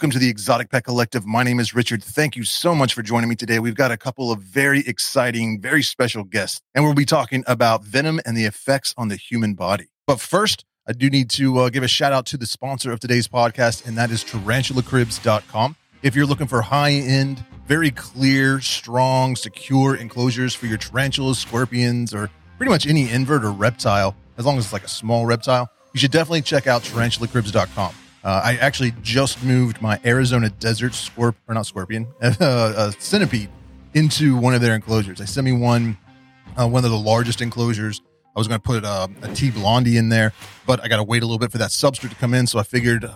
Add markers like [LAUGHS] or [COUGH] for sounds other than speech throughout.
Welcome to the Exotic Pet Collective. My name is Richard. Thank you so much for joining me today. We've got a couple of very exciting, very special guests, and we'll be talking about venom and the effects on the human body. But first, I do need to uh, give a shout out to the sponsor of today's podcast, and that is tarantulacribs.com. If you're looking for high end, very clear, strong, secure enclosures for your tarantulas, scorpions, or pretty much any invert or reptile, as long as it's like a small reptile, you should definitely check out tarantulacribs.com. Uh, I actually just moved my Arizona desert scorp or not scorpion, [LAUGHS] uh, centipede into one of their enclosures. They sent me one, uh, one of the largest enclosures. I was going to put a, a T blondi in there, but I got to wait a little bit for that substrate to come in. So I figured uh,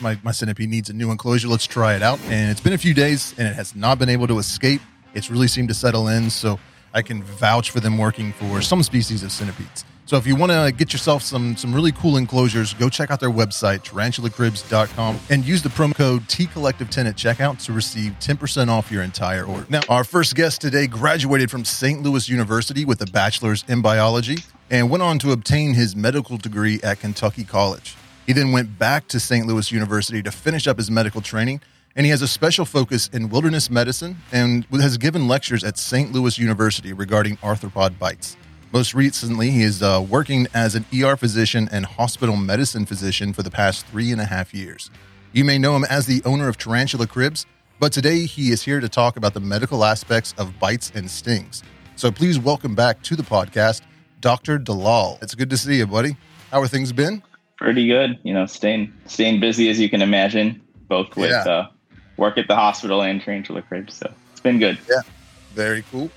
my, my centipede needs a new enclosure. Let's try it out. And it's been a few days and it has not been able to escape. It's really seemed to settle in. So I can vouch for them working for some species of centipedes. So if you want to get yourself some some really cool enclosures, go check out their website, tarantulacribs.com, and use the promo code TCollective10 at checkout to receive 10% off your entire order. Now, our first guest today graduated from St. Louis University with a bachelor's in biology and went on to obtain his medical degree at Kentucky College. He then went back to St. Louis University to finish up his medical training, and he has a special focus in wilderness medicine and has given lectures at St. Louis University regarding arthropod bites. Most recently, he is uh, working as an ER physician and hospital medicine physician for the past three and a half years. You may know him as the owner of Tarantula Cribs, but today he is here to talk about the medical aspects of bites and stings. So please welcome back to the podcast, Dr. Dalal. It's good to see you, buddy. How are things been? Pretty good. You know, staying staying busy as you can imagine, both with yeah. uh, work at the hospital and Tarantula Cribs. So it's been good. Yeah, very cool.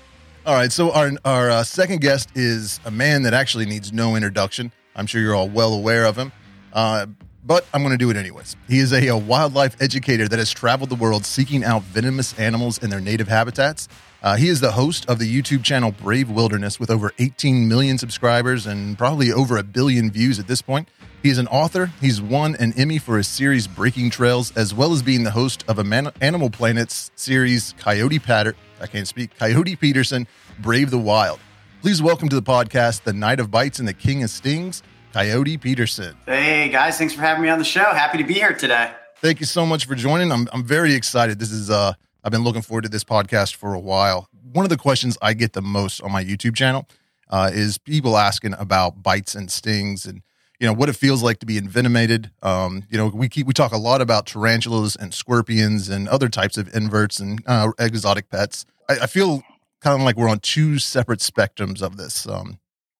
All right. So our our uh, second guest is a man that actually needs no introduction. I'm sure you're all well aware of him, uh, but I'm going to do it anyways. He is a, a, wildlife educator that has traveled the world seeking out venomous animals in their native habitats. Uh, he is the host of the YouTube channel Brave Wilderness with over 18 million subscribers and probably over a billion views at this point. He is an author. He's won an Emmy for his series Breaking Trails, as well as being the host of a Man- Animal Planet's series Coyote Patter I can't speak. Coyote Peterson, Brave the Wild. Please welcome to the podcast, the Knight of Bites and the King of Stings, Coyote Peterson. Hey guys, thanks for having me on the show. Happy to be here today. Thank you so much for joining. I'm I'm very excited. This is uh I've been looking forward to this podcast for a while. One of the questions I get the most on my YouTube channel uh, is people asking about bites and stings and you know what it feels like to be envenomated. Um, you know, we keep we talk a lot about tarantulas and scorpions and other types of inverts and uh, exotic pets. I, I, feel kind of like we're on two separate spectrums of this. Um,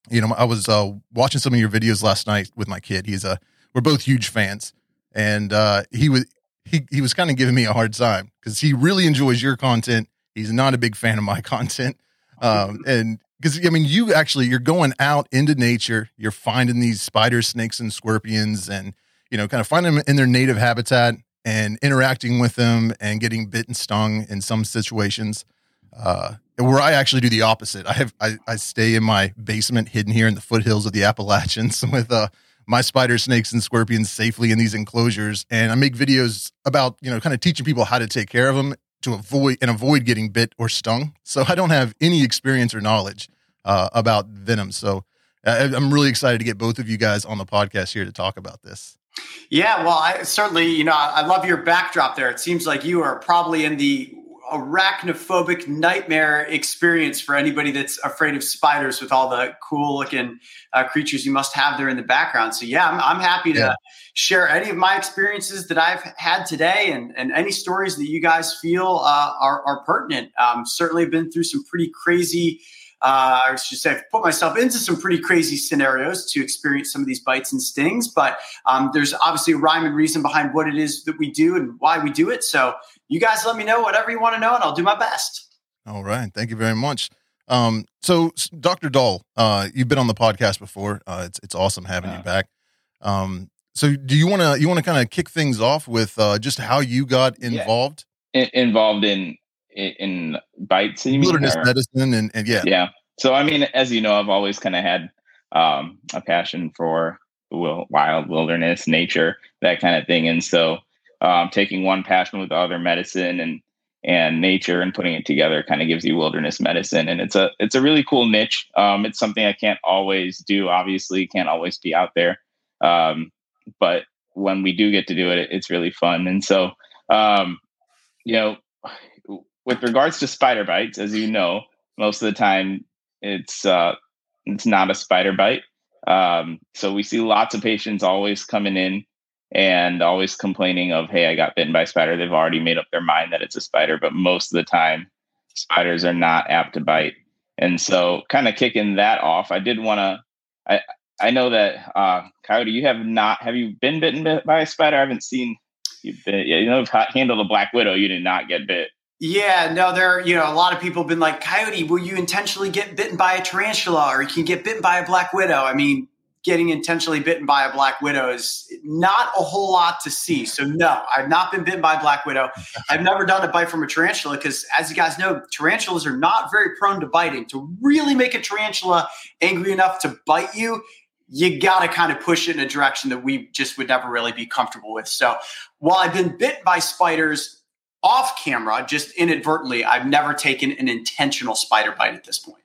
you know, I was uh, watching some of your videos last night with my kid. He's a we're both huge fans, and uh, he was he he was kind of giving me a hard time because he really enjoys your content. He's not a big fan of my [LAUGHS] content, um, and because I mean, you actually you're going out into nature, you're finding these spiders, snakes, and scorpions, and you know, kind of finding them in their native habitat and interacting with them and getting bit and stung in some situations. Uh, where I actually do the opposite. I have I, I stay in my basement, hidden here in the foothills of the Appalachians, [LAUGHS] with uh, my spider, snakes, and scorpions safely in these enclosures, and I make videos about you know kind of teaching people how to take care of them to avoid and avoid getting bit or stung. So I don't have any experience or knowledge uh, about venom. So uh, I'm really excited to get both of you guys on the podcast here to talk about this. Yeah, well, I certainly, you know, I love your backdrop there. It seems like you are probably in the arachnophobic nightmare experience for anybody that's afraid of spiders with all the cool looking uh, creatures you must have there in the background. So yeah, I'm, I'm happy to yeah. share any of my experiences that I've had today and, and any stories that you guys feel uh, are, are, pertinent. Um, certainly been through some pretty crazy uh, I should say, I've put myself into some pretty crazy scenarios to experience some of these bites and stings. But um, there's obviously a rhyme and reason behind what it is that we do and why we do it. So you guys let me know whatever you want to know, and I'll do my best. All right. Thank you very much. Um, so, Dr. Dalal, uh, you've been on the podcast before. Uh, it's it's awesome having you back. Um, so, do you want to you want to kind of kick things off with uh, just how you got involved? Yeah. involved in in bites, wilderness mean, medicine, and, and yeah, yeah. So, I mean, as you know, I've always kind of had um, a passion for wild wilderness, nature, that kind of thing, and so um, taking one passion with the other medicine and and nature and putting it together kind of gives you wilderness medicine. And it's a it's a really cool niche. Um, it's something i can't always do obviously. Can't always be out there. Um, but when we do get to do it it's really fun. And so Um, you know, with regards to spider bites, as you know, most of the time it's uh, it's not a spider bite. Um, so we see lots of patients always coming in and always complaining of, "Hey, I got bitten by a spider." They've already made up their mind that it's a spider, but most of the time, spiders are not apt to bite. And so, kind of kicking that off, I did want to. I I know that uh, Coyote, you have not. Have you been bitten by a spider? I haven't seen you. Yeah, you know, handled a black widow. You did not get bit. Yeah, no, there, you know, a lot of people have been like, Coyote, will you intentionally get bitten by a tarantula or you can get bitten by a black widow? I mean, getting intentionally bitten by a black widow is not a whole lot to see. So, no, I've not been bitten by a black widow. [LAUGHS] I've never done a bite from a tarantula because, as you guys know, tarantulas are not very prone to biting. To really make a tarantula angry enough to bite you, you got to kind of push it in a direction that we just would never really be comfortable with. So, while I've been bit by spiders, off camera, just inadvertently, I've never taken an intentional spider bite at this point.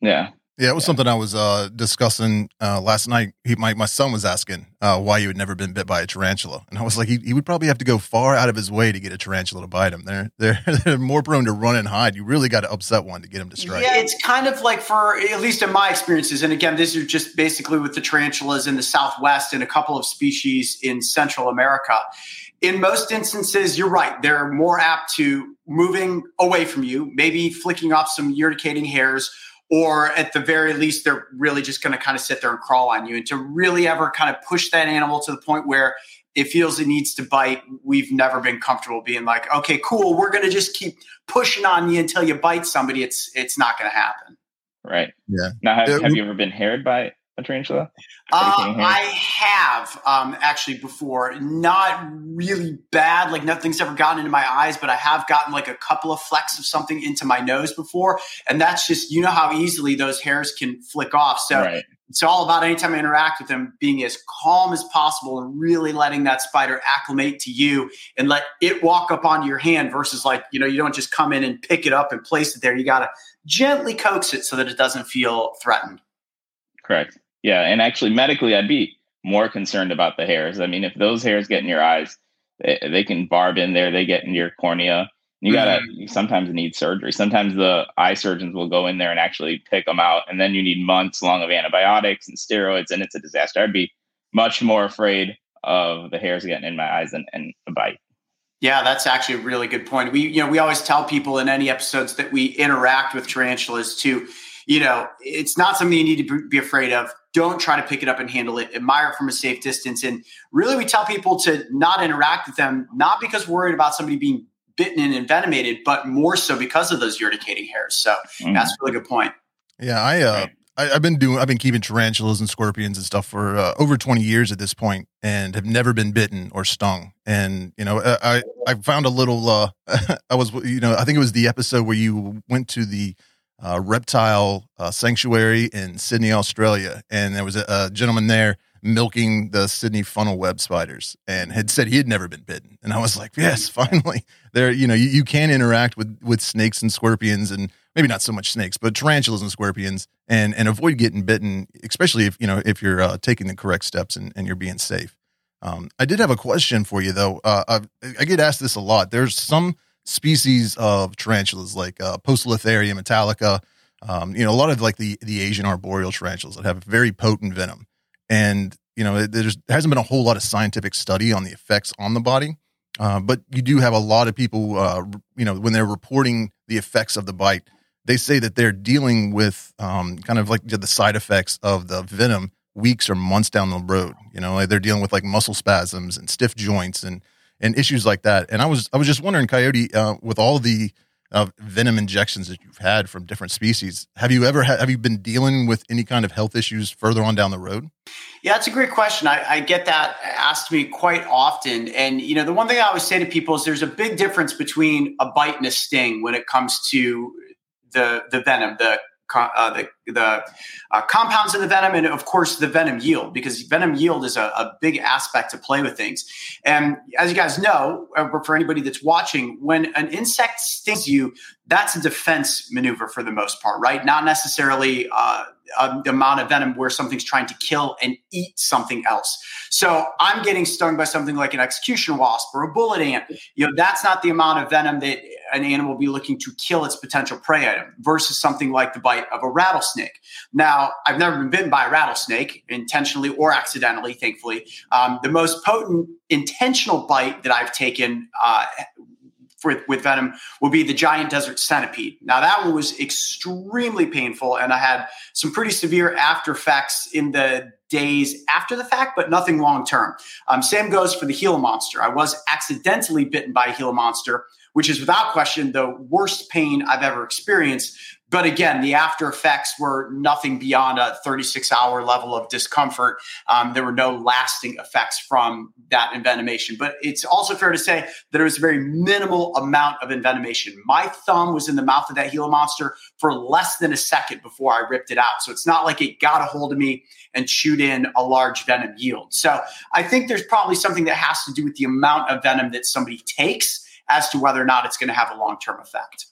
Yeah. Yeah, it was yeah. something I was uh, discussing uh, last night. He, my my son was asking uh, why you had never been bit by a tarantula, and I was like, he, he, would probably have to go far out of his way to get a tarantula to bite him. They're [LAUGHS] they're they're more prone to run and hide. You really got to upset one to get him to strike. Yeah, it's kind of like for at least in my experiences, and again, this is just basically with the tarantulas in the Southwest and a couple of species in Central America in most instances, you're right. They're more apt to moving away from you, maybe flicking off some urticating hairs, or at the very least, they're really just going to kind of sit there and crawl on you. And to really ever kind of push that animal to the point where it feels it needs to bite, we've never been comfortable being like, okay, cool, we're going to just keep pushing on you until you bite somebody. It's it's not going to happen. Right. Yeah. Now, have, have you ever been haired by a tarantula? Uh, I have um, actually before. Not really bad. Like nothing's ever gotten into my eyes, but I have gotten like a couple of flecks of something into my nose before, and that's just you know how easily those hairs can flick off. So right. it's all about anytime I interact with them, being as calm as possible and really letting that spider acclimate to you and let it walk up onto your hand versus like you know you don't just come in and pick it up and place it there. You got to gently coax it so that it doesn't feel threatened. Correct. Yeah, and actually medically, I'd be more concerned about the hairs. I mean, if those hairs get in your eyes, they, they can barb in there. They get into your cornea. You gotta mm-hmm. you sometimes need surgery. Sometimes the eye surgeons will go in there and actually pick them out, and then you need months long of antibiotics and steroids, and it's a disaster. I'd be much more afraid of the hairs getting in my eyes and, and a bite. Yeah, that's actually a really good point. We, you know, we always tell people in any episodes that we interact with tarantulas to, you know, it's not something you need to be afraid of don't try to pick it up and handle it. Admire it from a safe distance. And really, we tell people to not interact with them, not because we're worried about somebody being bitten and envenomated, but more so because of those urticating hairs. So mm. that's a really good point. Yeah, I, uh, I, have been doing, I've been keeping tarantulas and scorpions and stuff for uh, over 20 years at this point and have never been bitten or stung. And, you know, I, I found a little, uh, [LAUGHS] I was, you know, I think it was the episode where you went to the, uh, reptile uh, sanctuary in Sydney, Australia, and there was a, a, gentleman there milking the Sydney funnel web spiders, and had said he had never been bitten. And I was like, yes, finally, there. You know, you, you can interact with with snakes and scorpions, and maybe not so much snakes, but tarantulas and scorpions, and and avoid getting bitten, especially if you know if you're uh, taking the correct steps and, and you're being safe. Um, I did have a question for you though. Uh, I get asked this a lot. There's some species of tarantulas like uh, metallica. Um, you know, a lot of like the the Asian arboreal tarantulas that have very potent venom, and you know, there hasn't been a whole lot of scientific study on the effects on the body. Uh, but you do have a lot of people, uh, you know, when they're reporting the effects of the bite, they say that they're dealing with um, kind of like the side effects of the venom weeks or months down the road. You know, they're dealing with like muscle spasms and stiff joints and and issues like that. And I was I was just wondering, Coyote, uh, with all the uh, venom injections that you've had from different species, have you ever ha- have you been dealing with any kind of health issues further on down the road? Yeah, that's a great question. I, I get that asked me quite often, and you know the one thing I always say to people is there's a big difference between a bite and a sting when it comes to the the venom, the uh, the the uh, compounds in the venom, and of course the venom yield, because venom yield is a, a, big aspect to play with things. And as you guys know, uh, for anybody that's watching, when an insect stings you, that's a defense maneuver for the most part, right? Not necessarily uh, the amount of venom where something's trying to kill and eat something else. So I'm getting stung by something like an executioner wasp or a bullet ant. You know, that's not the amount of venom that an animal will be looking to kill its potential prey item versus something like the bite of a rattlesnake. Now, I've never been bitten by a rattlesnake intentionally or accidentally, thankfully. Um, the most potent intentional bite that I've taken uh, with, with venom will be the giant desert centipede. Now, that one was extremely painful, and I had some pretty severe after effects in the days after the fact, but nothing long term. Um, same goes for the Gila monster. I was accidentally bitten by a Gila monster, which is without question the worst pain I've ever experienced. But again, the after effects were nothing beyond a 36 hour level of discomfort. Um, there were no lasting effects from that envenomation. But it's also fair to say that it was a very minimal amount of envenomation. My thumb was in the mouth of that Gila monster for less than a second before I ripped it out. So it's not like it got a hold of me and chewed in a large venom yield. So I think there's probably something that has to do with the amount of venom that somebody takes as to whether or not it's going to have a long term effect.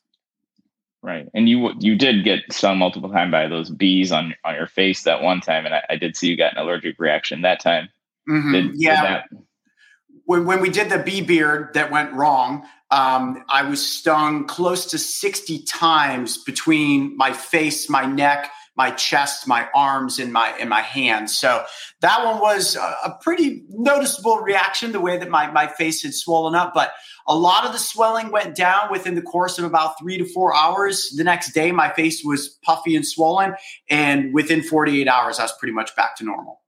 Right, and you you did get stung multiple times by those bees on on your face that one time, and I, I did see you got an allergic reaction that time. Mm-hmm. Did, yeah. Did when when we did the bee beard that went wrong, um, I was stung close to sixty times between my face, my neck, my chest, my arms, and my and my hands. So that one was a, a pretty noticeable reaction. The way that my my face had swollen up, but a lot of the swelling went down within the course of about three to four hours. The next day, my face was puffy and swollen. And within 48 hours, I was pretty much back to normal.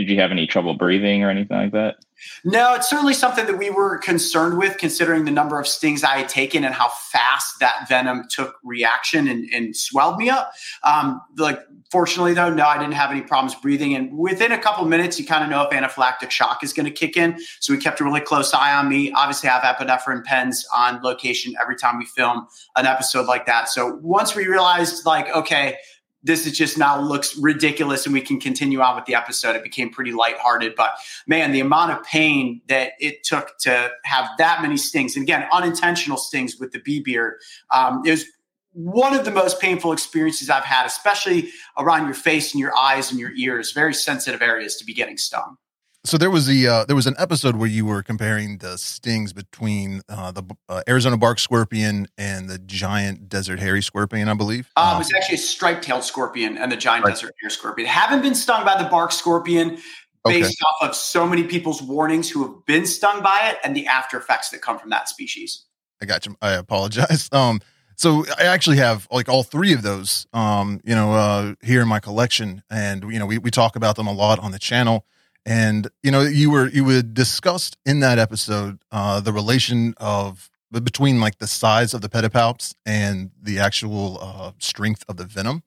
Did you have any trouble breathing or anything like that? No, it's certainly something that we were concerned with, considering the number of stings I had taken and how fast that venom took reaction and, and swelled me up. Um, like, fortunately, though, no, I didn't have any problems breathing. And within a couple minutes, you kind of know if anaphylactic shock is going to kick in. So we kept a really close eye on me. Obviously, I have epinephrine pens on location every time we film an episode like that. So once we realized, like, okay, this is just now looks ridiculous and we can continue on with the episode. It became pretty lighthearted, but man, the amount of pain that it took to have that many stings, and again, unintentional stings with the bee beard, um, was one of the most painful experiences I've had, especially around your face and your eyes and your ears, very sensitive areas to be getting stung. So there was the uh, there was an episode where you were comparing the stings between uh, the uh, Arizona bark scorpion and the giant desert hairy scorpion, I believe. Um, it was actually a striped-tailed scorpion and the giant right. desert hairy scorpion. Haven't been stung by the bark scorpion based okay. off of so many people's warnings who have been stung by it and the after effects that come from that species. I got you. I apologize. [LAUGHS] Um, so I actually have like all three of those, um, you know, uh, here in my collection, and you know, we we talk about them a lot on the channel. And you know, you were you would discussed in that episode uh, the relation of between like the size of the pedipalps and the actual uh, strength of the venom.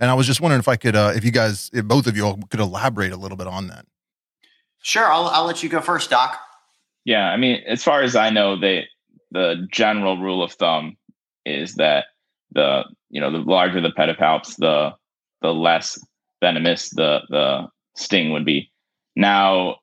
And I was just wondering if I could, uh, if you guys, if both of you all could elaborate a little bit on that. Sure, I'll I'll let you go first, Doc. Yeah, I mean, as far as I know, they the general rule of thumb is that the you know the larger the pedipalps, the the less venomous the the sting would be. Now,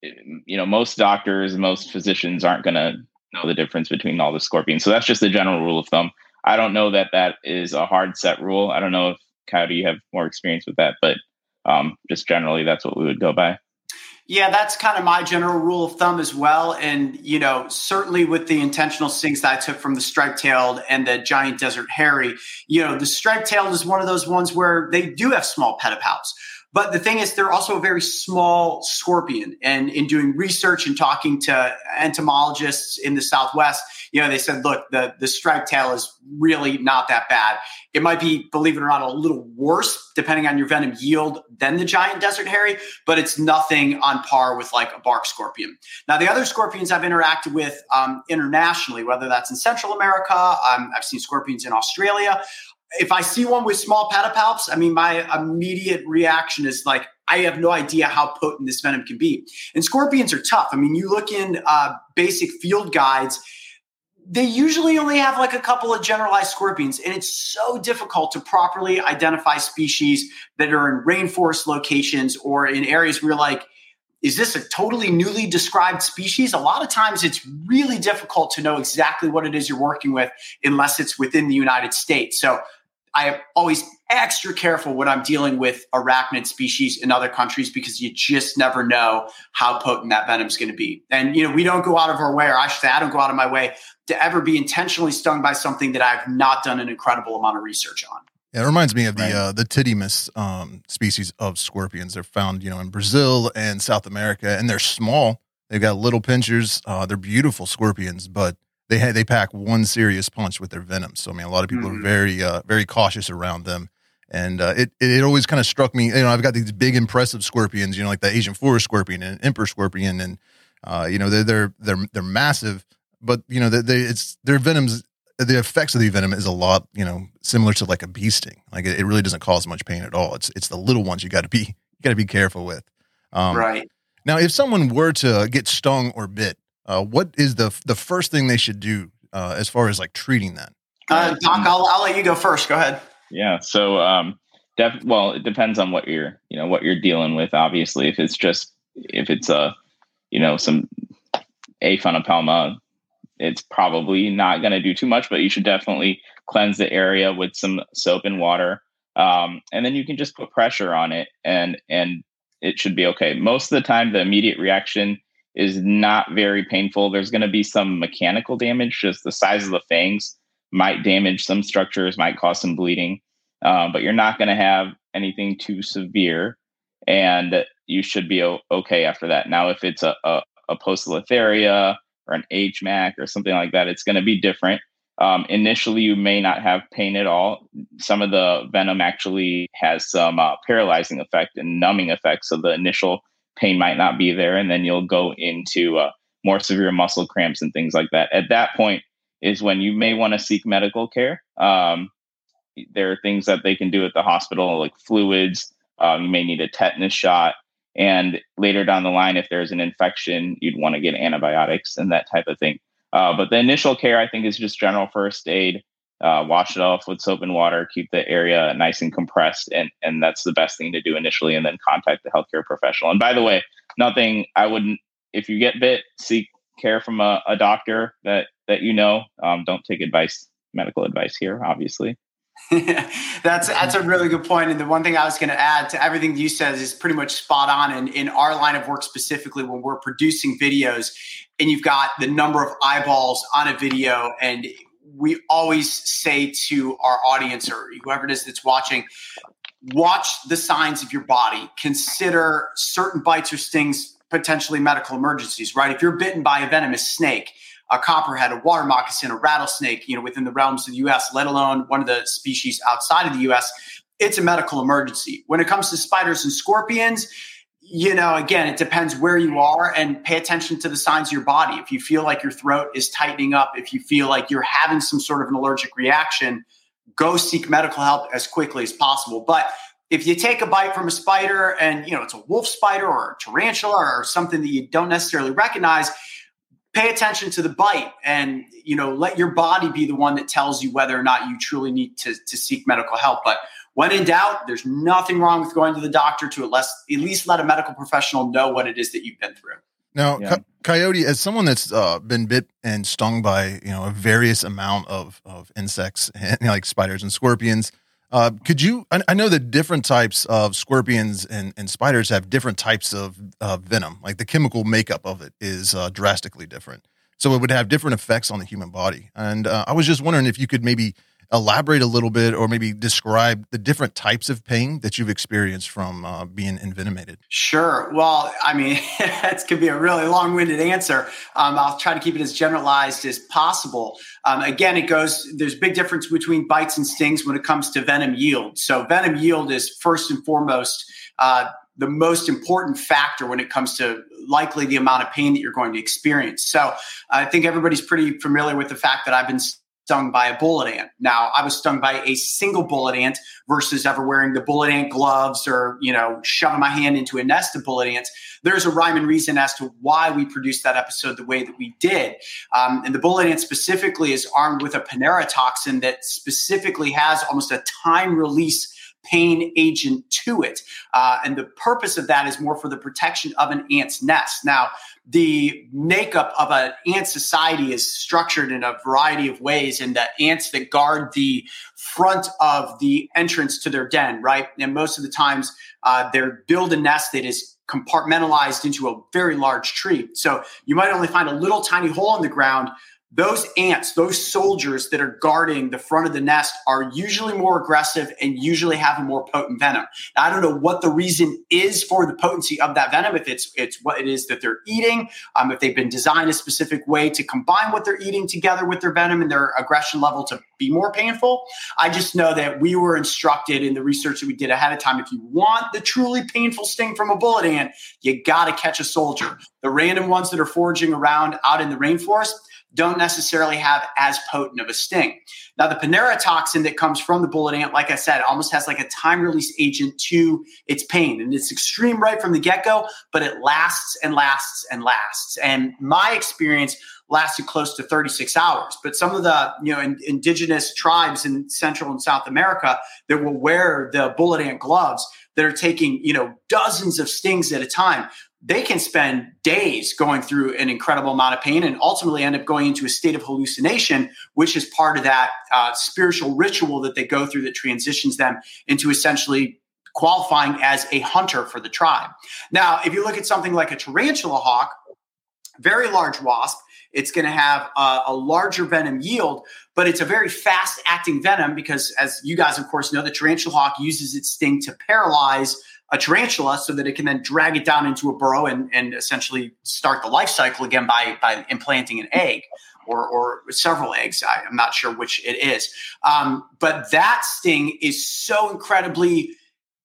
you know, most doctors, most physicians aren't going to know the difference between all the scorpions. So that's just the general rule of thumb. I don't know that that is a hard set rule. I don't know if Kyle, do you have more experience with that? But um, just generally, that's what we would go by. Yeah, that's kind of my general rule of thumb as well. And, you know, certainly with the intentional stings that I took from the striped tailed and the giant desert hairy, you know, the striped tailed is one of those ones where they do have small pedipalps. But the thing is, they're also a very small scorpion. And in doing research and talking to entomologists in the Southwest, you know, they said, look, the, the striped tail is really not that bad. It might be, believe it or not, a little worse depending on your venom yield than the giant desert hairy, but it's nothing on par with like a bark scorpion. Now, the other scorpions I've interacted with um, internationally, whether that's in Central America, um, I've seen scorpions in Australia if I see one with small pedipalps, I mean, my immediate reaction is like, I have no idea how potent this venom can be. And scorpions are tough. I mean, you look in uh, basic field guides, they usually only have like a couple of generalized scorpions, and it's so difficult to properly identify species that are in rainforest locations or in areas where like is this a totally newly described species? A lot of times it's really difficult to know exactly what it is you're working with unless it's within the United States. So I am always extra careful when I'm dealing with arachnid species in other countries because you just never know how potent that venom is going to be. And, you know, we don't go out of our way, or I should say, I don't go out of my way to ever be intentionally stung by something that I've not done an incredible amount of research on. Yeah, it reminds me of the uh, the Tityus um, species of scorpions. They're found, you know, in Brazil and South America, and they're small. They've got little pinchers. Uh, they're beautiful scorpions, but they ha- they pack one serious punch with their venom. So I mean, a lot of people mm-hmm. are very uh, very cautious around them. And uh, it, it always kind of struck me. You know, I've got these big, impressive scorpions. You know, like the Asian forest scorpion and emperor scorpion, and uh, you know they're they're they're they're massive. But you know, they, they it's their venoms the effects of the venom is a lot, you know, similar to like a bee sting. Like it, it really doesn't cause much pain at all. It's it's the little ones you got to be [LAUGHS] you got to be careful with. Um, right now, if someone were to get stung or bit, uh, what is the the first thing they should do uh, as far as like treating that? Uh, Doc, I'll, I'll let you go first. Go ahead. Yeah. So, um, def- well, it depends on what you're, you know, what you're dealing with. Obviously, if it's just if it's a, you know, some Aphonopelma it's probably not going to do too much, but you should definitely cleanse the area with some soap and water. Um, and then you can just put pressure on it and and it should be okay. Most of the time, the immediate reaction is not very painful. There's going to be some mechanical damage, just the size of the fangs might damage some structures, might cause some bleeding, um, but you're not going to have anything too severe, and you should be okay after that. Now, if it's a, a, a poecilotheria or an HMAC or something like that, it's going to be different. Um, initially, you may not have pain at all. Some of the venom actually has some uh, paralyzing effect and numbing effect. So the initial pain might not be there. And then you'll go into uh, more severe muscle cramps and things like that. At that point is when you may want to seek medical care. Um, there are things that they can do at the hospital, like fluids. Um, you may need a tetanus shot. And later down the line, if there's an infection, you'd want to get antibiotics and that type of thing. Uh, but the initial care, I think, is just general first aid. Uh, wash it off with soap and water, keep the area nice and compressed, and and that's the best thing to do initially. And then contact the healthcare professional. And by the way, nothing I wouldn't. If you get bit, seek care from a, a doctor that that you know. Um, don't take advice, medical advice here, obviously. [LAUGHS] that's that's a really good point. And the one thing I was going to add to everything you said is pretty much spot on. And in our line of work specifically, when we're producing videos, and you've got the number of eyeballs on a video, and we always say to our audience or whoever it is that's watching, watch the signs of your body. Consider certain bites or stings potentially medical emergencies. Right? If you're bitten by a venomous snake a copperhead, a water moccasin, a rattlesnake, you know, within the realms of the U.S., let alone one of the species outside of the U.S., it's a medical emergency. When it comes to spiders and scorpions, you know, again, it depends where you are and pay attention to the signs of your body. If you feel like your throat is tightening up, if you feel like you're having some sort of an allergic reaction, go seek medical help as quickly as possible. But if you take a bite from a spider and, you know, it's a wolf spider or a tarantula or something that you don't necessarily recognize, pay attention to the bite and you know let your body be the one that tells you whether or not you truly need to, to seek medical help but when in doubt there's nothing wrong with going to the doctor to at least, at least let a medical professional know what it is that you've been through now yeah. coyote as someone that's uh, been bit and stung by you know a various amount of, of insects [LAUGHS] you know, like spiders and scorpions uh, could you? I, I, know that different types of scorpions and, and spiders have different types of uh, venom. Like the chemical makeup of it is uh, drastically different, so it would have different effects on the human body. And uh, I was just wondering if you could maybe elaborate a little bit or maybe describe the different types of pain that you've experienced from uh, being envenomated? Sure. Well, I mean, [LAUGHS] that could be a really long winded answer. Um, I'll try to keep it as generalized as possible. Um, again, it goes, there's big difference between bites and stings when it comes to venom yield. So, venom yield is first and foremost. Uh, the most important factor when it comes to likely the amount of pain that you're going to experience. So I think everybody's pretty familiar with the fact that I've been stung by a bullet ant. Now, I was stung by a single bullet ant versus ever wearing the bullet ant gloves or, you know, shoving my hand into a nest of bullet ants. There's a rhyme and reason as to why we produced that episode the way that we did. Um, and the bullet ant specifically is armed with a poneratoxin that specifically has almost a time release pain agent to it. Uh, and the purpose of that is more for the protection of an ant's nest. Now, the makeup of an ant society is structured in a variety of ways, and the ants that guard the front of the entrance to their den, right? And most of the times, uh, they build a nest that is compartmentalized into a very large tree. So you might only find a little tiny hole in the ground, those ants, those soldiers that are guarding the front of the nest are usually more aggressive and usually have a more potent venom. Now, I don't know what the reason is for the potency of that venom. If it's it's what it is that they're eating, um, if they've been designed a specific way to combine what they're eating together with their venom and their aggression level to be more painful. I just know that we were instructed in the research that we did ahead of time. If you want the truly painful sting from a bullet ant, you got to catch a soldier. The random ones that are foraging around out in the rainforest don't necessarily have as potent of a sting. Now, the poneratoxin that comes from the bullet ant, like I said, almost has like a time release agent to its pain. And it's extreme right from the get go, but it lasts and lasts and lasts. And my experience lasted close to 36 hours. But some of the you know in, indigenous tribes in Central and South America that will wear the bullet ant gloves that are taking you know dozens of stings at a time they can spend days going through an incredible amount of pain and ultimately end up going into a state of hallucination, which is part of that uh, spiritual ritual that they go through that transitions them into essentially qualifying as a hunter for the tribe. Now, if you look at something like a tarantula hawk, very large wasp, it's going to have a, a, larger venom yield, but it's a very fast acting venom because, as you guys, of course, know, the tarantula hawk uses its sting to paralyze a tarantula so that it can then drag it down into a burrow and, and essentially start the life cycle again by, by implanting an egg or, or several eggs. I, am not sure which it is. Um, but that sting is so incredibly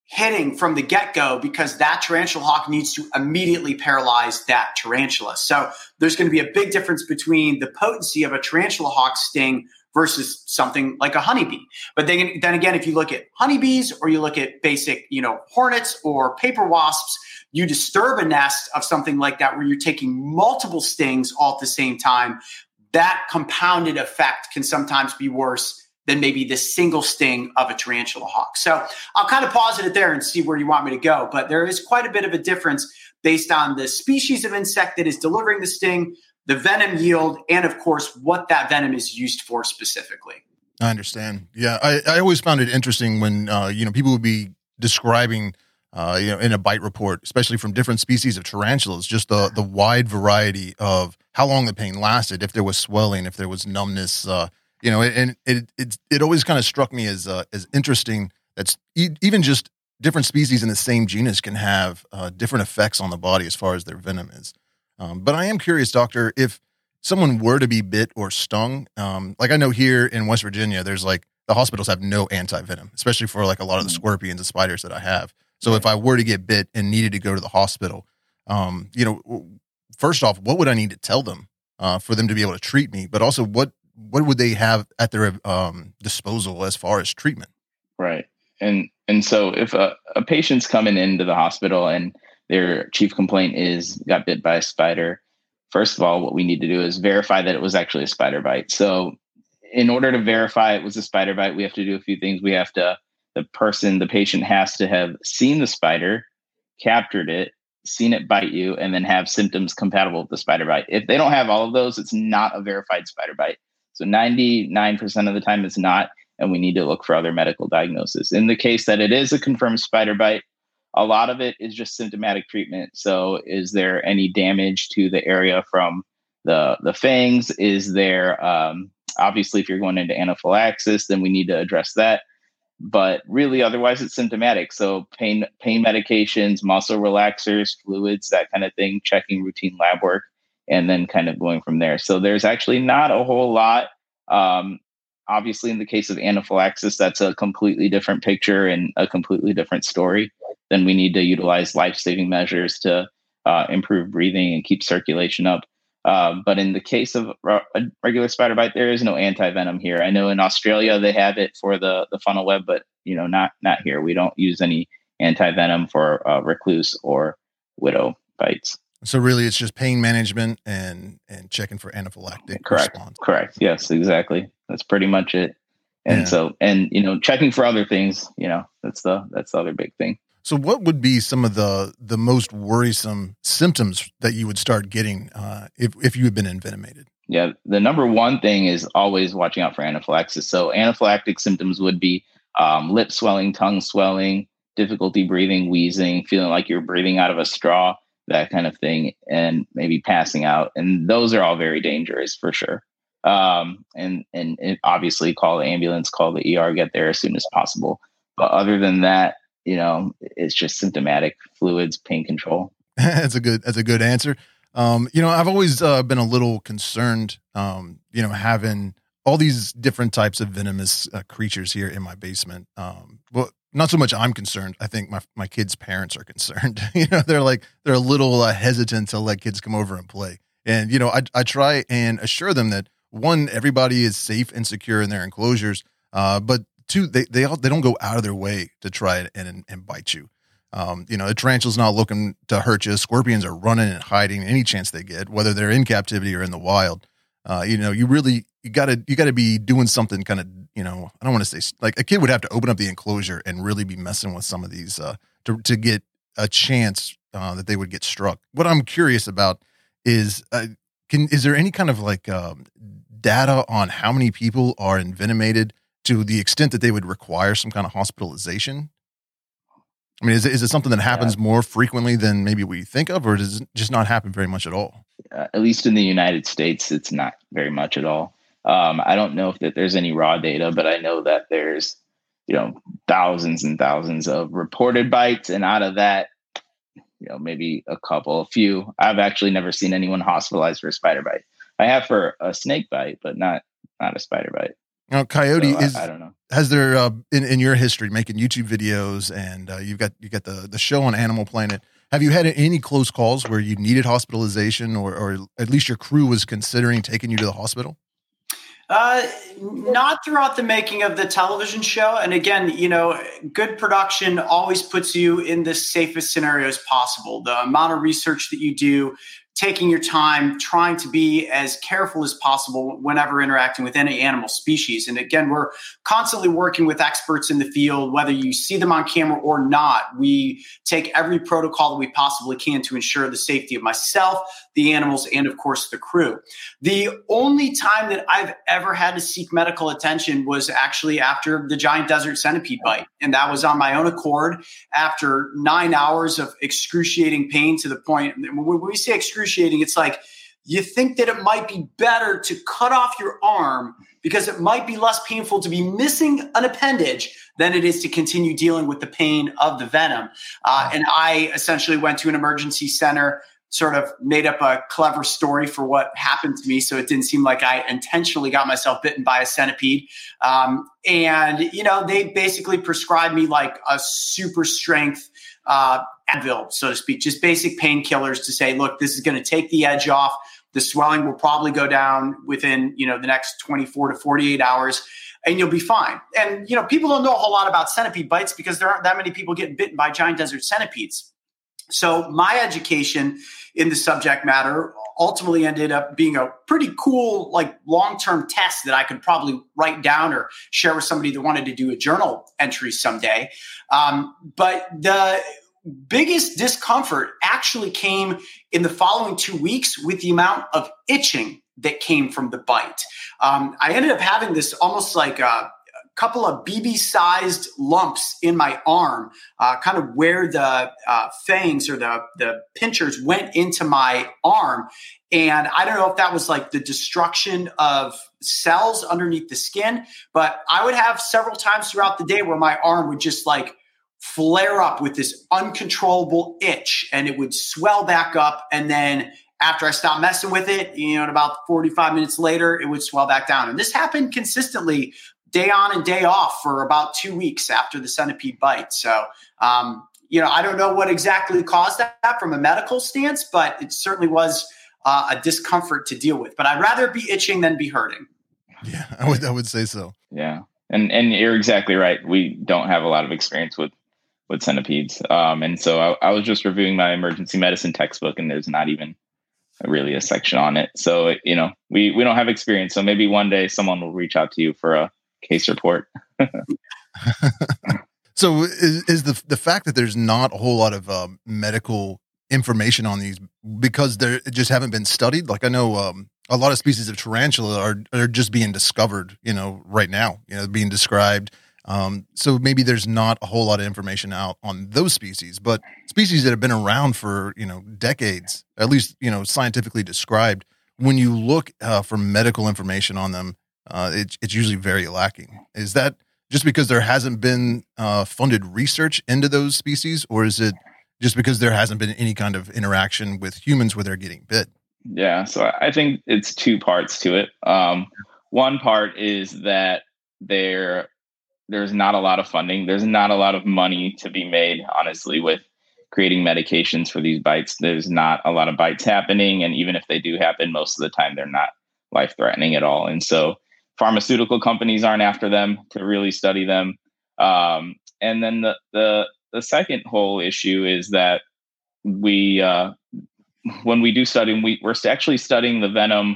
hitting from the get go because that tarantula hawk needs to immediately paralyze that tarantula. So there's going to be a big difference between the potency of a tarantula hawk sting versus something like a honeybee. But then, then again, if you look at honeybees or you look at basic, you know, hornets or paper wasps, you disturb a nest of something like that where you're taking multiple stings all at the same time. That compounded effect can sometimes be worse than maybe the single sting of a tarantula hawk. So I'll kind of pause it there and see where you want me to go. But there is quite a bit of a difference based on the species of insect that is delivering the sting the venom yield, and of course, what that venom is used for specifically. I understand. Yeah, I, I always found it interesting when uh, you know people would be describing, uh, you know, in a bite report, especially from different species of tarantulas, just the the wide variety of how long the pain lasted, if there was swelling, if there was numbness, uh, you know, and it it it always kind of struck me as uh, as interesting. That's even just different species in the same genus can have uh, different effects on the body as far as their venom is. Um, but I am curious, doctor, if someone were to be bit or stung, um, like I know here in West Virginia, there's like the hospitals have no anti venom, especially for like a lot of the mm. scorpions and spiders that I have. So if I were to get bit and needed to go to the hospital, um, you know, first off, what would I need to tell them uh, for them to be able to treat me? But also, what what would they have at their um, disposal as far as treatment? Right, and and so if a, a patient's coming into the hospital and their chief complaint is got bit by a spider. First of all, what we need to do is verify that it was actually a spider bite. So, in order to verify it was a spider bite, we have to do a few things. We have to, the person, the patient has to have seen the spider, captured it, seen it bite you, and then have symptoms compatible with the spider bite. If they don't have all of those, it's not a verified spider bite. So, 99% of the time, it's not. And we need to look for other medical diagnosis. In the case that it is a confirmed spider bite, a lot of it is just symptomatic treatment. So, is there any damage to the area from the the fangs? Is there um, obviously if you're going into anaphylaxis, then we need to address that. But really, otherwise, it's symptomatic. So, pain pain medications, muscle relaxers, fluids, that kind of thing. Checking routine lab work, and then kind of going from there. So, there's actually not a whole lot. Um, obviously, in the case of anaphylaxis, that's a completely different picture and a completely different story then we need to utilize life saving measures to uh, improve breathing and keep circulation up. Uh, but in the case of a regular spider bite, there is no anti venom here. I know in Australia they have it for the the funnel web, but you know not not here. We don't use any anti venom for uh, recluse or widow bites. So really, it's just pain management and and checking for anaphylactic Correct. response. Correct. Yes, exactly. That's pretty much it. And yeah. so, and you know, checking for other things, you know, that's the that's the other big thing. So, what would be some of the the most worrisome symptoms that you would start getting uh, if if you had been envenomated? Yeah, the number one thing is always watching out for anaphylaxis. So, anaphylactic symptoms would be um, lip swelling, tongue swelling, difficulty breathing, wheezing, feeling like you're breathing out of a straw, that kind of thing, and maybe passing out. And those are all very dangerous for sure. Um, and and obviously call the ambulance, call the ER, get there as soon as possible. But other than that, you know, it's just symptomatic fluids, pain control. [LAUGHS] that's a good. That's a good answer. Um, you know, I've always uh, been a little concerned. Um, you know, having all these different types of venomous uh, creatures here in my basement. Um, well, not so much I'm concerned. I think my my kids' parents are concerned. [LAUGHS] you know, they're like they're a little uh, hesitant to let kids come over and play. And you know, I I try and assure them that one, everybody is safe and secure in their enclosures. Uh, but two, they they all, they don't go out of their way to try and and, and bite you. Um, you know, a tarantula's not looking to hurt you. Scorpions are running and hiding any chance they get, whether they're in captivity or in the wild. Uh, you know, you really you gotta you gotta be doing something kind of you know I don't want to say like a kid would have to open up the enclosure and really be messing with some of these uh, to to get a chance uh, that they would get struck. What I'm curious about is uh, can is there any kind of like um, data on how many people are envenomated to the extent that they would require some kind of hospitalization? I mean, is it, is it something that happens yeah. more frequently than maybe we think of, or does it just not happen very much at all? Uh, at least in the United States, it's not very much at all. Um, I don't know if that there's any raw data, but I know that there's you know thousands and thousands of reported bites, and out of that, you know maybe a couple, a few. I've actually never seen anyone hospitalized for a spider bite. I have for a snake bite, but not not a spider bite. Now, Coyote so is. I, I, don't know. Has there uh, in in your history making YouTube videos and uh, you've got you got the the show on Animal Planet? Have you had any close calls where you needed hospitalization, or or at least your crew was considering taking you to the hospital? Uh, not throughout the making of the television show. And again, you know, good production always puts you in the safest scenarios possible. The amount of research that you do, taking your time, trying to be as careful as possible whenever interacting with any animal species. And again, we're constantly working with experts in the field, whether you see them on camera or not. We take every protocol that we possibly can to ensure the safety of myself, the animals, and of course the crew. The only time that I've ever had to seek medical attention was actually after the giant desert centipede bite. And that was on my own accord after nine hours of excruciating pain to the point when we say excruciating, it's like you think that it might be better to cut off your arm because it might be less painful to be missing an appendage than it is to continue dealing with the pain of the venom. Uh, and I essentially went to an emergency center sort of made up a clever story for what happened to me. So it didn't seem like i intentionally got myself bitten by a centipede. Um, and you know they basically prescribed me like a super strength uh, advil so to speak just basic painkillers to say look this is going to take the edge off. The swelling will probably go down within you know the next 24 to 48 hours and you'll be fine. And you know people don't know a whole lot about centipede bites because there aren't that many people getting bitten by giant desert centipedes. So my education in the subject matter ultimately ended up being a pretty cool like long-term test that i could probably write down or share with somebody that wanted to do a journal entry someday. Um, but the biggest discomfort actually came in the following two weeks with the amount of itching that came from the bite. Um, i ended up having this almost like a couple of BB sized lumps in my arm, uh, kind of where the uh, fangs or the, the pinchers went into my arm. And I don't know if that was like the destruction of cells underneath the skin, but I would have several times throughout the day where my arm would just like flare up with this uncontrollable itch and it would swell back up. And then after I stopped messing with it, you know, about 45 minutes later, it would swell back down. And this happened consistently day on and day off for about two weeks after the centipede bite. So, um, you know, I don't know what exactly caused that from a medical stance, but it certainly was uh, a discomfort to deal with. But I'd rather be itching than be hurting. Yeah, I would, I would say so. Yeah, and and you're exactly right. We don't have a lot of experience with with centipedes, um, and so I, I was just reviewing my emergency medicine textbook, and there's not even really a section on it. So you know, we we don't have experience. So maybe one day someone will reach out to you for a case report. [LAUGHS] So is, is the the fact that there's not a whole lot of um, medical information on these because they just haven't been studied? Like I know um, a lot of species of tarantula are are just being discovered, you know, right now, you know, being described. Um, so maybe there's not a whole lot of information out on those species, but species that have been around for you know decades, at least you know scientifically described. When you look uh, for medical information on them, uh, it, it's usually very lacking. Is that just because there hasn't been uh, funded research into those species, or is it just because there hasn't been any kind of interaction with humans where they're getting bit? Yeah, so I think it's two parts to it. Um, one part is that there there's not a lot of funding. There's not a lot of money to be made, honestly, with creating medications for these bites. There's not a lot of bites happening, and even if they do happen, most of the time they're not life threatening at all. And so, pharmaceutical companies aren't after them to really study them. Um, and then the the the second whole issue is that we uh, when we do study, we, we're actually studying the venom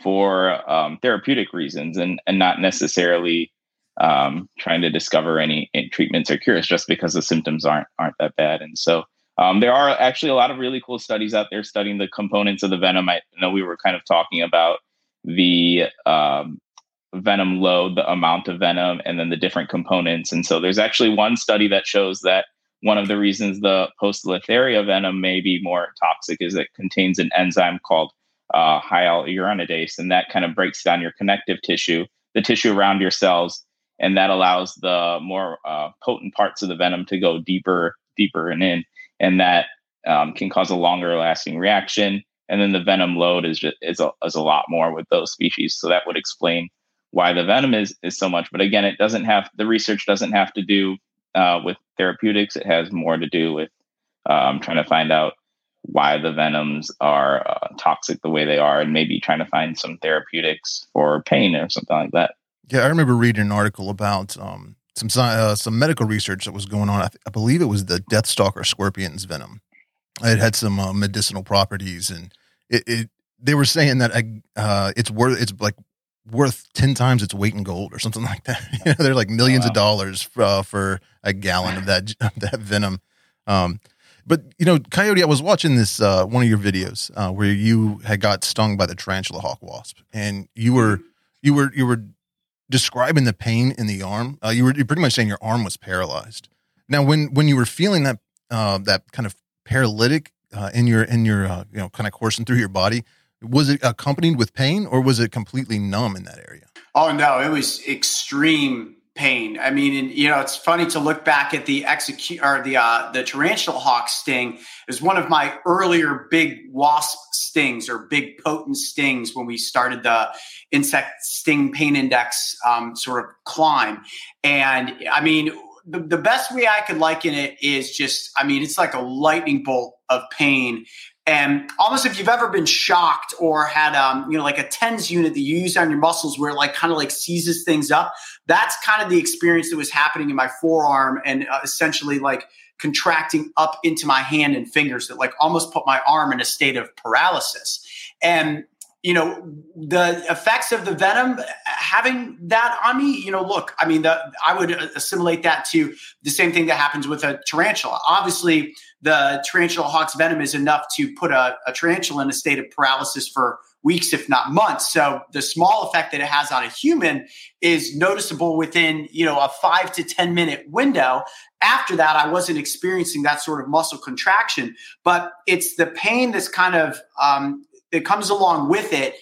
for um, therapeutic reasons and, and not necessarily um, trying to discover any, any, treatments or cures just because the symptoms aren't aren't that bad. And so um, there are actually a lot of really cool studies out there studying the components of the venom. I know we were kind of talking about the um, venom load, the amount of venom, and then the different components. And so there's actually one study that shows that one of the reasons the Poecilotheria venom may be more toxic is it contains an enzyme called uh, hyaluronidase, and that kind of breaks down your connective tissue, the tissue around your cells, and that allows the more uh, potent parts of the venom to go deeper, deeper and in, and that um, can cause a longer lasting reaction. And then the venom load is just is a, is a lot more with those species, so that would explain why the venom is is so much. But again, it doesn't have the research doesn't have to do uh, with therapeutics. It has more to do with um, trying to find out why the venoms are uh, toxic the way they are, and maybe trying to find some therapeutics for pain or something like that. Yeah, I remember reading an article about um, some uh, some medical research that was going on. I, th- I, believe it was the Deathstalker scorpion's venom. It had some uh, medicinal properties, and it, it, they were saying that uh, it's worth it's like worth 10 times its weight in gold or something [LAUGHS] like that. you know, they're like millions wow. of dollars uh, for a gallon of that, [LAUGHS] of that venom. Um, but you know, Coyote, I was watching this uh, one of your videos uh, where you had got stung by the tarantula hawk wasp, and you were mm-hmm. you were you were describing the pain in the arm. Uh, you were you're pretty much saying your arm was paralyzed. Now, when when you were feeling that uh, that kind of paralytic uh, in your in your you know kind of coursing through your body, was it accompanied with pain or was it completely numb in that area? Oh no, it was extreme pain. I mean, and, you know, it's funny to look back at the executioner the uh, the tarantula hawk sting. Was one of my earlier big wasp stings or big potent stings when we started the insect sting pain index um, sort of climb. And I mean, the, the best way I could liken it is just, I mean, it's like a lightning bolt of pain and almost if you've ever been shocked or had, um, you know, like a TENS unit that you use on your muscles where it like kind of like seizes things up, that's kind of the experience that was happening in my forearm and uh, essentially like contracting up into my hand and fingers that like almost put my arm in a state of paralysis. And you know the effects of the venom having that on me you know look i mean the, i would assimilate that to the same thing that happens with a tarantula obviously the tarantula hawk's venom is enough to put a, a tarantula in a state of paralysis for weeks, if not months. So the small effect that it has on a human is noticeable within, you know, a five to 10 minute window. After that, I wasn't experiencing that sort of muscle contraction, but it's the pain that's kind of, um, that comes along with it.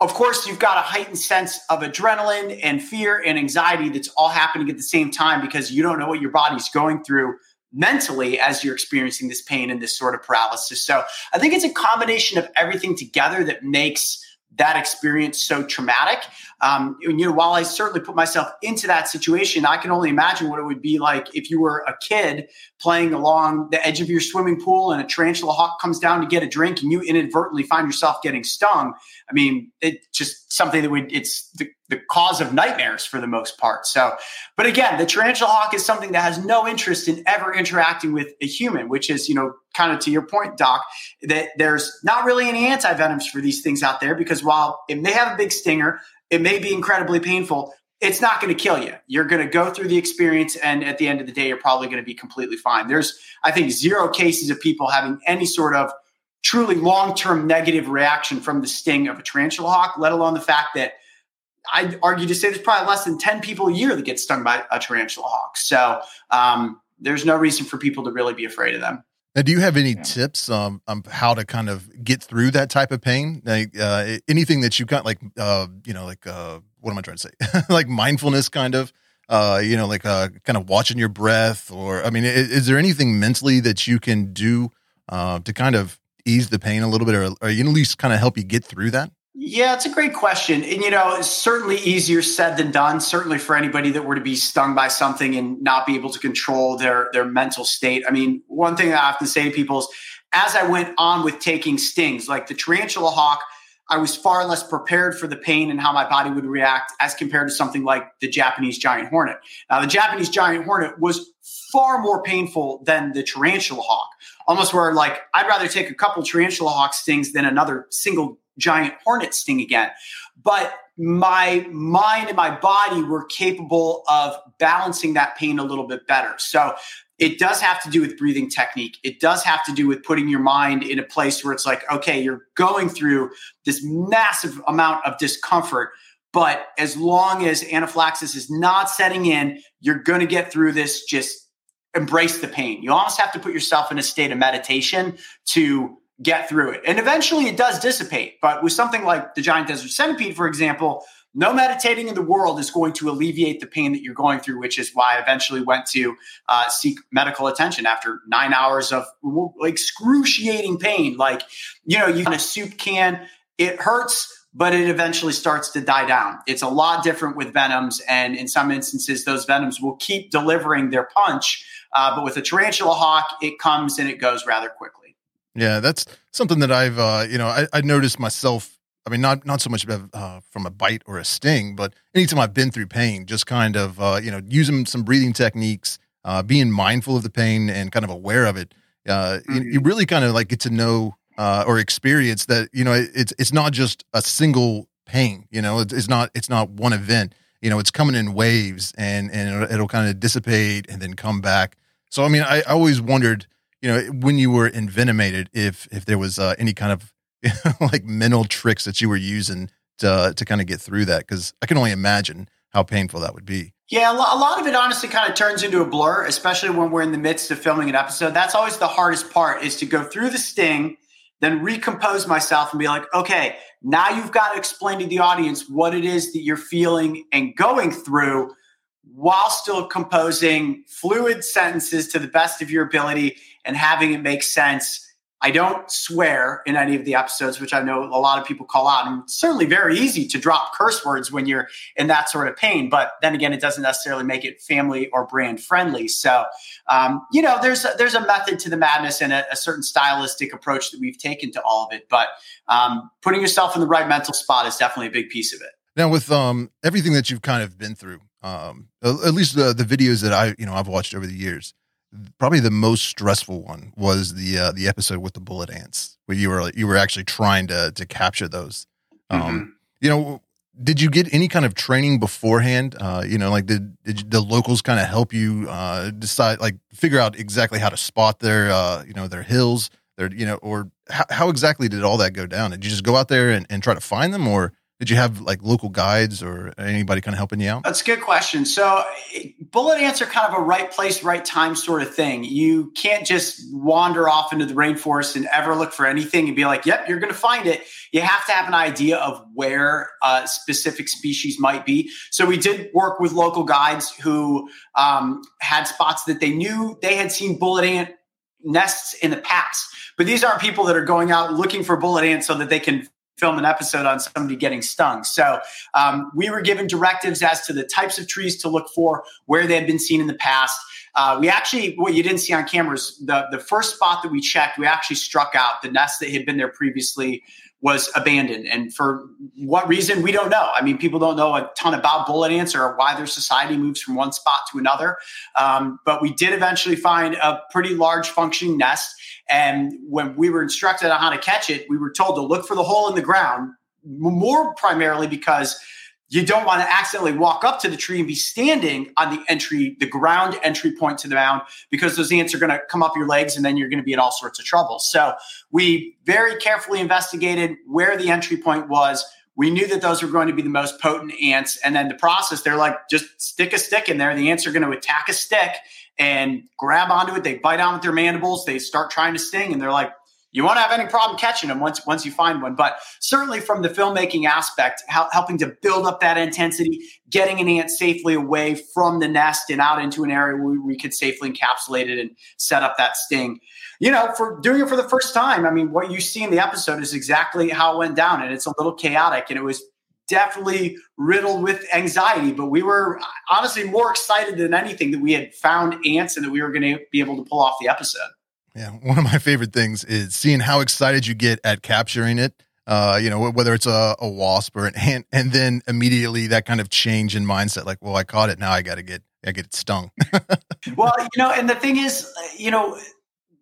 Of course, you've got a heightened sense of adrenaline and fear and anxiety that's all happening at the same time because you don't know what your body's going through mentally as you're experiencing this pain and this sort of paralysis. So I think it's a combination of everything together that makes that experience so traumatic. Um, and, you know, while I certainly put myself into that situation, I can only imagine what it would be like if you were a kid playing along the edge of your swimming pool and a tarantula hawk comes down to get a drink and you inadvertently find yourself getting stung. I mean, it's just something that would, it's the, the cause of nightmares for the most part. So, but again, the tarantula hawk is something that has no interest in ever interacting with a human, which is, you know, kind of to your point, Doc, that there's not really any anti venoms for these things out there because while it may have a big stinger, it may be incredibly painful. It's not going to kill you. You're going to go through the experience, and at the end of the day, you're probably going to be completely fine. There's, I think, zero cases of people having any sort of truly long term negative reaction from the sting of a tarantula hawk, let alone the fact that I'd argue to say there's probably less than 10 people a year that get stung by a tarantula hawk. So um, there's no reason for people to really be afraid of them. Now, do you have any yeah. tips um, on how to kind of get through that type of pain? Like uh, anything that you got, like uh, you know, like uh, what am I trying to say? [LAUGHS] like mindfulness, kind of. Uh, you know, like uh, kind of watching your breath, or I mean, is, is there anything mentally that you can do uh, to kind of ease the pain a little bit, or, or at least kind of help you get through that? Yeah, it's a great question. And, you know, it's certainly easier said than done, certainly for anybody that were to be stung by something and not be able to control their, their mental state. I mean, one thing I often say to people is as I went on with taking stings, like the tarantula hawk, I was far less prepared for the pain and how my body would react as compared to something like the Japanese giant hornet. Now, the Japanese giant hornet was far more painful than the tarantula hawk, almost where like I'd rather take a couple tarantula hawk stings than another single giant hornet sting again. But my mind and my body were capable of balancing that pain a little bit better. So it does have to do with breathing technique. It does have to do with putting your mind in a place where it's like, okay, you're going through this massive amount of discomfort. But as long as anaphylaxis is not setting in, you're going to get through this. Just embrace the pain. You almost have to put yourself in a state of meditation to get through it. And eventually it does dissipate. But with something like the giant desert centipede, for example, no meditating in the world is going to alleviate the pain that you're going through, which is why I eventually went to uh, seek medical attention after nine hours of excruciating pain. Like, you know, you in a soup can, it hurts, but it eventually starts to die down. It's a lot different with venoms. And in some instances, those venoms will keep delivering their punch. Uh, but with a tarantula hawk, it comes and it goes rather quickly. Yeah, that's something that I've uh, you know I, I noticed myself. I mean, not not so much uh, from a bite or a sting, but anytime I've been through pain, just kind of uh, you know using some breathing techniques, uh, being mindful of the pain and kind of aware of it. Uh, mm-hmm. you, you, really kind of like get to know uh, or experience that you know it's it's not just a single pain. You know, it's, it's not it's not one event. You know, it's coming in waves, and and it'll, it'll kind of dissipate and then come back. So I mean, I, I always wondered you know, when you were envenomated, if if there was uh, any kind of [LAUGHS] like mental tricks that you were using to to kind of get through that, because I can only imagine how painful that would be. Yeah, a lot of it honestly kind of turns into a blur, especially when we're in the midst of filming an episode. That's always the hardest part is to go through the sting, then recompose myself and be like, okay, now you've got to explain to the audience what it is that you're feeling and going through while still composing fluid sentences to the best of your ability and having it make sense. I don't swear in any of the episodes, which I know a lot of people call out. And certainly very easy to drop curse words when you're in that sort of pain. But then again, it doesn't necessarily make it family or brand friendly. So, um, you know, there's a, there's a method to the madness and a, a, certain stylistic approach that we've taken to all of it. But um, putting yourself in the right mental spot is definitely a big piece of it. Now, with um, everything that you've kind of been through, um, at least the the videos that I you know I've watched over the years, probably the most stressful one was the uh, the episode with the bullet ants, where you were you were actually trying to to capture those. Um, mm-hmm. You know, did you get any kind of training beforehand? Uh, you know, like did, did the locals kind of help you uh, decide, like figure out exactly how to spot their uh, you know their hills, their you know, or how, how exactly did all that go down? Did you just go out there and, and try to find them, or did you have like local guides or anybody kind of helping you out? That's a good question. So, bullet ants are kind of a right place, right time sort of thing. You can't just wander off into the rainforest and ever look for anything and be like, yep, you're going to find it. You have to have an idea of where a specific species might be. So, we did work with local guides who um, had spots that they knew they had seen bullet ant nests in the past. But these aren't people that are going out looking for bullet ants so that they can film an episode on somebody getting stung. So um, we were given directives as to the types of trees to look for, where they had been seen in the past. Uh, we actually, what you didn't see on cameras, the, the first spot that we checked, we actually struck out the nest that had been there previously was abandoned. And for what reason, we don't know. I mean, people don't know a ton about bullet ants or why their society moves from one spot to another. Um, but we did eventually find a pretty large functioning nest. And when we were instructed on how to catch it, we were told to look for the hole in the ground, more primarily because you don't want to accidentally walk up to the tree and be standing on the entry, the ground entry point to the mound, because those ants are going to come up your legs and then you're going to be in all sorts of trouble. So we very carefully investigated where the entry point was. We knew that those were going to be the most potent ants. And then the process, they're like, just stick a stick in there. The ants are going to attack a stick and grab onto it. They bite on with their mandibles. They start trying to sting. And they're like, you won't have any problem catching them once once you find one. But certainly from the filmmaking aspect, helping to build up that intensity, getting an ant safely away from the nest and out into an area where we could safely encapsulate it and set up that sting. You know, for doing it for the first time, I mean, what you see in the episode is exactly how it went down, and it's a little chaotic, and it was definitely riddled with anxiety. But we were honestly more excited than anything that we had found ants and that we were going to be able to pull off the episode. Yeah, one of my favorite things is seeing how excited you get at capturing it. Uh, you know, whether it's a, a wasp or an ant, and then immediately that kind of change in mindset, like, well, I caught it, now I got to get, I get stung. [LAUGHS] well, you know, and the thing is, you know,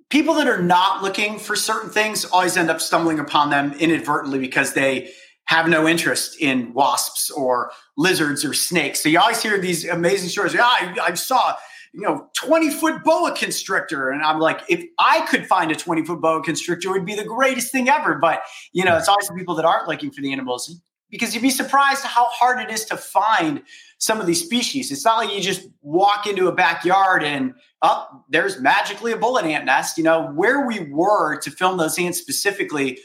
people that are not looking for certain things always end up stumbling upon them inadvertently because they have no interest in wasps or lizards or snakes. So you always hear these amazing stories. Yeah, I, I saw you know, 20 foot boa constrictor. And I'm like, if I could find a 20 foot boa constrictor, it would be the greatest thing ever. But, you know, it's always the people that aren't looking for the animals because you'd be surprised how hard it is to find some of these species. It's not like you just walk into a backyard and up oh, there's magically a bullet ant nest. You know, where we were to film those ants specifically,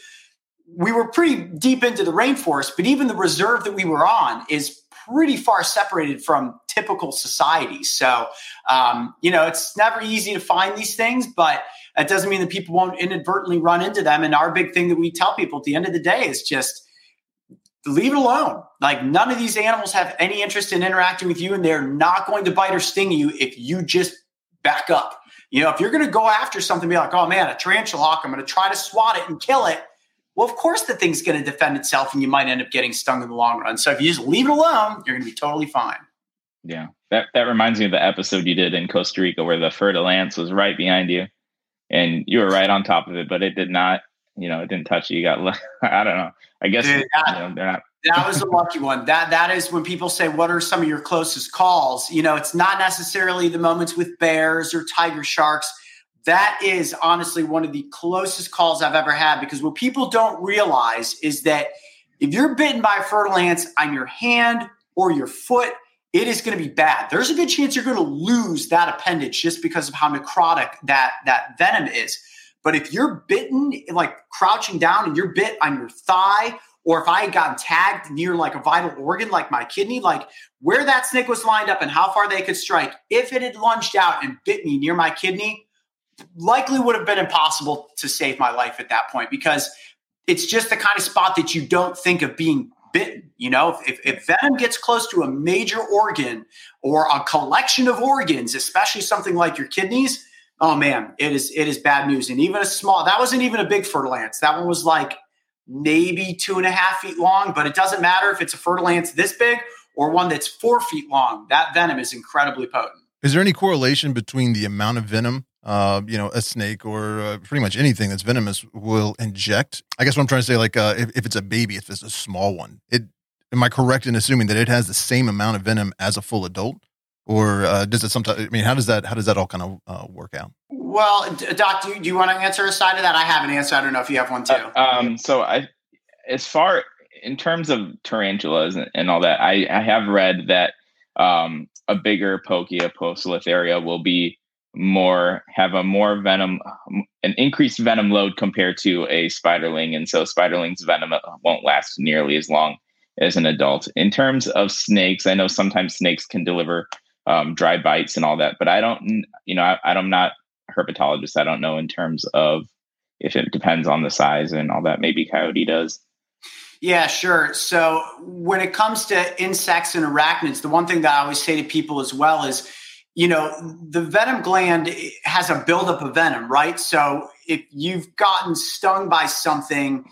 we were pretty deep into the rainforest, but even the reserve that we were on is pretty far separated from typical society. So, um, you know, it's never easy to find these things, but that doesn't mean that people won't inadvertently run into them. And our big thing that we tell people at the end of the day is just leave it alone. Like none of these animals have any interest in interacting with you, and they're not going to bite or sting you if you just back up. You know, if you're going to go after something, be like, oh man, a tarantula hawk, I'm going to try to swat it and kill it well, of course, the thing's going to defend itself and you might end up getting stung in the long run. So if you just leave it alone, you're going to be totally fine. Yeah. That, that reminds me of the episode you did in Costa Rica where the fer de lance was right behind you and you were right on top of it, but it did not, you know, it didn't touch you. You got, [LAUGHS] I don't know. I guess Dude, that, you know, they're not. [LAUGHS] that was a lucky one. That that is when people say, "What are some of your closest calls?" You know, it's not necessarily the moments with bears or tiger sharks that is honestly one of the closest calls I've ever had because what people don't realize is that if you're bitten by a fer de lance on your hand or your foot, it is going to be bad. There's a good chance you're going to lose that appendage just because of how necrotic that that venom is. But if you're bitten, like crouching down and you're bit on your thigh, or if I had gotten tagged near like a vital organ, like my kidney, like where that snake was lined up and how far they could strike, if it had lunged out and bit me near my kidney, likely would have been impossible to save my life at that point because it's just the kind of spot that you don't think of being bitten. You know, if, if venom gets close to a major organ or a collection of organs, especially something like your kidneys, oh man, it is it is bad news. And even a small that wasn't even a big fer de lance. That one was like maybe two and a half feet long, but it doesn't matter if it's a fer de lance this big or one that's four feet long. That venom is incredibly potent. Is there any correlation between the amount of venom uh, you know, a snake or uh, pretty much anything that's venomous will inject. I guess what I'm trying to say, like, uh, if, if it's a baby, if it's a small one, it am I correct in assuming that it has the same amount of venom as a full adult, or uh, does it sometimes? I mean, how does that how does that all kind of uh, work out? Well, Doc, do you, do you want to answer a side of that? I have an answer. I don't know if you have one too. Uh, um, so I, as far in terms of tarantulas and, and all that, I, I have read that um, a bigger Pokia poecilotheria will be more have a more venom an increased venom load compared to a spiderling. And so spiderling's venom won't last nearly as long as an adult. In terms of snakes i know sometimes snakes can deliver um, dry bites and all that but i don't you know I, i'm not a herpetologist. I don't know in terms of if it depends on the size and all that. Maybe coyote does. Yeah, sure. So when it comes to insects and arachnids, the one thing that I always say to people as well is you know, the venom gland has a buildup of venom, right? So if you've gotten stung by something,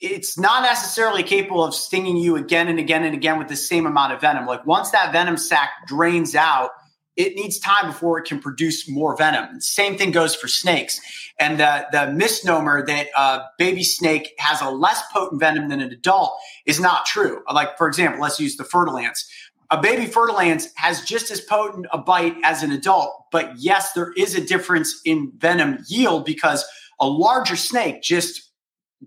it's not necessarily capable of stinging you again and again and again with the same amount of venom. Like once that venom sac drains out, it needs time before it can produce more venom. Same thing goes for snakes. And the, the misnomer that a baby snake has a less potent venom than an adult is not true. Like, for example, let's use the fer-de-lance. A baby fer-de-lance has just as potent a bite as an adult, but yes, there is a difference in venom yield because a larger snake just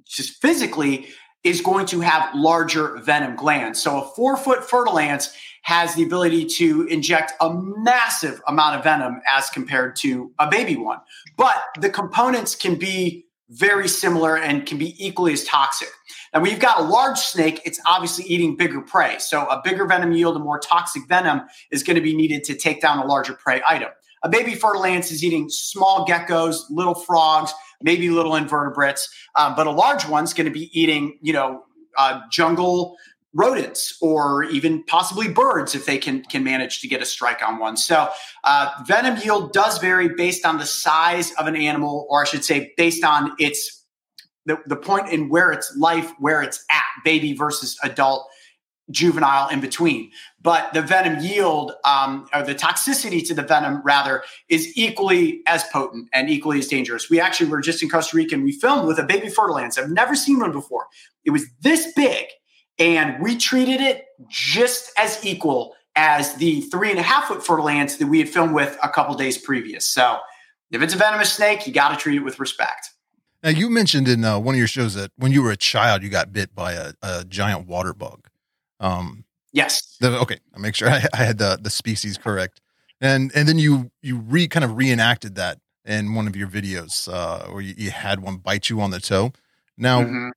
just physically is going to have larger venom glands. So a four foot fer-de-lance has the ability to inject a massive amount of venom as compared to a baby one. But the components can be very similar and can be equally as toxic. Now, when you've got a large snake, it's obviously eating bigger prey. So a bigger venom yield, a more toxic venom is going to be needed to take down a larger prey item. A baby fer-de-lance is eating small geckos, little frogs, maybe little invertebrates, um, but a large one's going to be eating, you know, uh, jungle rodents or even possibly birds if they can can manage to get a strike on one. So uh, venom yield does vary based on the size of an animal, or I should say, based on its the, the point in where its life, where it's at, baby versus adult juvenile in between. But the venom yield, um, or the toxicity to the venom, rather, is equally as potent and equally as dangerous. We actually were just in Costa Rica and we filmed with a baby fer-de-lance. I've never seen one before. It was this big, and we treated it just as equal as the three and a half foot fer-de-lance that we had filmed with a couple days previous. So if it's a venomous snake, you got to treat it with respect. Now, you mentioned in uh, one of your shows that when you were a child, you got bit by a, a giant water bug. Um, yes. The, okay, I make sure I, I, had the the species correct, and and then you you re kind of reenacted that in one of your videos, uh, where you, you had one bite you on the toe. Now, mm-hmm.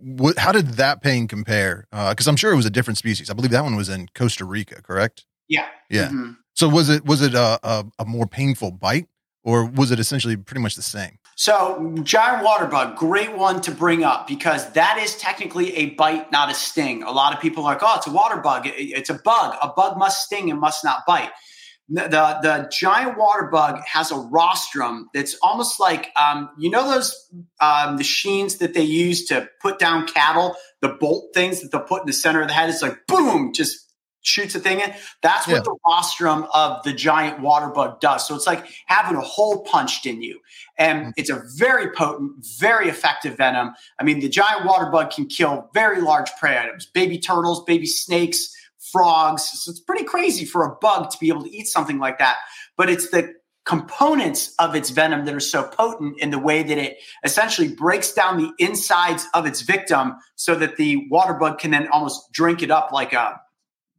What? How did that pain compare? Because uh, I'm sure it was a different species. I believe that one was in Costa Rica, correct? Yeah. Yeah. Mm-hmm. So was it was it a, a, a more painful bite, or was it essentially pretty much the same? So, giant water bug, great one to bring up because that is technically a bite, not a sting. A lot of people are like, oh, it's a water bug. It's a bug. A bug must sting and must not bite. The, the, giant water bug has a rostrum that's almost like, um, you know, those um, machines that they use to put down cattle, the bolt things that they'll put in the center of the head. It's like, boom, just shoots a thing in. That's what yeah. the rostrum of the giant water bug does. So it's like having a hole punched in you. And mm-hmm. it's a very potent, very effective venom. I mean, the giant water bug can kill very large prey items, baby turtles, baby snakes, frogs. So it's pretty crazy for a bug to be able to eat something like that. But it's the components of its venom that are so potent in the way that it essentially breaks down the insides of its victim so that the water bug can then almost drink it up like a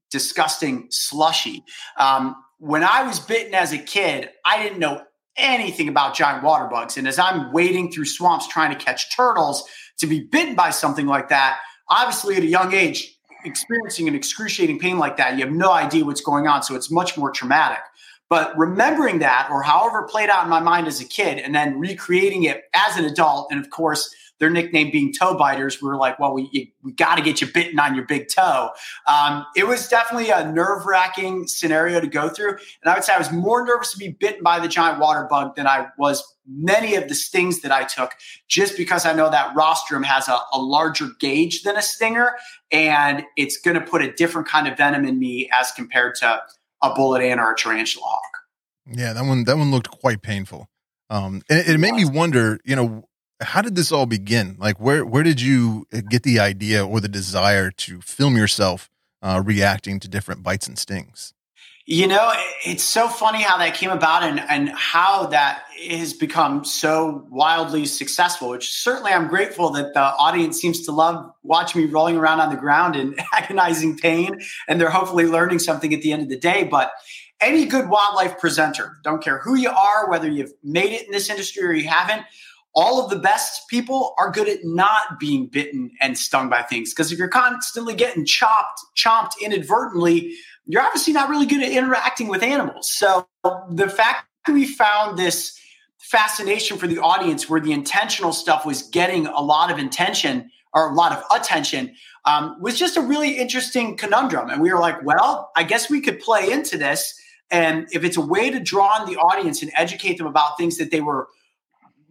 disgusting slushy. Um, when I was bitten as a kid, I didn't know anything about giant water bugs. And as I'm wading through swamps trying to catch turtles, to be bitten by something like that, obviously at a young age, experiencing an excruciating pain like that, you have no idea what's going on. So it's much more traumatic. But remembering that, or however played out in my mind as a kid, and then recreating it as an adult, and of course, their nickname being toe biters, we were like, well, we, we got to get you bitten on your big toe. Um, it was definitely a nerve wracking scenario to go through. And I would say I was more nervous to be bitten by the giant water bug than I was many of the stings that I took, just because I know that rostrum has a, a larger gauge than a stinger. And it's going to put a different kind of venom in me as compared to a bullet ant or a tarantula hawk. Yeah, that one that one looked quite painful. Um, and it, it made me wonder, you know, how did this all begin? Like, where where did you get the idea or the desire to film yourself uh, reacting to different bites and stings? You know, it's so funny how that came about and, and how that has become so wildly successful, which certainly I'm grateful that the audience seems to love watching me rolling around on the ground in [LAUGHS] agonizing pain. And they're hopefully learning something at the end of the day. But any good wildlife presenter, don't care who you are, whether you've made it in this industry or you haven't, all of the best people are good at not being bitten and stung by things. Because if you're constantly getting chopped, chomped inadvertently, you're obviously not really good at interacting with animals. So the fact that we found this fascination for the audience where the intentional stuff was getting a lot of intention or a lot of attention um, was just a really interesting conundrum. And we were like, well, I guess we could play into this. And if it's a way to draw in the audience and educate them about things that they were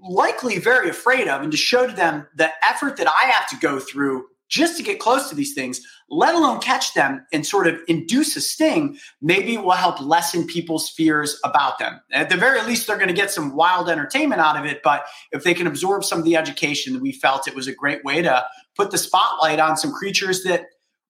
likely very afraid of, and to show to them the effort that I have to go through just to get close to these things, let alone catch them and sort of induce a sting, maybe will help lessen people's fears about them. At the very least, they're going to get some wild entertainment out of it. But if they can absorb some of the education, we felt it was a great way to put the spotlight on some creatures that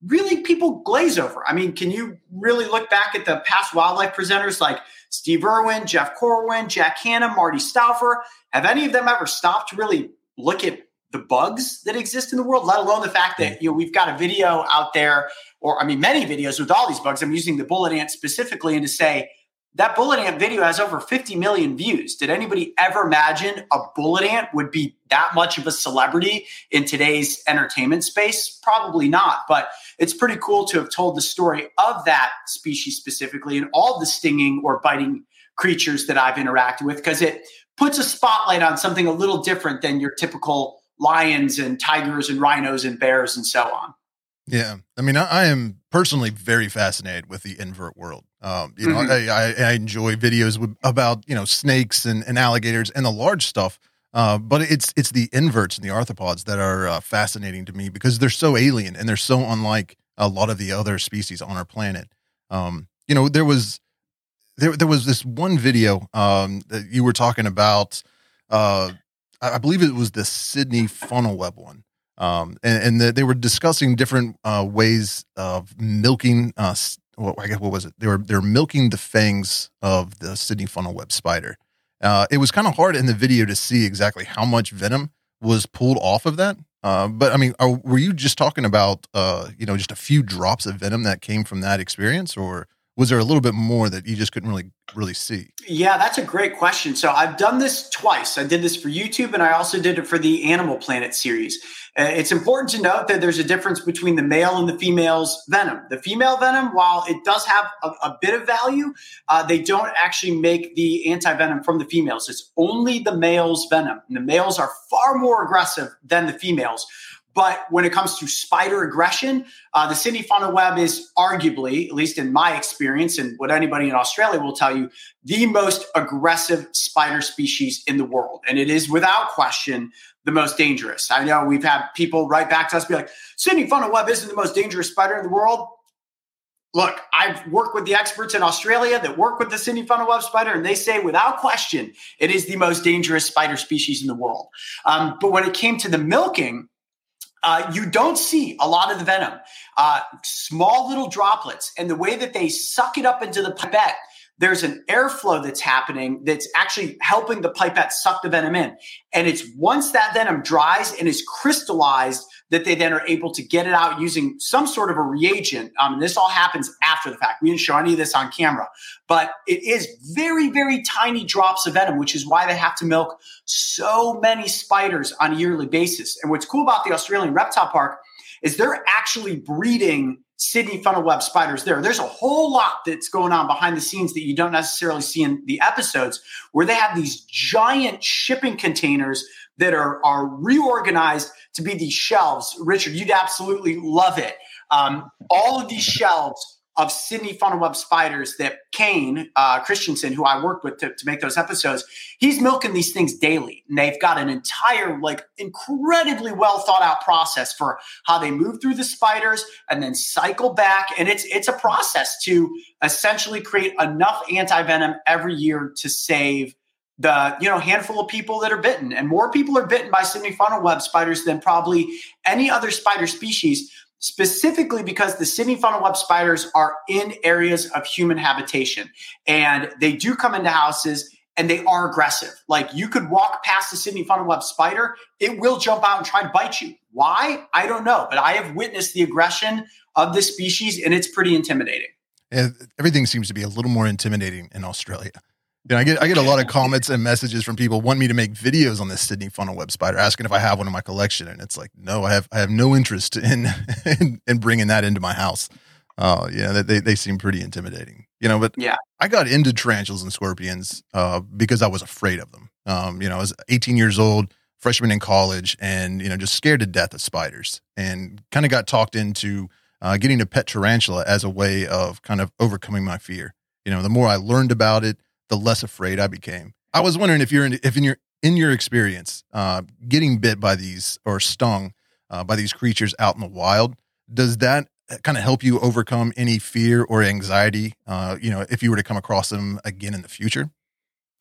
really people glaze over. I mean, can you really look back at the past wildlife presenters like Steve Irwin, Jeff Corwin, Jack Hanna, Marty Stouffer? Have any of them ever stopped to really look at the bugs that exist in the world, let alone the fact that you know we've got a video out there, or I mean many videos with all these bugs. I'm using the bullet ant specifically, and to say that bullet ant video has over 50 million views. Did anybody ever imagine a bullet ant would be that much of a celebrity in today's entertainment space? Probably not, but it's pretty cool to have told the story of that species specifically and all the stinging or biting creatures that I've interacted with because it puts a spotlight on something a little different than your typical lions and tigers and rhinos and bears and so on. Yeah, I mean, I, I am personally very fascinated with the invert world. Um, you know, Mhm. I, I, I enjoy videos with, about you know snakes and, and alligators and the large stuff. Uh, but it's it's the inverts and the arthropods that are uh, fascinating to me because they're so alien and they're so unlike a lot of the other species on our planet. Um, you know, there was there there was this one video um, that you were talking about. Uh, I believe it was the Sydney funnel web one um, and, and the, they were discussing different uh, ways of milking. Uh, I guess what was it? They were they were milking the fangs of the Sydney funnel web spider. Uh, it was kind of hard in the video to see exactly how much venom was pulled off of that. Uh, but I mean, are, were you just talking about uh, you know just a few drops of venom that came from that experience, or was there a little bit more that you just couldn't really really see? Yeah, that's a great question. So I've done this twice. I did this for YouTube and I also did it for the Animal Planet series. Uh, it's important to note that there's a difference between the male and the female's venom. The female venom, while it does have a, a bit of value, uh, they don't actually make the anti venom from the females. It's only the male's venom. And the males are far more aggressive than the females. But when it comes to spider aggression, uh, the Sydney funnel web is arguably, at least in my experience, and what anybody in Australia will tell you, the most aggressive spider species in the world. And it is without question the most dangerous. I know we've had people write back to us be like, Sydney funnel web isn't the most dangerous spider in the world. Look, I've worked with the experts in Australia that work with the Sydney funnel web spider, and they say without question it is the most dangerous spider species in the world. Um, but when it came to the milking, uh, you don't see a lot of the venom. Uh, small little droplets, and the way that they suck it up into the pipette, there's an airflow that's happening that's actually helping the pipette suck the venom in. And it's once that venom dries and is crystallized that they then are able to get it out using some sort of a reagent. Um, and this all happens after the fact. We didn't show any of this on camera, but it is very, very tiny drops of venom, which is why they have to milk so many spiders on a yearly basis. And what's cool about the Australian Reptile Park is they're actually breeding Sydney funnel web spiders there. There's a whole lot that's going on behind the scenes that you don't necessarily see in the episodes where they have these giant shipping containers that are, are reorganized to be these shelves. Richard, you'd absolutely love it. Um, all of these shelves of Sydney funnel web spiders that Kane uh, Christensen, who I worked with to, to make those episodes, he's milking these things daily. And they've got an entire, like, incredibly well thought out process for how they move through the spiders and then cycle back. And it's it's a process to essentially create enough anti venom every year to save the you know handful of people that are bitten and more people are bitten by sydney funnel web spiders than probably any other spider species specifically because the Sydney funnel web spiders are in areas of human habitation and they do come into houses and they are aggressive. Like you could walk past the Sydney funnel web spider, it will jump out and try to bite you. Why? I don't know, but I have witnessed the aggression of this species and it's pretty intimidating. And everything seems to be a little more intimidating in Australia. You know, I get I get a lot of comments and messages from people wanting me to make videos on this Sydney funnel web spider, asking if I have one in my collection, and it's like, no, I have I have no interest [LAUGHS] in in, in bringing that into my house. Uh, yeah, they they seem pretty intimidating, you know. But Yeah. I got into tarantulas and scorpions uh, because I was afraid of them. Um, you know, I was 18 years old, freshman in college, and you know, just scared to death of spiders, and kind of got talked into uh, getting a pet tarantula as a way of kind of overcoming my fear. You know, the more I learned about it, the less afraid I became. I was wondering if you're in, if in your in your experience, uh, getting bit by these or stung, uh, by these creatures out in the wild. Does that kind of help you overcome any fear or anxiety? Uh, you know, if you were to come across them again in the future?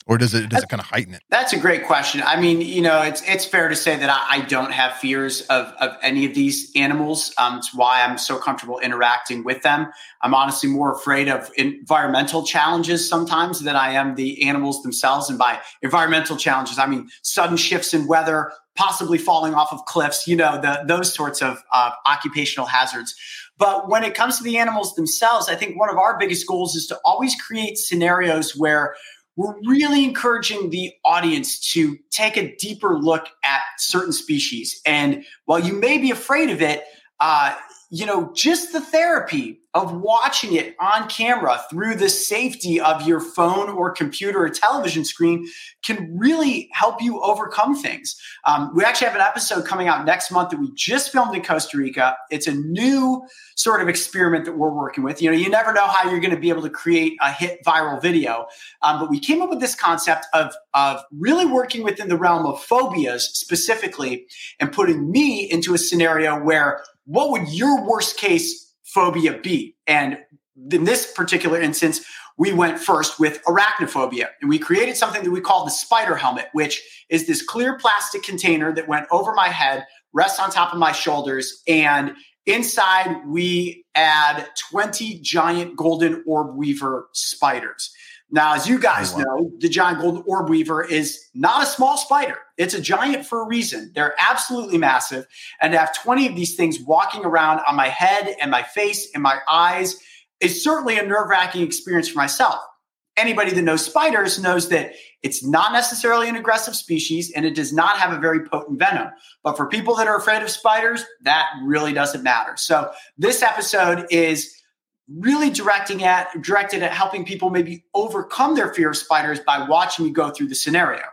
Or does it does it kind of heighten it? That's a great question. I mean, you know, it's it's fair to say that I, I don't have fears of of any of these animals. Um, it's why I'm so comfortable interacting with them. I'm honestly more afraid of environmental challenges sometimes than I am the animals themselves. And by environmental challenges, I mean sudden shifts in weather, possibly falling off of cliffs. You know, the those sorts of uh, occupational hazards. But when it comes to the animals themselves, I think one of our biggest goals is to always create scenarios where we're really encouraging the audience to take a deeper look at certain species. And while you may be afraid of it, uh, you know, just the therapy of watching it on camera through the safety of your phone or computer or television screen can really help you overcome things. Um, we actually have an episode coming out next month that we just filmed in Costa Rica. It's a new sort of experiment that we're working with. You know, you never know how you're going to be able to create a hit viral video, um, but we came up with this concept of of really working within the realm of phobias specifically, and putting me into a scenario where what would your worst case phobia be? And in this particular instance, we went first with arachnophobia and we created something that we call the spider helmet, which is this clear plastic container that went over my head, rests on top of my shoulders, and inside we add 20 giant golden orb weaver spiders. Now, as you guys oh, wow. know, the giant golden orb weaver is not a small spider. It's a giant for a reason. They're absolutely massive. And to have 20 of these things walking around on my head and my face and my eyes is certainly a nerve wracking experience for myself. Anybody that knows spiders knows that it's not necessarily an aggressive species and it does not have a very potent venom. But for people that are afraid of spiders, that really doesn't matter. So this episode is really directing at directed at helping people maybe overcome their fear of spiders by watching me go through the scenario.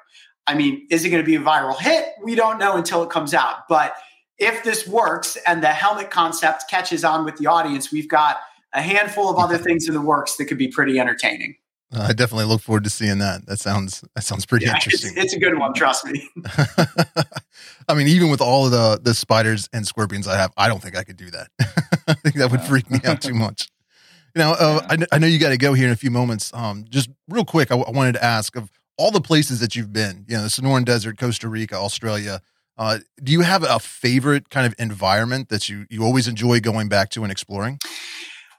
I mean, is it going to be a viral hit? We don't know until it comes out. But if this works and the helmet concept catches on with the audience, we've got a handful of other [LAUGHS] things in the works that could be pretty entertaining. Uh, I definitely look forward to seeing that. That sounds that sounds pretty yeah, interesting. It's, it's, a good one, trust me. [LAUGHS] I mean, even with all of the the spiders and scorpions I have, I don't think I could do that. [LAUGHS] I think that would freak me out too much. You know, uh, I, I, know you got to go here in a few moments. Um, just real quick, I, w- I wanted to ask of all the places that you've been, you know, the Sonoran Desert, Costa Rica, Australia. Uh, do you have a favorite kind of environment that you you always enjoy going back to and exploring?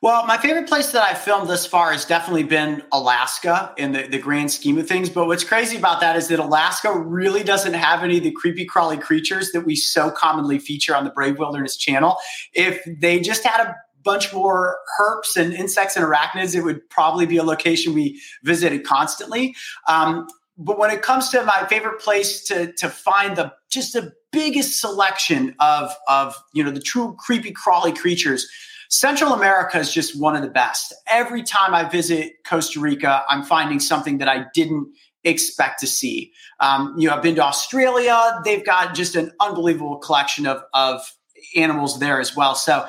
Well, my favorite place that I've filmed thus far has definitely been Alaska in the, the grand scheme of things. But what's crazy about that is that Alaska really doesn't have any of the creepy crawly creatures that we so commonly feature on the Brave Wilderness channel. If they just had a bunch more herps and insects and arachnids, it would probably be a location we visited constantly. Um, but when it comes to my favorite place to to find the just the biggest selection of of you know the true creepy crawly creatures central america is just one of the best. Every time i visit costa rica i'm finding something that i didn't expect to see. Um, you know i've been to australia they've got just an unbelievable collection of of animals there as well. So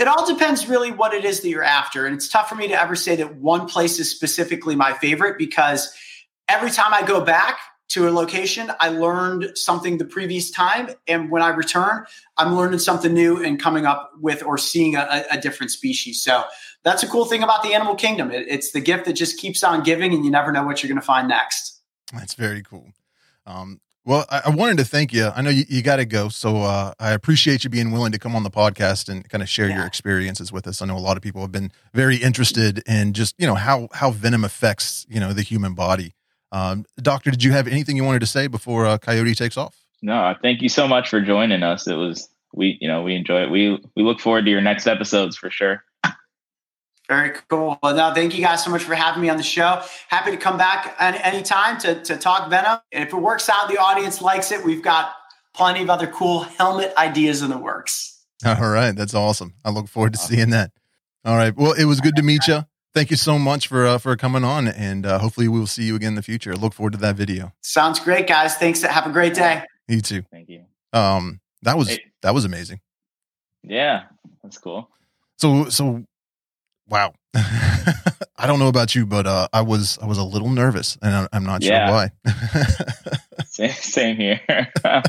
it all depends really what it is that you're after. And it's tough for me to ever say that one place is specifically my favorite because every time I go back to a location, I learned something the previous time. And when I return, I'm learning something new and coming up with or seeing a, a different species. So that's a cool thing about the animal kingdom. It, it's the gift that just keeps on giving, and you never know what you're going to find next. That's very cool. Um, well, I, I, wanted to thank you. I know you, you got to go, so uh, I appreciate you being willing to come on the podcast and kind of share yeah. your experiences with us. I know a lot of people have been very interested in just you know how how venom affects you know the human body. Um, Doctor, did you have anything you wanted to say before uh, Coyote takes off? No, thank you so much for joining us. It was we you know we enjoy it. We we look forward to your next episodes for sure. Very cool. Well, no, thank you guys so much for having me on the show. Happy to come back at any time to, to talk Venom. And if it works out, the audience likes it. We've got plenty of other cool helmet ideas in the works. All right. That's awesome. I look forward to seeing that. All right. Well, it was good to meet you. Thank you so much for uh, for coming on, and uh, hopefully we will see you again in the future. I look forward to that video. Sounds great, guys. Thanks. Have a great day. You too. Thank you. Um, that was hey. that was amazing. Yeah, that's cool. So so wow. [LAUGHS] I don't know about you, but uh, I was I was a little nervous, and I'm, I'm not yeah. sure why. [LAUGHS] same, same here, [LAUGHS]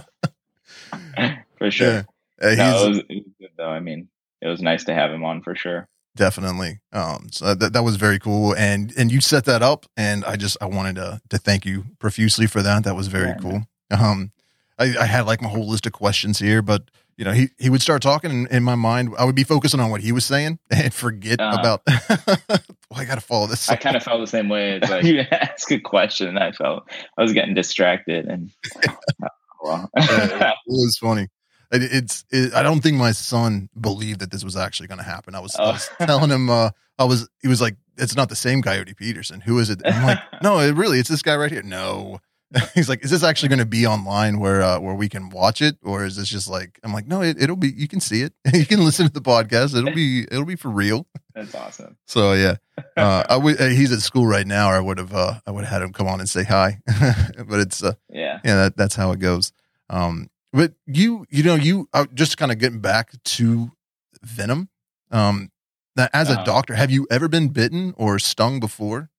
for sure. Yeah. Uh, no, it was, it was good though. I mean, it was nice to have him on for sure definitely um so that, that was very cool and and you set that up and i just i wanted to to thank you profusely for that that was very yeah, cool um I, I had like my whole list of questions here but you know he he would start talking and in my mind i would be focusing on what he was saying [LAUGHS] and forget uh, about [LAUGHS] well, i gotta follow this i kind of felt the same way it's [LAUGHS] like you ask a question and i felt i was getting distracted and uh, well. it was funny it's it, I don't think my son believed that this was actually going to happen. I was, oh. I was telling him uh, I was he was like it's not the same Coyote Peterson. Who is it? I'm like no, it really it's this guy right here. No. [LAUGHS] He's like, is this actually going to be online where uh, where we can watch it, or is this just like? I'm like, no, it, will be. You can see it. [LAUGHS] you can listen to the podcast. It'll be it'll be for real. [LAUGHS] That's awesome. So yeah, uh, I would. Uh, he's at school right now, or I would have uh, I would have had him come on and say hi. but it's uh, yeah, yeah. That, that's how it goes. Um, but you, you know, you uh, just kind of getting back to venom. Um, that as a uh-huh. doctor, have you ever been bitten or stung before?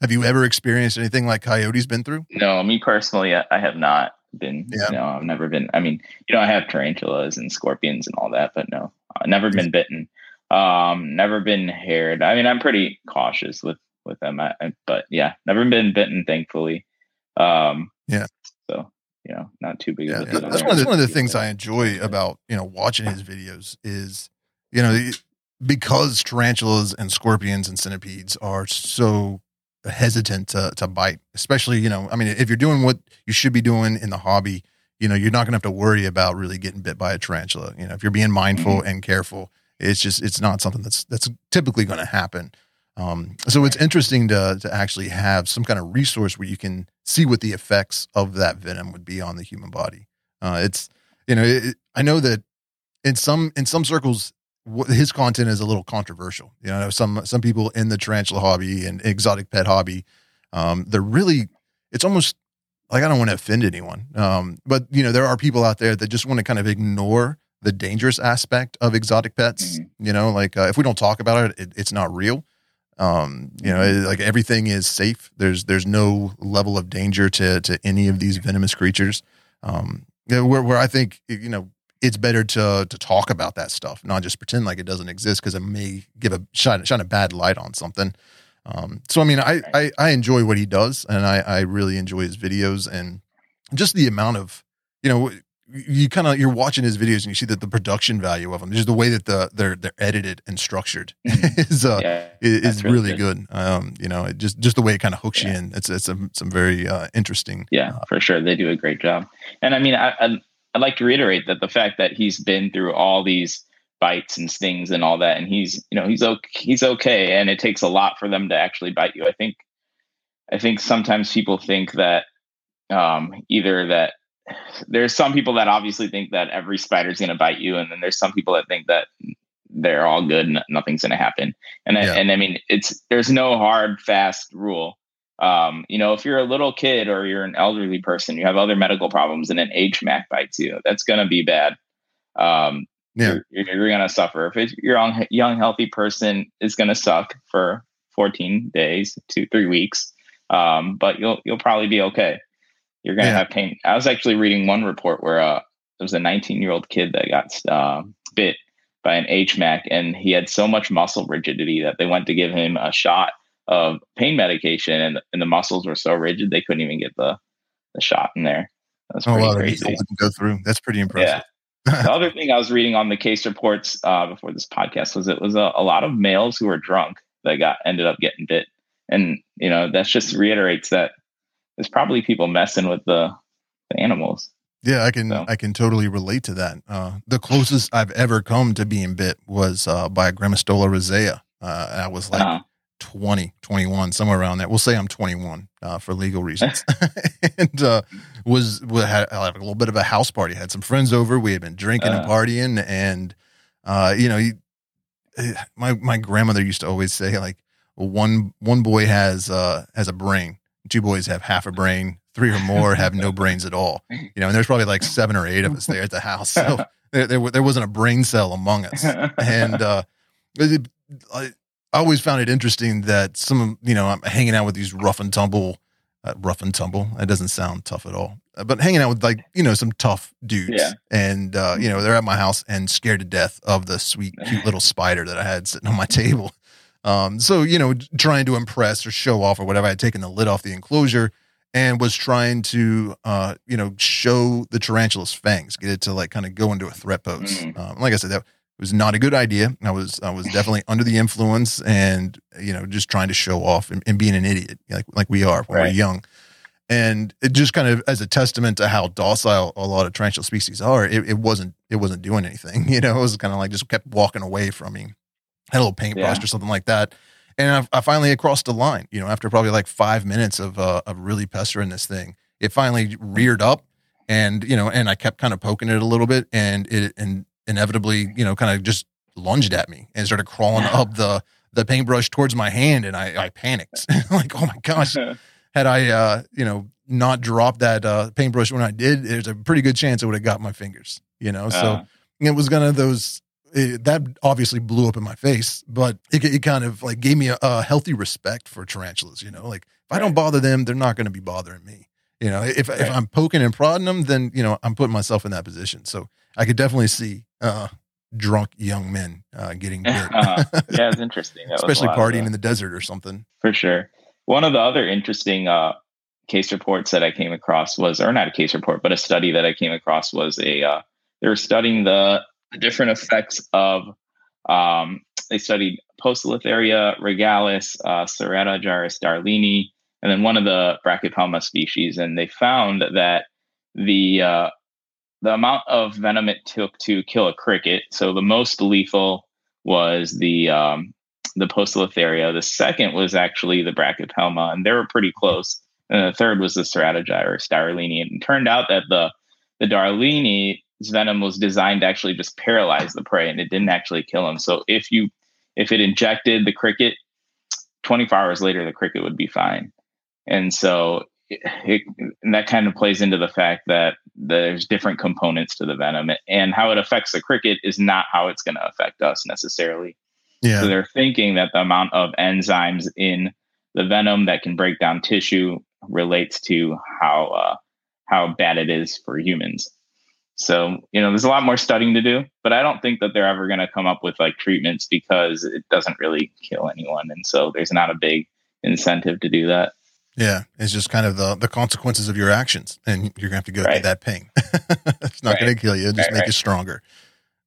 Have you ever experienced anything like Coyote's been through? No, me personally, I have not been. Yeah. No, I've never been. I mean, you know, I have tarantulas and scorpions and all that, but no, I've never been bitten. Um, never been haired. I mean, I'm pretty cautious with with them, I, but yeah, never been bitten, thankfully. Um, yeah. So you know, not too big. Yeah, yeah. That's one of the, one of the things I enjoy about you know watching his videos is you know because tarantulas and scorpions and centipedes are so hesitant to to bite, especially you know I mean if you're doing what you should be doing in the hobby, you know you're not gonna have to worry about really getting bit by a tarantula. You know if you're being mindful mm-hmm. and careful, it's just it's not something that's that's typically going to happen. Um, so it's interesting to to actually have some kind of resource where you can see what the effects of that venom would be on the human body. Uh, it's you know it, I know that in some in some circles his content is a little controversial. You know some some people in the tarantula hobby and exotic pet hobby, um, they're really it's almost like I don't want to offend anyone, um, but you know there are people out there that just want to kind of ignore the dangerous aspect of exotic pets. Mm-hmm. You know, like uh, if we don't talk about it, it it's not real. Um, you know, mm-hmm. like everything is safe. There's there's no level of danger to to any of these venomous creatures. Um, you know, where where I think you know it's better to to talk about that stuff, not just pretend like it doesn't exist because it may give a shine shine a bad light on something. Um, so I mean, I, I I enjoy what he does, and I I really enjoy his videos and just the amount of you know you kind of you're watching his videos and you see that the production value of them, just the way that the they're they're edited and structured [LAUGHS] mm-hmm. is uh yeah, is, really, really good. good. Um, you know, it just just the way it kind of hooks yeah. you in. It's it's some some very uh, interesting. Yeah, uh, for sure, they do a great job. And I mean, I, I I'd like to reiterate that the fact that he's been through all these bites and stings and all that, and he's you know he's okay, he's okay, and it takes a lot for them to actually bite you. I think I think sometimes people think that um, either that there's some people that obviously think that every spider is going to bite you, and then there's some people that think that they're all good and nothing's going to happen. And yeah. and I mean, it's there's no hard fast rule. Um, you know, if you're a little kid or you're an elderly person, you have other medical problems, and an HMAC bites you, that's going to be bad. Um, yeah. you're, you're going to suffer. If you're a young, healthy person, is going to suck for 14 days, two, three weeks. Um, but you'll you'll probably be okay you're going to yeah. have pain. I was actually reading one report where uh, there was a 19 year old kid that got uh, bit by an HMAC, and he had so much muscle rigidity that they went to give him a shot of pain medication, and, and the muscles were so rigid they couldn't even get the, the shot in there. That's pretty oh, crazy. Go through. That's pretty impressive. Yeah. the [LAUGHS] other thing I was reading on the case reports uh, before this podcast was it was a, a lot of males who were drunk that got ended up getting bit, and you know that just reiterates that there's probably people messing with the, the animals. Yeah, I can so. I can totally relate to that. Uh, the closest I've ever come to being bit was uh, by a Grammostola rosea. Uh, I was like uh-huh. 20, 21, somewhere around that. We'll say I'm 21 uh, for legal reasons. [LAUGHS] and uh, was, was had, had, a little bit of a house party. Had some friends over. We had been drinking and uh-huh. partying, and uh, you know, you, eh, my my grandmother used to always say like, one one boy has uh, has a brain two boys have half a brain, three or more have no [LAUGHS] brains at all. You know, and there's probably like seven or eight of us there at the house. So [LAUGHS] there, there, there wasn't a brain cell among us. And uh, it, I always found it interesting that some, you know, I'm hanging out with these rough and tumble uh, rough and tumble. That doesn't sound tough at all. Uh, but hanging out with like you know some tough dudes, Yeah. and uh, you know they're at my house and scared to death of the sweet, cute little [LAUGHS] spider that I had sitting on my table. Um, so you know, trying to impress or show off or whatever, I had taken the lid off the enclosure and was trying to, uh, you know, show the tarantula's fangs, get it to like kind of go into a threat pose. Mhm. Um, like I said, that was not a good idea. I was, I was definitely under the influence and you know, just trying to show off and, and being an idiot, like like we are when we're young. And it just kind of as a testament to how docile a lot of tarantula species are, it, it wasn't it wasn't doing anything. [LAUGHS] You know, it was kind of like just kept walking away from me. Had a little paintbrush Yeah. or something like that. And I, I finally crossed the line, you know, after probably like five minutes of uh, of really pestering this thing, it finally reared up and, you know, and I kept kind of poking it a little bit and it, and inevitably, you know, kind of just lunged at me and started crawling up the, the paintbrush towards my hand. And I, I panicked [LAUGHS] like, oh my gosh, [LAUGHS] had I, uh, you know, not dropped that uh, paintbrush when I did, there's a pretty good chance it would have got my fingers, you know? So Uh, it was kind of those, it, that obviously blew up in my face, but it, it kind of like gave me a, a healthy respect for tarantulas, you know? Like if I don't bother them, they're not going to be bothering me. You know, if, if I'm poking and prodding them, then, you know, I'm putting myself in that position. So I could definitely see uh, drunk young men uh, getting [LAUGHS] bit, Uh-huh. yeah, it's interesting. That especially partying in the desert or something. for sure. One of the other interesting uh, case reports that I came across was, or not a case report, but a study that I came across was a. Uh, they were studying the, the different effects of. Um, they studied Poecilotheria regalis, uh, Ceratogyrus darlini, and then one of the Brachypelma species, and they found that the uh, the amount of venom it took to kill a cricket, so the most lethal was the um, the Poecilotheria. The second was actually the Brachypelma, and they were pretty close. And the third was the Ceratogyrus darlini. And it turned out that the the Darlini's venom was designed to actually just paralyze the prey, and it didn't actually kill him. So if you if it injected the cricket, 24 hours later, the cricket would be fine. And so it, and that kind of plays into the fact that there's different components to the venom, and how it affects the cricket is not how it's going to affect us necessarily. Yeah. So they're thinking that the amount of enzymes in the venom that can break down tissue relates to how uh, how bad it is for humans. So you know, there's a lot more studying to do, but I don't think that they're ever going to come up with like treatments because it doesn't really kill anyone, and so there's not a big incentive to do that. Yeah, it's just kind of the the consequences of your actions, and you're gonna have to go through that pain. [LAUGHS] it's not Right. gonna kill you; it'll just Right, make right. you stronger.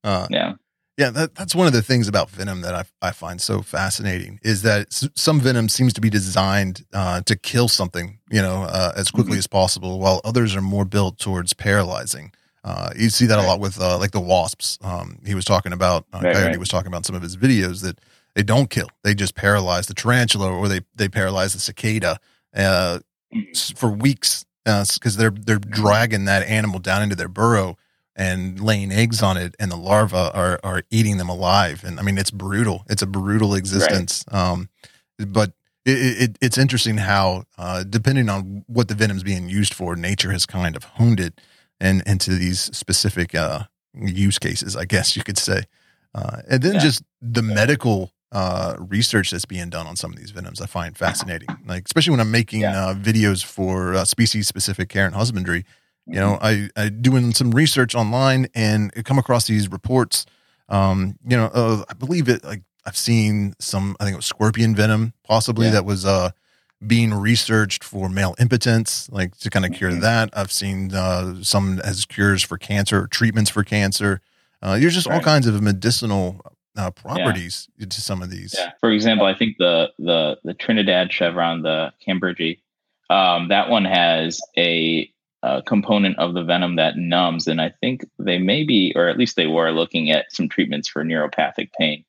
Uh, Yeah, yeah, that, that's one of the things about venom that I I find so fascinating is that s- some venom seems to be designed uh, to kill something, you know, uh, as quickly Mm-hmm. as possible, while others are more built towards paralyzing. Uh, you see that a lot with uh, like the wasps. Um, he was talking about uh, Right, Coyote right. was talking about some of his videos that they don't kill; they just paralyze the tarantula or they they paralyze the cicada. Uh, for weeks because they're they're dragging that animal down into their burrow and laying eggs on it, and the larvae are are eating them alive. And I mean, it's brutal. It's a brutal existence. Um, but it, it, it's interesting how, uh, depending on what the venom's being used for, nature has kind of honed it and into these specific uh, use cases, I guess you could say. Uh, and then Yeah. just the medical uh, research that's being done on some of these venoms, I find fascinating. [LAUGHS] Like especially when I'm making Yeah. uh, videos for uh, species specific care and husbandry. You know, Mm-hmm. I I doing some research online and I come across these reports. Um, you know, uh, I believe it. Like I've seen some. I think it was scorpion venom, possibly Yeah. that was uh being researched for male impotence, like to kind of cure Mhm. that. I've seen uh, some as cures for cancer, treatments for cancer. Uh, there's just all kinds of medicinal uh, properties to some of these. Yeah. For example, I think the the the Trinidad chevron, the Cambridge, um, that one has a, a component of the venom that numbs, and I think they may be, or at least they were, looking at some treatments for neuropathic pain.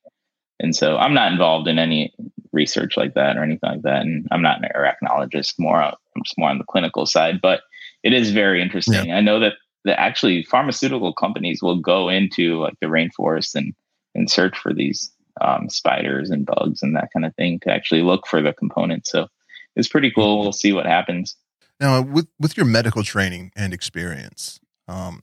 And so, I'm not involved in any research like that or anything like that, and I'm not an arachnologist. More, on- I'm just more on the clinical side, but it is very interesting. I know that that actually pharmaceutical companies will go into like the rainforest and and search for these um, spiders and bugs and that kind of thing to actually look for the components. So it's pretty cool. We'll see what happens. Now, with with your medical training and experience, um,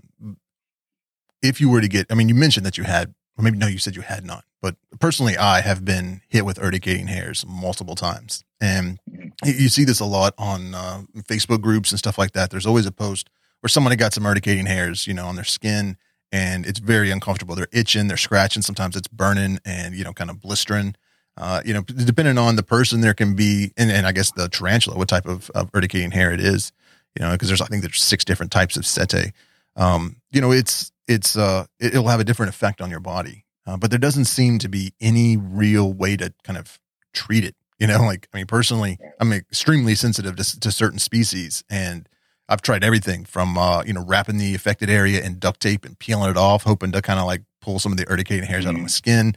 if you were to get, I mean, you mentioned that you had, or maybe no, you said you had not, but personally, I have been hit with urticating hairs multiple times, and Mhm. you you see this a lot on uh, Facebook groups and stuff like that. There's always a post where somebody got some urticating hairs, you know, on their skin, and it's very uncomfortable. They're itching, they're scratching. Sometimes it's burning and you know, kind of blistering. Uh, you know, depending on the person, there can be, and, and I guess the tarantula, what type of, of urticating hair it is, you know, because there's, I think there's six different types of setae. Um, you know, it's, it's, uh, it, it'll have a different effect on your body. Uh, but there doesn't seem to be any real way to kind of treat it. You know, like, I mean, personally, I'm extremely sensitive to, to certain species and I've tried everything from, uh, you know, wrapping the affected area in duct tape and peeling it off, hoping to kind of like pull some of the urticating hairs out of my skin.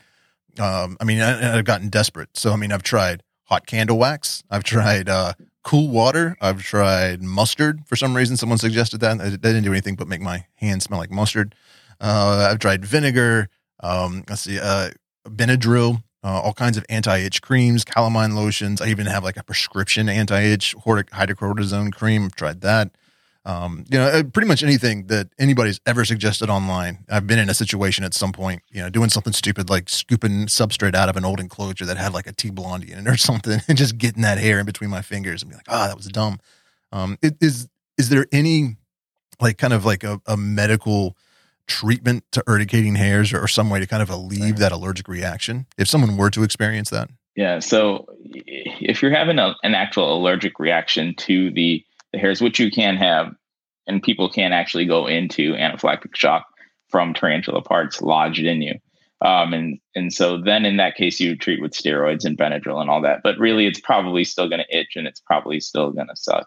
Um, I mean, I, I've gotten desperate. So, I mean, I've tried hot candle wax. I've tried, uh, cool water. I've tried mustard. For some reason, someone suggested that. That didn't do anything but make my hands smell like mustard. Uh, I've tried vinegar. Um, let's see, uh, Benadryl, uh, all kinds of anti-itch creams, calamine lotions. I even have like a prescription anti-itch hydrocortisone cream. I've tried that. Um, you know, uh, pretty much anything that anybody's ever suggested online. I've been in a situation at some point, you know, doing something stupid like scooping substrate out of an old enclosure that had like a T blondi in it or [LAUGHS] something, and just getting that hair in between my fingers and be like, "Ah, that was dumb." Um, is is there any like kind of like a, a medical treatment to urticating hairs or, or some way to kind of alleviate that allergic reaction if someone were to experience that? Yeah. So if you're having a, an actual allergic reaction to the, the hairs, which you can have, and people can actually go into anaphylactic shock from tarantula parts lodged in you. Um, and and so then in that case you treat with steroids and Benadryl and all that. But really, it's probably still going to itch and it's probably still going to suck.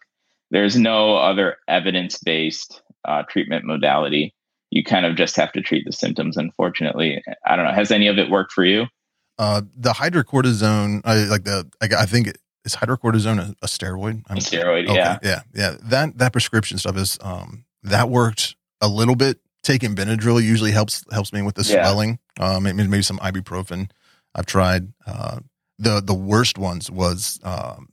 There's no other evidence based uh, treatment modality. You kind of just have to treat the symptoms. Unfortunately, I don't know. Has any of it worked for you? Uh, the hydrocortisone, I, like the, I, I think it, is hydrocortisone a, a steroid? A steroid, okay, yeah. yeah, yeah. That that prescription stuff is um that worked a little bit. Taking Benadryl usually helps helps me with the Yeah. swelling. Um, maybe, maybe some ibuprofen. I've tried. Uh, the the worst ones was um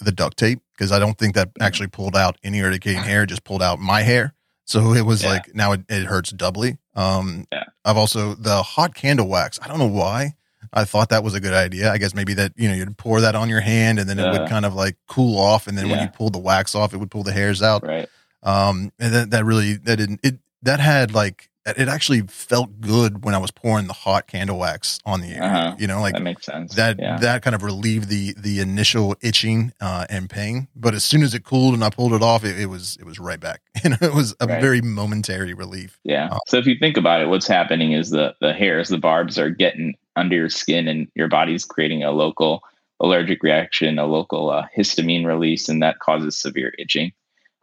the duct tape because I don't think that actually pulled out any urticating hair. Just pulled out my hair. So it was Yeah. like now it, it hurts doubly. Um, Yeah. I've also the hot candle wax. I don't know why. I thought that was a good idea. I guess maybe that you know you'd pour that on your hand and then it Uh, would kind of like cool off, and then when you pulled the wax off, it would pull the hairs out. Right. Um, and that that really that didn't it that had like it actually felt good when I was pouring the hot candle wax on the area. Uh-huh. You know, like that makes sense. that yeah. that kind of relieved the the initial itching uh, and pain. But as soon as it cooled and I pulled it off, it, it was it was right back. [LAUGHS] and it was a Right. very momentary relief. Yeah. Oh. So if you think about it, what's happening is the the hairs, the barbs are getting under your skin and your body's creating a local allergic reaction, a local uh, histamine release, and that causes severe itching.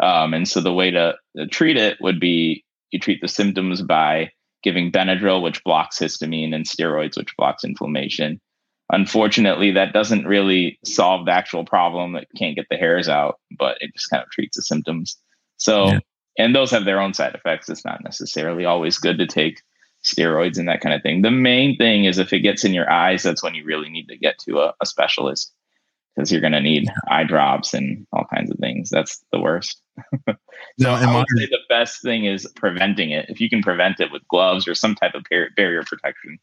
Um, and so the way to, to treat it would be you treat the symptoms by giving Benadryl, which blocks histamine, and steroids, which blocks inflammation. Unfortunately, that doesn't really solve the actual problem. It can't get the hairs out, but it just kind of treats the symptoms. So, Yeah. and those have their own side effects. It's not necessarily always good to take steroids and that kind of thing. The main thing is if it gets in your eyes, that's when you really need to get to a, a specialist because you're going to need eye drops and all kinds of things. That's the worst. No, I would say the best thing is preventing it. If you can prevent it with gloves or some type of barrier protection,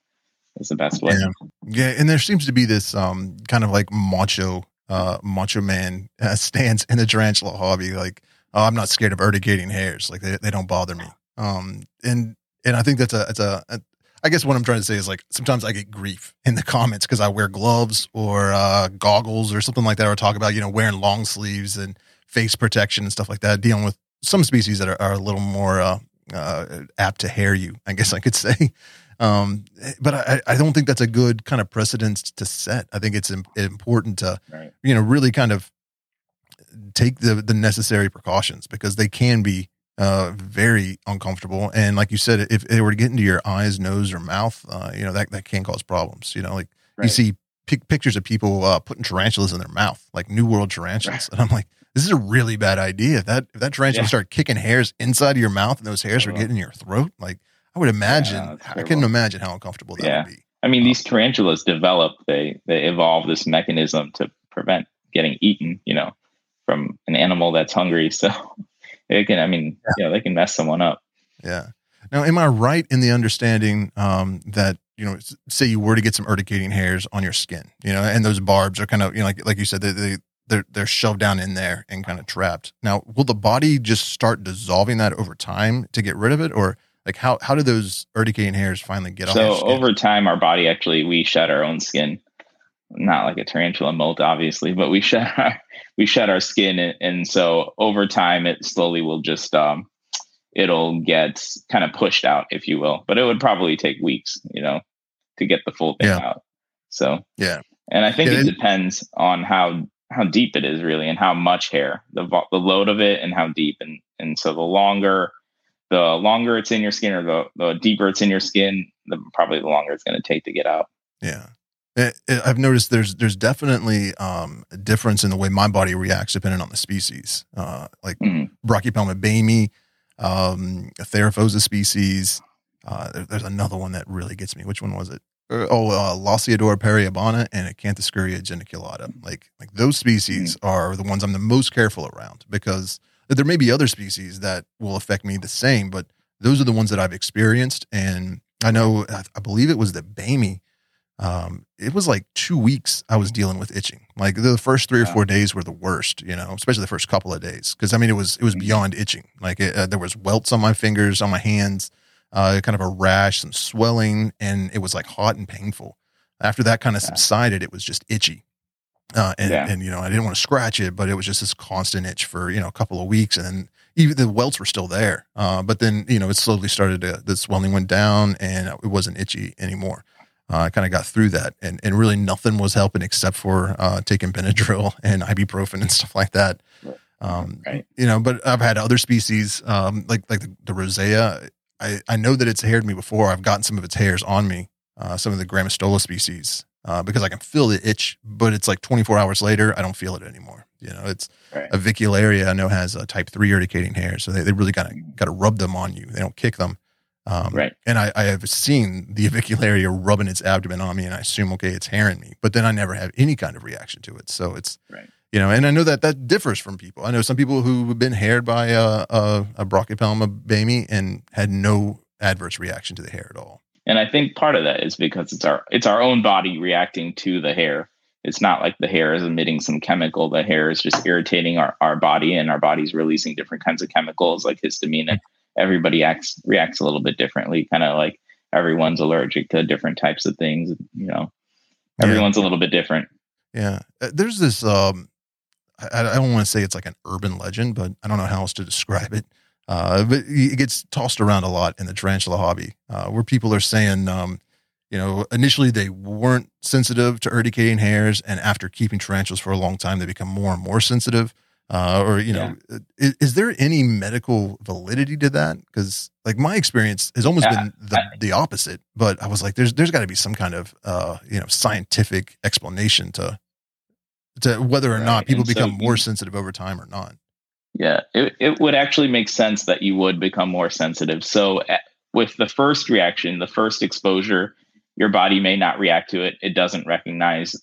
is the best way. Yeah. Yeah, and there seems to be this um kind of like macho uh macho man uh, [LAUGHS] stance in the tarantula hobby like oh I'm not scared of urticating hairs like they, they don't bother me. Um and and I think that's a it's a, a I guess what I'm trying to say is like sometimes I get grief in the comments because I wear gloves or uh, goggles or something like that, or talk about you know wearing long sleeves and face protection and stuff like that, dealing with some species that are, are a little more uh, uh, apt to hair you. I guess I could [LAUGHS] say. Um, but I, I don't think that's a good kind of precedence to set. I think it's im- important to Right. you know really kind of take the the necessary precautions because they can be uh, very uncomfortable. And like you said, if they were to get into your eyes, nose, or mouth, uh, you know that that can cause problems. You know, like you see pic- pictures of people uh, putting tarantulas in their mouth, like New World tarantulas, and I'm like, this is a really bad idea. If that if that tarantula Yeah. started kicking hairs inside of your mouth and those hairs were getting in your throat, like I would imagine, that's I couldn't imagine how uncomfortable that Yeah. would be. I mean, these tarantulas develop, they they evolve this mechanism to prevent getting eaten, you know, from an animal that's hungry. [LAUGHS] So it can, I mean, yeah, they can mess someone up. Yeah. Now, am I right in the understanding um, that you know, say you were to get some urticating hairs on your skin, you know, and those barbs are kind of, you know, like, like you said, they, they, they're, they're shoved down in there and kind of trapped. Now, will the body just start dissolving that over time to get rid of it? Or like how, how do those urticating hairs finally get so off? So over time, our body actually, we shed our own skin, not like a tarantula molt, obviously, but we [LAUGHS] shed our, we shed our skin. And, and so over time, it slowly will just, um, it'll get kind of pushed out, if you will. But it would probably take weeks, you know, to get the full thing yeah. out. So yeah, and I think yeah, it, it depends on how how deep it is really, and how much hair, the the load of it, and how deep. And and so the longer the longer it's in your skin, or the the deeper it's in your skin, the probably the longer it's going to take to get out. Yeah. I've noticed there's there's definitely um, a difference in the way my body reacts depending on the species. Uh, like mm-hmm. Brachypelma boehmei, um, a Theraphosa species. Uh, there, there's another one that really gets me. Which one was it? Uh, oh, uh, Lasiodora parahybana and Acanthoscurria geniculata. Like, like those species mm. are the ones I'm the most careful around because there may be other species that will affect me the same, but those are the ones that I've experienced. And I know, I, I believe it was the Boehmei um, it was like two weeks I was dealing with itching. Like the first three or four days were the worst, you know, especially the first couple of days. Cause I mean, it was, it was mm-hmm. beyond itching. Like it, uh, there was welts on my fingers, on my hands, uh, kind of a rash, some swelling, and it was like hot and painful. After that kind of subsided, it was just itchy. Uh, and, yeah. and, you know, I didn't want to scratch it, but it was just this constant itch for, you know, a couple of weeks. And then even the welts were still there. Uh, but then, you know, it slowly started to, the swelling went down and it wasn't itchy anymore uh, I kind of got through that, and and really nothing was helping except for uh, taking Benadryl [LAUGHS] and ibuprofen and stuff like that. Um, right. You know, but I've had other species um, like like the, the, rosea. I I know that it's haired me before. I've gotten some of its hairs on me, uh, some of the Grammostola species, uh, because I can feel the itch, but it's like 24 hours later, I don't feel it anymore. You know, it's right. avicularia. I know has a type three urticating hair, so they, they really got to got to rub them on you. They don't kick them. Um, right. And I, I have seen the avicularia rubbing its abdomen on me, and I assume, okay, it's hairing me. But then I never have any kind of reaction to it. So it's, right. you know, and I know that that differs from people. I know some people who have been haired by a, a, a Brachypelma and had no adverse reaction to the hair at all. And I think part of that is because it's our it's our own body reacting to the hair. It's not like the hair is emitting some chemical. The hair is just irritating our, our body, and our body's releasing different kinds of chemicals like histamine and everybody acts reacts a little bit differently. Kind of like everyone's allergic to different types of things. You know, everyone's yeah. a little bit different. Yeah, uh, there's this. Um, I, I don't want to say it's like an urban legend, but I don't know how else to describe it. Uh, but it gets tossed around a lot in the tarantula hobby, uh, where people are saying, um, you know, initially they weren't sensitive to urticating hairs, and after keeping tarantulas for a long time, they become more and more sensitive uh, or you know yeah. is, is, there any medical validity to that because like my experience has almost yeah. been the, the opposite but i was like there's there's got to be some kind of uh, you know scientific explanation to to whether or right. not people and become so more sensitive over time or not yeah it, it would actually make sense that you would become more sensitive so with the first reaction the first exposure your body may not react to it it doesn't recognize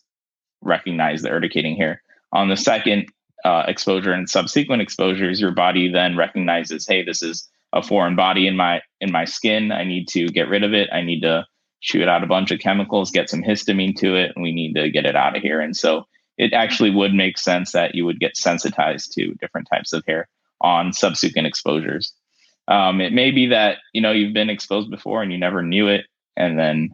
recognize the urticating here. on the second uh, exposure and subsequent exposures, your body then recognizes, hey, this is a foreign body in my in my skin. I need to get rid of it. I need to shoot out a bunch of chemicals, get some histamine to it, and we need to get it out of here. And so it actually would make sense that you would get sensitized to different types of hair on subsequent exposures. Um, it may be that you know you've been exposed before and you never knew it, and then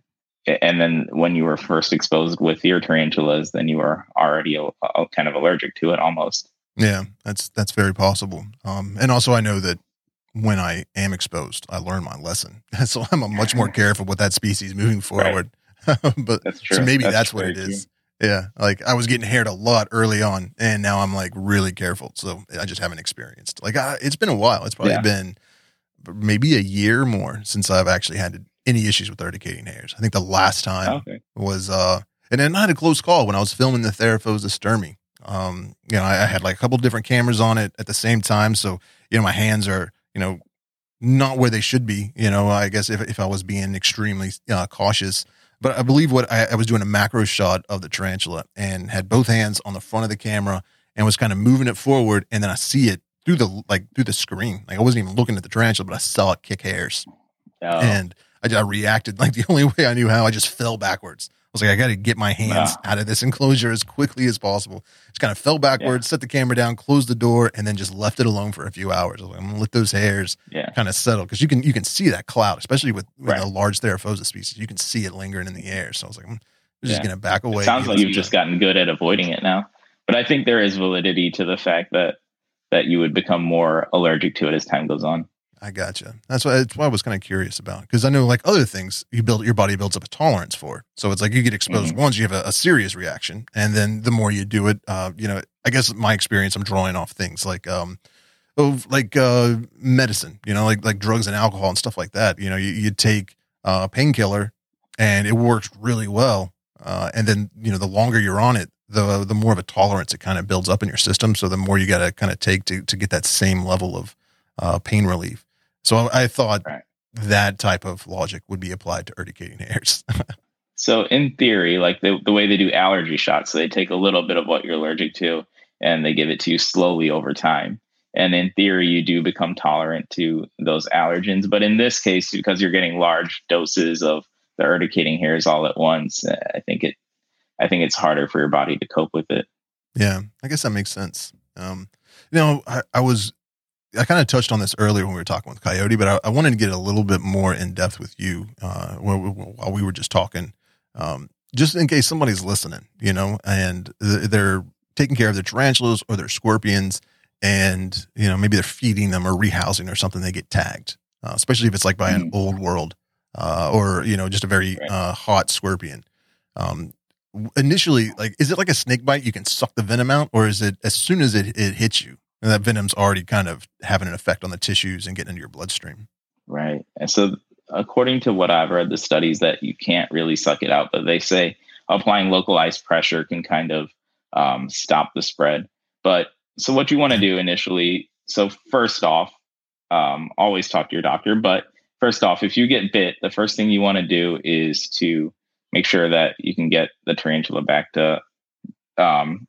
and then when you were first exposed with your tarantulas, then you were already a, a kind of allergic to it almost. Yeah, that's that's very possible. Um, and also, I know that when I am exposed, I learn my lesson, [LAUGHS] so I'm much more [LAUGHS] careful with that species moving forward. Right. [LAUGHS] but so maybe that's, that's what it is. Yeah, like I was getting haired a lot early on, and now I'm like really careful. So I just haven't experienced. Like I, it's been a while. It's probably yeah. been maybe a year more since I've actually had to any issues with urticating hairs. I think the last time okay. was uh and then I had a close call when I was filming the Theraphosa stirmi. Um, you know, I, I, had like a couple different cameras on it at the same time, so you know my hands are you know not where they should be. You know, I guess if if I was being extremely uh, cautious, but I believe what I, I was doing a macro shot of the tarantula and had both hands on the front of the camera and was kind of moving it forward, and then I see it through the like through the screen. Like I wasn't even looking at the tarantula, but I saw it kick hairs. Oh. And I, I reacted like [LAUGHS] the only way I knew how. I just fell backwards. I was like, I got to get my hands out of this enclosure as quickly as possible. Just kind of fell backwards, yeah. set the camera down, closed the door, and then just left it alone for a few hours. I was like, I'm gonna let those hairs yeah. kind of settle because you can you can see that cloud, especially with, with right. a large Theraphosa species. You can see it lingering in the air. So I was like, I'm just yeah. gonna back away. It sounds like you've just gotten good at avoiding it now. But I think there is validity to the fact that that you would become more allergic to it as time goes on. I gotcha. That's why, that's why I was kind of curious about because I know like other things you build your body builds up a tolerance for. So it's like you get exposed mm-hmm. once, you have a, a, serious reaction, and then the more you do it, uh, you know, I guess my experience, I'm drawing off things like um, oh, like uh, medicine, you know, like like drugs and alcohol and stuff like that. You know, you, you take uh, a painkiller and it works really well, uh, and then you know the longer you're on it, the the more of a tolerance it kind of builds up in your system. So the more you got to kind of take to to get that same level of uh, pain relief. So I thought right. that type of logic would be applied to urticating hairs. [LAUGHS] so in theory, like the, the way they do allergy shots, so they take a little bit of what you're allergic to and they give it to you slowly over time. And in theory, you do become tolerant to those allergens. But in this case, because you're getting large doses of the urticating hairs all at once, I think it, I think it's harder for your body to cope with it. Yeah, I guess that makes sense. Um, you know, I, I was I kind of touched on this earlier when we were talking with Coyote, but I, I wanted to get a little bit more in depth with you uh, while, we were just talking, um, just in case somebody's listening, you know, and they're taking care of their tarantulas or their scorpions, and you know maybe they're feeding them or rehousing or something. They get tagged, uh, especially if it's like by an mm. old world uh, or you know just a very uh, hot scorpion. Um, initially, like, is it like a snake bite? You can suck the venom out, or is it as soon as it, it hits you? And that venom's already kind of having an effect on the tissues and getting into your bloodstream. Right. And so, according to what I've read, the studies that you can't really suck it out, but they say applying localized pressure can kind of um, stop the spread. But so, what you want to do initially, so first off, um, always talk to your doctor. But first off, if you get bit, the first thing you want to do is to make sure that you can get the tarantula back to um,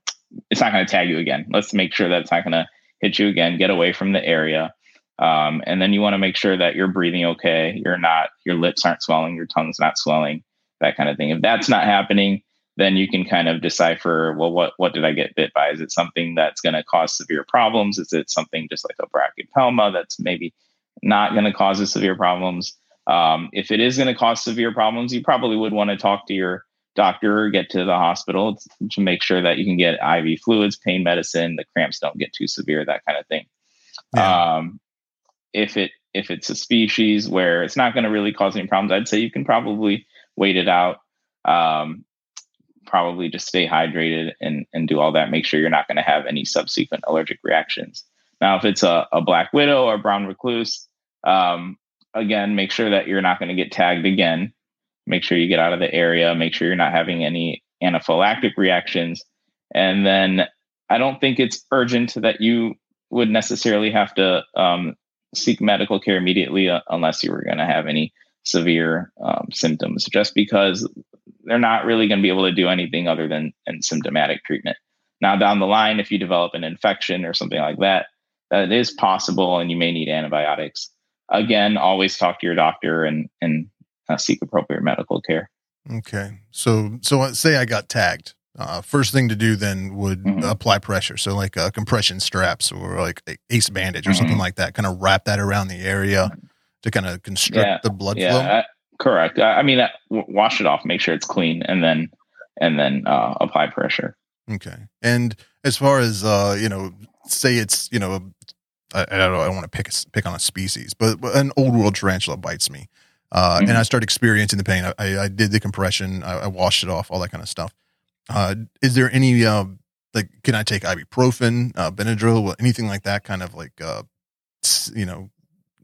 it's not going to tag you again. Let's make sure that it's not going to hit you again, get away from the area. Um, and then you want to make sure that you're breathing okay. You're not, your lips aren't swelling, your tongue's not swelling, that kind of thing. If that's not happening, then you can kind of decipher, well, what what did I get bit by? Is it something that's going to cause severe problems? Is it something just like a brachypelma that's maybe not going to cause severe problems? Um, if it is going to cause severe problems, you probably would want to talk to your doctor or get to the hospital to make sure that you can get IV fluids, pain medicine, the cramps don't get too severe, that kind of thing. Yeah. Um, if it if it's a species where it's not going to really cause any problems, I'd say you can probably wait it out. Um, probably just stay hydrated and and do all that. Make sure you're not going to have any subsequent allergic reactions. Now, if it's a, a black widow or brown recluse, um, again, make sure that you're not going to get tagged again make sure you get out of the area, make sure you're not having any anaphylactic reactions. And then I don't think it's urgent that you would necessarily have to um, seek medical care immediately uh, unless you were going to have any severe um, symptoms, just because they're not really going to be able to do anything other than symptomatic treatment. Now, down the line, if you develop an infection or something like that, that is possible and you may need antibiotics. Again, always talk to your doctor and, and uh, seek appropriate medical care. Okay. So, so uh, say I got tagged. Uh, first thing to do then would mm-hmm. apply pressure. So, like uh, compression straps or like ace bandage or mm-hmm. something like that. Kind of wrap that around the area to kind of constrict yeah. the blood yeah. flow. Uh, correct. I, I mean, wash it off, make sure it's clean, and then and then uh, apply pressure. Okay. And as far as uh, you know, say it's you know, I, I don't know, I don't want to pick a, pick on a species, but an old world tarantula bites me uh, mm-hmm. and I started experiencing the pain. I, I did the compression, I, I, washed it off, all that kind of stuff. Uh, is there any uh, like, can I take ibuprofen, uh, Benadryl, anything like that? Kind of like, uh, you know,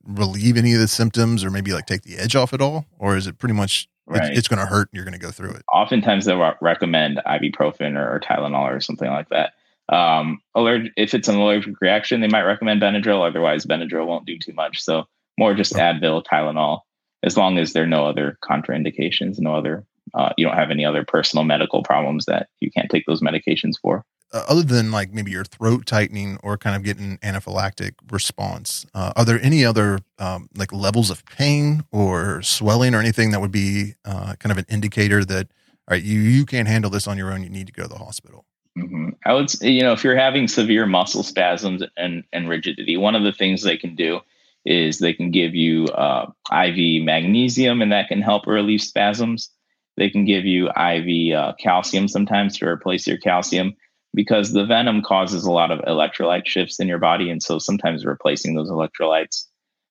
relieve any of the symptoms, or maybe like take the edge off at all, or is it pretty much right. it's, it's going to hurt and you're going to go through it? Oftentimes they'll recommend ibuprofen or, or Tylenol or something like that. Um, if it's an allergic reaction, they might recommend Benadryl. Otherwise, Benadryl won't do too much. So more just Advil, Tylenol as long as there are no other contraindications, no other, uh, you don't have any other personal medical problems that you can't take those medications for. uh, other than like maybe your throat tightening or kind of getting anaphylactic response, uh, are there any other um, like levels of pain or swelling or anything that would be uh, kind of an indicator that all right, you you can't handle this on your own. You need to go to the hospital. Mm-hmm. I would, say, you know, if you're having severe muscle spasms and and rigidity, one of the things they can do is they can give you uh, IV magnesium, and that can help relieve spasms. They can give you IV uh, calcium sometimes to replace your calcium because the venom causes a lot of electrolyte shifts in your body. And so sometimes replacing those electrolytes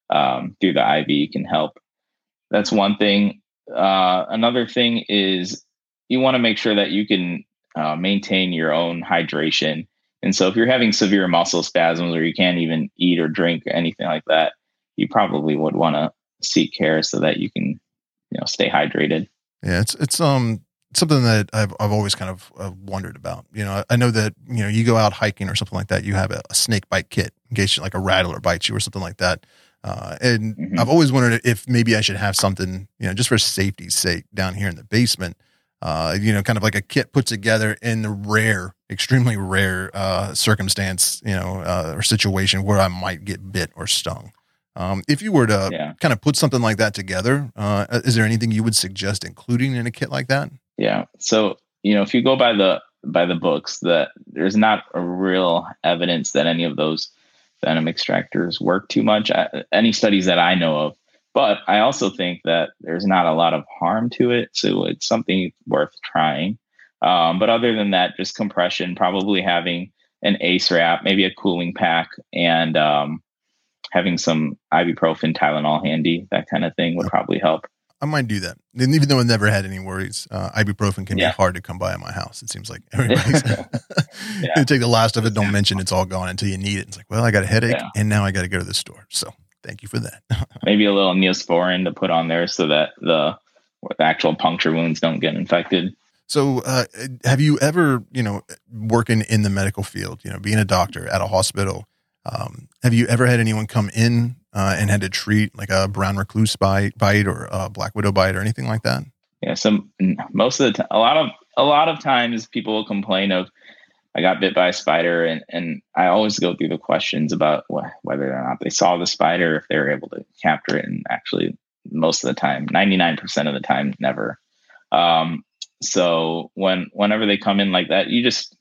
um, through the IV can help. That's one thing. Uh, another thing is you want to make sure that you can uh, maintain your own hydration. And so if you're having severe muscle spasms or you can't even eat or drink or anything like that, you probably would want to seek care so that you can, you know, stay hydrated. Yeah, it's it's um something that I've I've always kind of uh, wondered about. You know, I know that you know you go out hiking or something like that, you have a, a snake bite kit in case like a rattler bites you or something like that. Uh, and mm-hmm. I've always wondered if maybe I should have something, you know, just for safety's sake down here in the basement. Uh, you know, kind of like a kit put together in the rare, extremely rare uh, circumstance, you know, uh, or situation where I might get bit or stung. Um, if you were to yeah. kind of put something like that together, uh, is there anything you would suggest including in a kit like that? Yeah. So you know, if you go by the by the books, that there's not a real evidence that any of those venom extractors work too much. Any studies that I know of, but I also think that there's not a lot of harm to it, so it's something worth trying. Um, but other than that, just compression, probably having an ACE wrap, maybe a cooling pack, and um, having some ibuprofen, Tylenol handy, that kind of thing would probably help. I might do that. And even though I've never had any worries, uh, ibuprofen can yeah. be hard to come by at my house. It seems like [LAUGHS] everybody's [LAUGHS] yeah. you [LAUGHS] take the last of it. Don't mention it's all gone until you need it. It's like, well, I got a headache yeah. and now I got to go to the store. So thank you for that. Maybe a little neosporin to put on there so that the, the actual puncture wounds don't get infected. So, uh, have you ever, you know, working in the medical field, you know, being a doctor at a hospital, um, have you ever had anyone come in uh, and had to treat like a brown recluse bite, bite or a black widow bite or anything like that? Yeah. So most of the time, a lot of a lot of times people will complain of I got bit by a spider, and and I always go through the questions about wh- whether or not they saw the spider, if they were able to capture it, and actually most of the time, ninety nine percent of the time, never. Um, so when whenever they come in like that, you just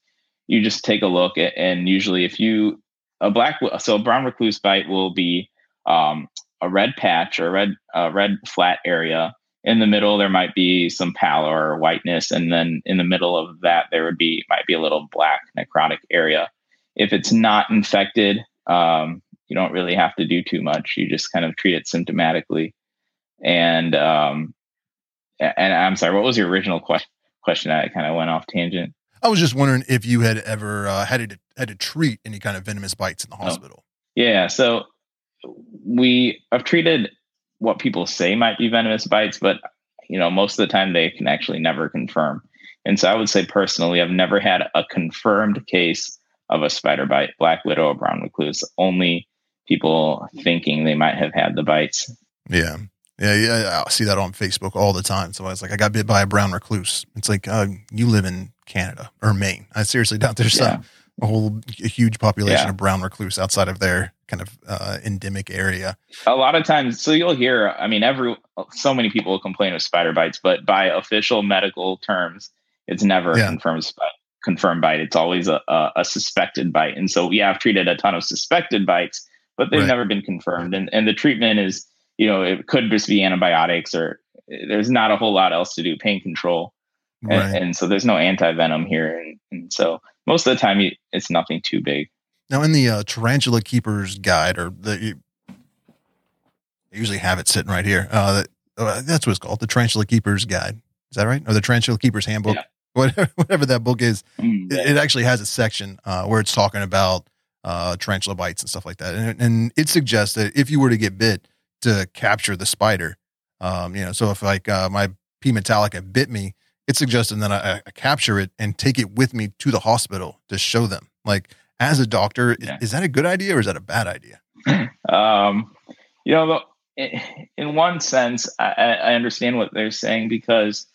you just take a look at, and usually if you a black so a brown recluse bite will be um, a red patch or a red a red flat area. In the middle there might be some pallor or whiteness and then in the middle of that there would be might be a little black necrotic area. If it's not infected um, you don't really have to do too much. You just kind of treat it symptomatically. And um, and i'm sorry what was your original question question? I kind of went off tangent I was just wondering if you had ever uh, had to had to treat any kind of venomous bites in the oh. hospital. Yeah, so we have treated what people say might be venomous bites, but you know most of the time they can actually never confirm. And so I would say personally, I've never had a confirmed case of a spider bite, black widow or brown recluse. Only people thinking they might have had the bites. Yeah. Yeah, yeah, I see that on Facebook all the time. So I was like, I got bit by a brown recluse. It's like, uh, you live in Canada or Maine. I seriously doubt there's yeah. some a whole a huge population yeah. of brown recluse outside of their kind of uh, endemic area. A lot of times, so you'll hear. I mean, every so many people complain of spider bites, but by official medical terms, it's never yeah. confirmed confirmed bite. It's always a, a, a, suspected bite. And so, yeah, I've treated a ton of suspected bites, but they've right. never been confirmed. And and the treatment is you know, it could just be antibiotics or there's not a whole lot else to do, pain control. Right. And, and, so there's no anti venom here. And, and, so most of the time it's nothing too big. Now, in the uh, Tarantula Keeper's Guide, or the, you, I usually have it sitting right here. Uh, uh, that's what it's called, the Tarantula Keeper's Guide. Is that right? Or the Tarantula Keeper's Handbook? Yeah. [LAUGHS] Whatever, whatever that book is, mm, yeah. it, it, actually has a section uh, where it's talking about uh, tarantula bites and stuff like that. And, and it suggests that if you were to get bit, to capture the spider. Um, you know, so if like uh, my P Metallica bit me, it's suggesting that I, I, capture it and take it with me to the hospital to show them. Like as a doctor, yeah. is, is, that a good idea or is that a bad idea? [LAUGHS] Um, you know, in one sense, I, I understand what they're saying because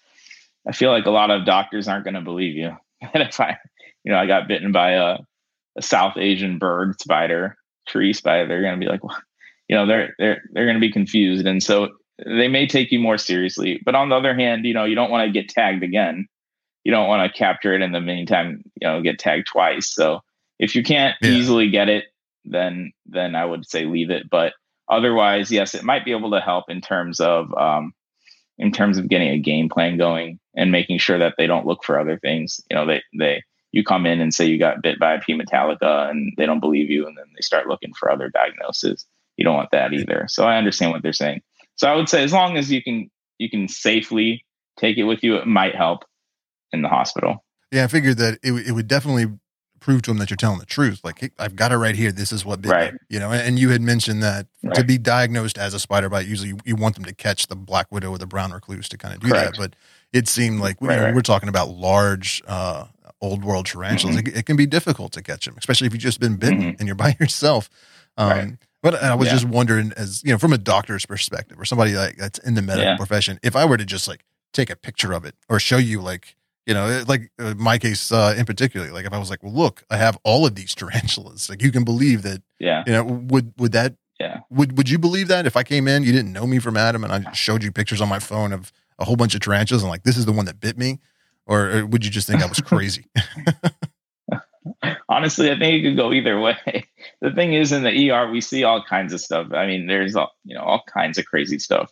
I feel like a lot of doctors aren't going to believe you. [LAUGHS] if I you know, I got bitten by a, a South Asian bird spider, tree spider, they're going to be like, well, you know, they're they're they're going to be confused, and so they may take you more seriously. But on the other hand, you know, you don't want to get tagged again. You don't want to capture it in the meantime, you know, get tagged twice. So if you can't yeah. easily get it, then then I would say leave it. But otherwise, yes, it might be able to help in terms of um, in terms of getting a game plan going and making sure that they don't look for other things. You know, they they you come in and say you got bit by a P metallica and they don't believe you, and then they start looking for other diagnoses. You don't want that either. So I understand what they're saying. So I would say as long as you can you can safely take it with you, it might help in the hospital. Yeah, I figured that it, it would definitely prove to them that you're telling the truth. Like, hey, I've got it right here. This is what bit right. You know, and you had mentioned that right. to be diagnosed as a spider bite, usually you, you, want them to catch the black widow or the brown recluse to kind of do Correct. that. But it seemed like we, right, we're talking about large, uh, old world tarantulas. Mm-hmm. It, it, can be difficult to catch them, especially if you've just been bitten mm-hmm. and you're by [LAUGHS] yourself. Um, but I was yeah. just wondering, as you know, from a doctor's perspective, or somebody like that's in the medical yeah. profession, if I were to just like take a picture of it or show you, like, you know, like uh, my case uh, in particular, like if I was like, well, look, I have all of these [LAUGHS] tarantulas, like you can believe that, yeah, you know, would would that, yeah, would would you believe that if I came in, you didn't know me from Adam, and I showed you pictures on my phone of a whole bunch of tarantulas, and like this is the one that bit me, or, or would you just think I was [LAUGHS] crazy? [LAUGHS] honestly, I think it could go either way. The thing is, in the ER, we see all kinds of stuff. I mean, there's all, you know all kinds of crazy stuff,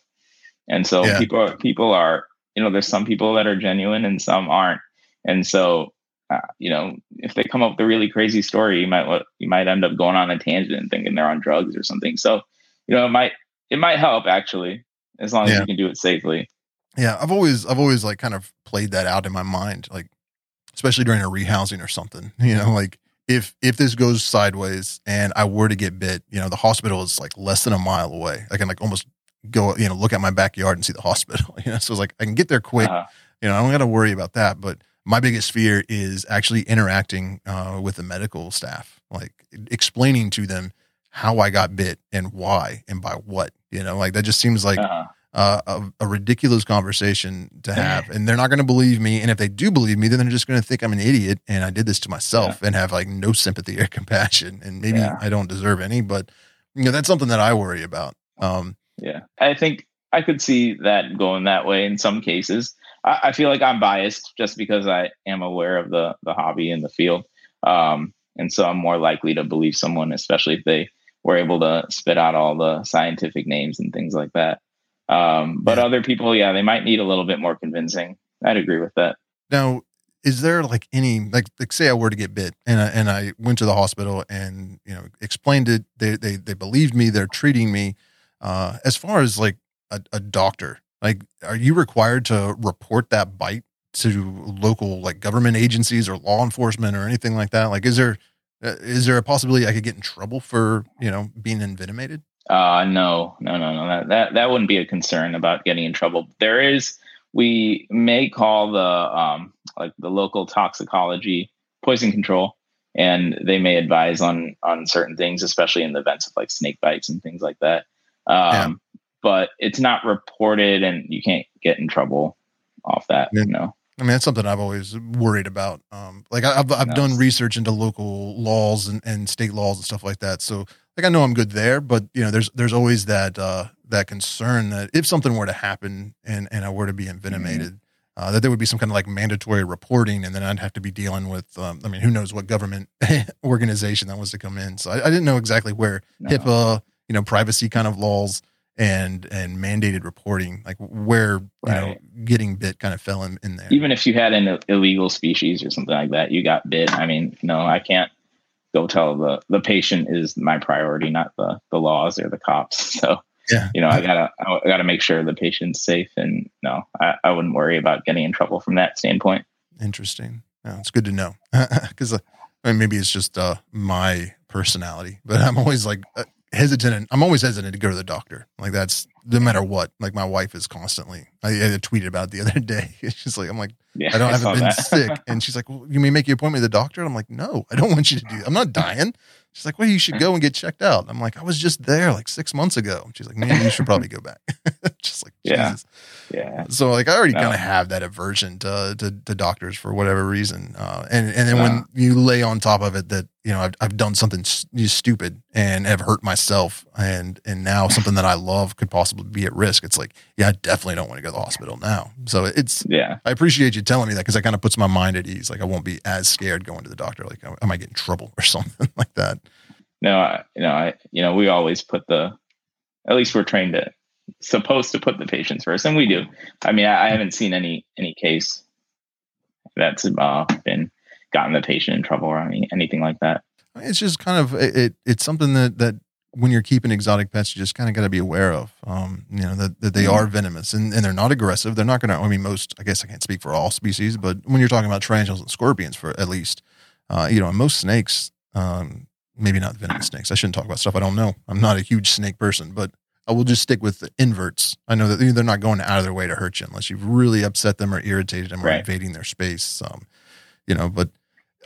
and so yeah. people are, people are you know there's some people that are genuine and some aren't, and so uh, you know if they come up with a really crazy story, you might you might end up going on a tangent and thinking they're on drugs or something. So you know it might it might help actually as long as yeah. you can do it safely. Yeah, I've always I've always like kind of played that out in my mind, like especially during a rehousing or something. [LAUGHS] You know, like if if this goes sideways and I were to get bit, you know, the hospital is like less than a mile away. I can like almost go, you know, look at my backyard and see the hospital. [LAUGHS] You know, so it's like I can get there quick. Uh-huh. You know, I don't got to worry about that. But my biggest fear is actually interacting uh, with the medical staff, like explaining to them how I got bit and why and by what. You know, like that just seems like. Uh-huh uh, a, a, ridiculous conversation to have, and they're not going to believe me. And if they do believe me, then they're just going to think I'm an idiot and I did this to myself yeah. and have like no sympathy or compassion. And maybe yeah. I don't deserve any, but you know that's something that I worry about. Um, yeah, I think I could see that going that way in some cases. I, I, feel like I'm biased just because I am aware of the the hobby and the field, um, and so I'm more likely to believe someone, especially if they were able to spit out all the scientific names and things like that. Um, but yeah. other people, yeah, they might need a little bit more convincing. I'd agree with that. Now, is there like any like like say I were to get bit and I, and I went to the hospital and you know explained it they they they believed me they're treating me uh as far as like a, a doctor like are you required to report that bite to local like government agencies or law enforcement or anything like that like is there uh, there a possibility I could get in trouble for you know being envenomated uh, no, no, no, no. That, that that wouldn't be a concern about getting in trouble. There is. We may call the um, like the local toxicology poison control, and they may advise on on certain things, especially in the events of like snake bites and things like that. Um, yeah. But it's not reported, and you can't get in trouble off that. Yeah. You know. I mean, that's something I've always worried about. Um, like I've I've no. done research into local laws and, and state laws and stuff like that. So like I know I'm good there, but you know, there's there's always that uh, that concern that if something were to happen and and I were to be envenomated, mm-hmm. uh, that there would be some kind of like mandatory reporting, and then I'd have to be dealing with. Um, I mean, who knows what government [LAUGHS] organization that was to come in? So I, I didn't know exactly where no. HIPAA, you know, privacy kind of laws and and mandated reporting, like where you know getting bit kind of fell in, in there. Even if you had an illegal species or something like that, you got bit. I mean, no, I can't go tell the the patient is my priority, not the the laws or the cops. [LAUGHS] So yeah. you know, I gotta I gotta make sure the patient's safe, and no, I, I wouldn't worry about getting in trouble from that standpoint. Interesting. Yeah, it's good to know [LAUGHS] because uh, I mean, maybe it's just uh, my personality, but I'm always like uh, hesitant. And, I'm always hesitant to go to the doctor. Like that's no matter what. Like my wife is constantly. I, I tweeted about the [LAUGHS] other day. [LAUGHS] She's like, I'm like, yeah, I don't I haven't been that. sick, [LAUGHS] and she's like, well, you may make your appointment with the doctor. I'm like, no, I don't want you to do. That. I'm not dying. She's like, well, you should go and get checked out. I'm like, I was just there like six months ago. She's like, maybe you should probably go back. just like, Yeah. Yeah. So like I already No. kind of have that aversion to, to to doctors for whatever reason, uh, and and then Uh. when you lay on top of it that you know I've I've done something s- stupid and have hurt myself, and and now something that I love could possibly be at risk. It's like yeah, I definitely don't want to go to the hospital now. So it's Yeah. I appreciate you telling me that because that kind of puts my mind at ease. Like I won't be as scared going to the doctor. Like I, I might get in trouble or [LAUGHS] something like that. No, I, you know, I, you know, we always put the, at least we're trained to, supposed to put the patients first, and we do. I mean, I, I haven't seen any any case that's uh, been gotten the patient in trouble or any, anything like that. It's just kind of it. it- It's something that that when you're keeping exotic pets, you just kind of got to be aware of. Um, you know that, that they Mhm. are venomous and, and they're not aggressive. They're not going to. I mean, most. I guess I can't speak for all species, but when you're talking about tarantulas and scorpions, for at least, uh, you know, and most snakes, um, maybe not venomous snakes. I shouldn't talk about stuff I don't know. I'm not a huge snake person, but I will just stick with the inverts. I know that they're not going out of their way to hurt you unless you've really upset them or irritated them or Right. invading their space. Um, you know, but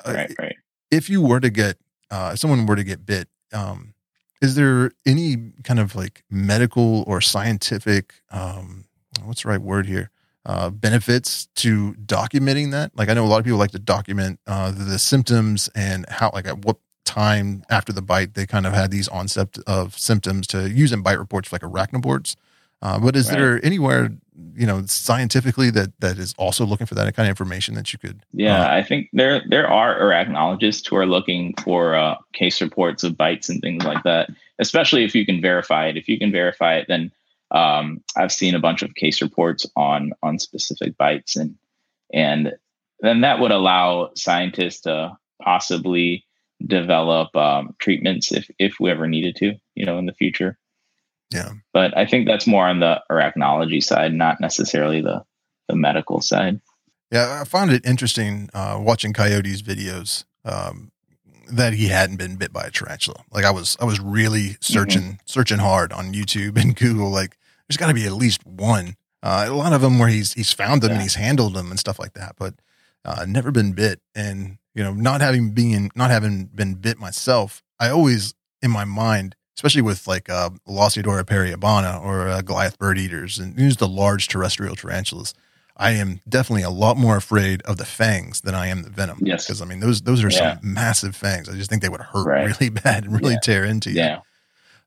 Right, right. if you were to get uh, if someone were to get bit um, is there any kind of like medical or scientific um, what's the right word here uh, benefits to documenting that like i know a lot of people like to document uh, the, the symptoms and how like at what time after the bite they kind of had these onset of symptoms to use in bite reports like arachnoboards uh, but is Right. there anywhere you know scientifically that that is also looking for that kind of information that you could Yeah, uh, I think there there are arachnologists who are looking for uh, case reports of bites and things like that. Especially if you can verify it. If you can verify it, then um, I've seen a bunch of case reports on on specific bites, and and then that would allow scientists to possibly develop um, treatments if if we ever needed to, you know, in the future. Yeah But I think that's more on the arachnology side, not necessarily the the medical side. Yeah, I found it interesting uh, watching Coyote's videos um, that he hadn't been bit by a tarantula. Like I was, I was really searching, searching hard on YouTube and [LAUGHS] Google. Like, there's got to be at least one. Uh, a lot of them where he's he's found them and he's handled them and stuff like that, but uh, never been bit. And you know, not having been not having been bit myself, I always in my mind, especially with like uh, Lasiodora parahybana or uh, Goliath bird eaters, and use the large terrestrial tarantulas. I am definitely a lot more afraid of the fangs than I am the venom. Yes. because I mean those those are Yeah. some massive fangs. I just think they would hurt Right. really [LAUGHS] bad and really Yeah. tear into you. Yeah,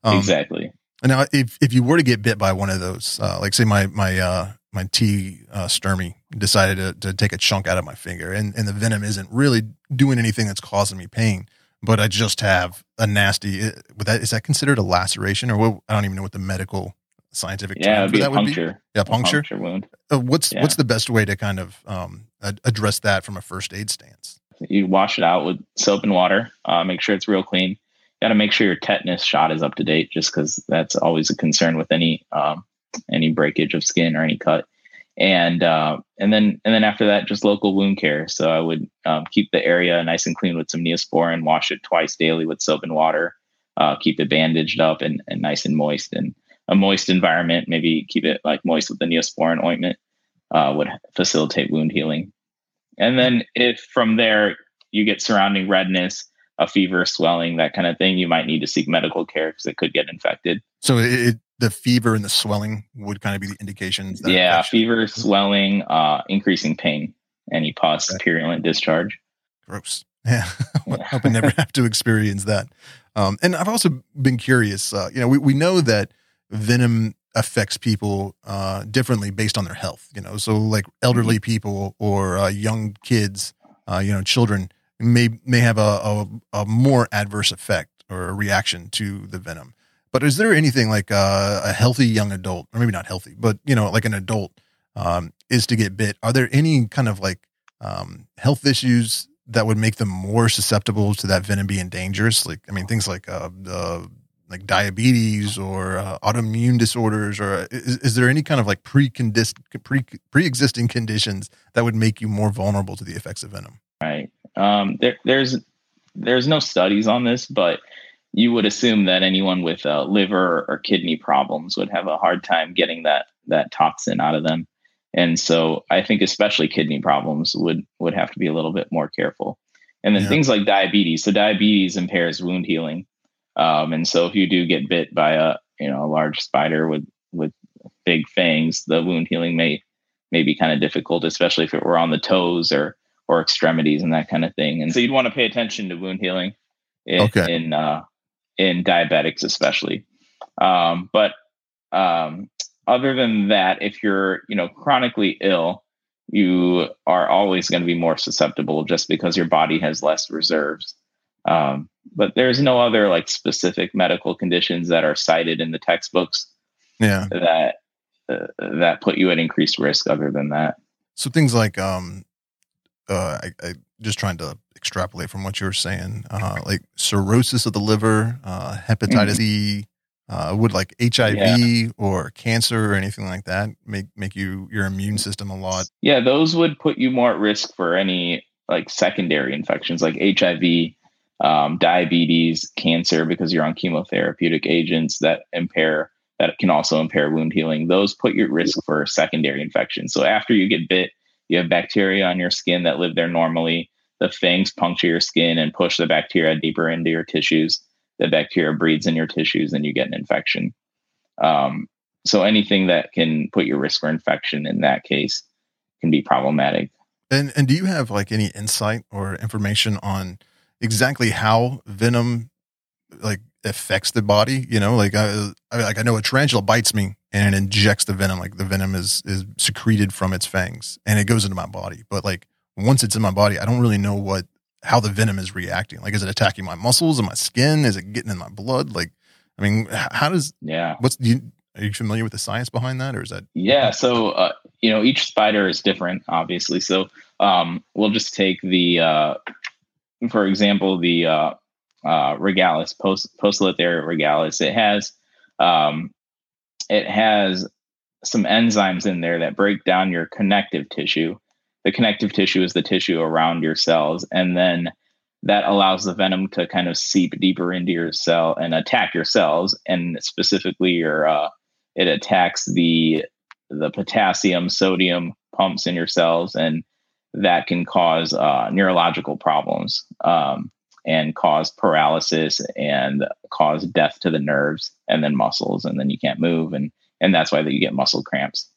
Um, exactly. and Now, if if you were to get bit by one of those, uh, like say my my uh, my T uh, stirmi decided to, to take a chunk out of my finger, and and the venom isn't really doing anything that's causing me pain, but I just have a nasty. uh, Would that is that considered a laceration, or what, I don't even know what the medical scientific Yeah, term for be a that would be. puncture. Yeah, a puncture. wound. Uh, what's Yeah. what's the best way to kind of um, address that from a first aid stance? You wash it out with soap and water. Uh, make sure it's real clean. Got to make sure your tetanus shot is up to date, just because that's always a concern with any um, any breakage of skin or any cut. And uh, and then and then after that, just local wound care. So I would um, keep the area nice and clean with some Neosporin. Wash it twice daily with soap and water. Uh, keep it bandaged up and, and nice and moist. And a moist environment, maybe keep it like moist with the Neosporin ointment, uh, would facilitate wound healing. And then if from there you get surrounding redness, a fever, swelling, that kind of thing, you might need to seek medical care because it could get infected. So it, the fever and the swelling would kind of be the indications. That yeah, infection- fever, swelling, uh, increasing pain, any pus, Okay. purulent discharge. gross. [LAUGHS] Yeah, I Yeah. hope I never [LAUGHS] have to experience that. Um, and I've also been curious. Uh, you know, we, we know that venom affects people uh, differently based on their health. You know, so like elderly people or uh, young kids, uh, you know, children may may have a, a, a more adverse effect or a reaction to the venom. But is there anything like uh, a healthy young adult, or maybe not healthy, but you know, like an adult um, is to get bit? Are there any kind of like um, health issues that would make them more susceptible to that venom being dangerous? Like, I mean, things like uh, uh, like diabetes or uh, autoimmune disorders, or is, is there any kind of like pre pre pre existing conditions that would make you more vulnerable to the effects of venom? Right. Um, there, there's there's no studies on this, but you would assume that anyone with uh, liver or kidney problems would have a hard time getting that that toxin out of them. And so I think especially kidney problems would would have to be a little bit more careful. And then Yeah. things like diabetes. So diabetes impairs wound healing. Um, and so if you do get bit by a you know a large spider with with big fangs, the wound healing may may be kind of difficult, especially if it were on the toes or or extremities and that kind of thing. And so you'd want to pay attention to wound healing in okay. in, uh, in diabetics, especially. Um, but um, other than that, if you're you know chronically ill, you are always going to be more susceptible just because your body has less reserves. Um, but there's no other like specific medical conditions that are cited in the textbooks. Yeah. That uh, that put you at increased risk. Other than that, so things like um, uh, I, I just trying to extrapolate from what you were saying, uh, like cirrhosis of the liver, uh, hepatitis. E, uh, would like HIV yeah. or cancer or anything like that make make you your immune system a lot? Yeah, those would put you more at risk for any like secondary infections like HIV, um, diabetes, cancer, because you're on chemotherapeutic agents that impair that can also impair wound healing. Those put you at risk for secondary infections. So after you get bit, you have bacteria on your skin that live there normally. The fangs puncture your skin and push the bacteria deeper into your tissues. The bacteria breeds in your tissues and you get an infection. Um, so anything that can put your risk for infection in that case can be problematic. And and do you have like any insight or information on exactly how venom like affects the body? You know, like I, I like I know a tarantula bites me and it injects the venom. Like the venom is is secreted from its fangs and it goes into my body. But like once it's in my body, I don't really know what how the venom is reacting. Like, is it attacking my muscles and my skin? Is it getting in my blood? Like, I mean, how does yeah? What's you? Are you familiar with the science behind that, or is that? Yeah, so uh, you know, each spider is different, obviously. So um, we'll just take the, uh, for example, the uh, uh, regalis, post Poecilotheria regalis. It has um, it has some enzymes in there that break down your connective tissue. The connective tissue is the tissue around your cells, and then that allows the venom to kind of seep deeper into your cell and attack your cells, and specifically your uh, it attacks the the potassium sodium pumps in your cells, and that can cause uh, neurological problems. Um, and cause paralysis and cause death to the nerves and then muscles and then you can't move and and that's why that you get muscle cramps.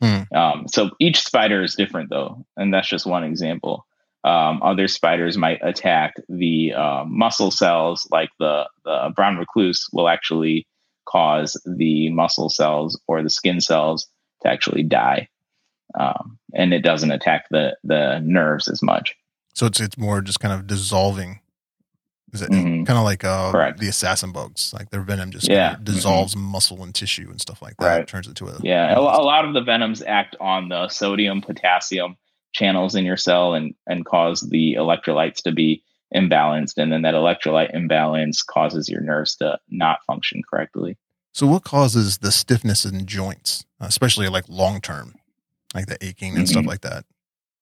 Hmm. um, so each spider is different though and that's just one example. Um, other spiders might attack the uh, muscle cells like the, the brown recluse will actually cause the muscle cells or the skin cells to actually die. Um, and it doesn't attack the the nerves as much. So it's it's more just kind of dissolving is it mm-hmm. kind of like uh, the assassin bugs? Like their venom just yeah. Mm-hmm. dissolves mm-hmm. muscle and tissue and stuff like that. Right. It turns into a yeah. A, a lot of the venoms act on the sodium potassium channels in your cell and and cause the electrolytes to be imbalanced, and then that electrolyte imbalance causes your nerves to not function correctly. So, what causes the stiffness in joints, especially like long term, like the aching and mm-hmm. stuff like that?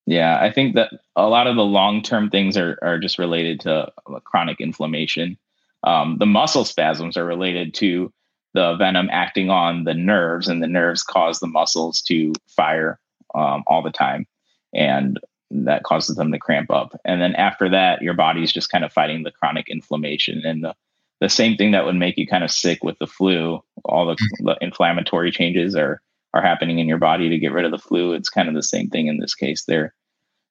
Yeah, I think that a lot of the long term things are, are just related to chronic inflammation. Um, the muscle spasms are related to the venom acting on the nerves, and the nerves cause the muscles to fire um, all the time. And that causes them to cramp up. And then after that, your body's just kind of fighting the chronic inflammation. And the, the same thing that would make you kind of sick with the flu, all the, mm-hmm. the inflammatory changes are are happening in your body to get rid of the flu. It's kind of the same thing in this case. There,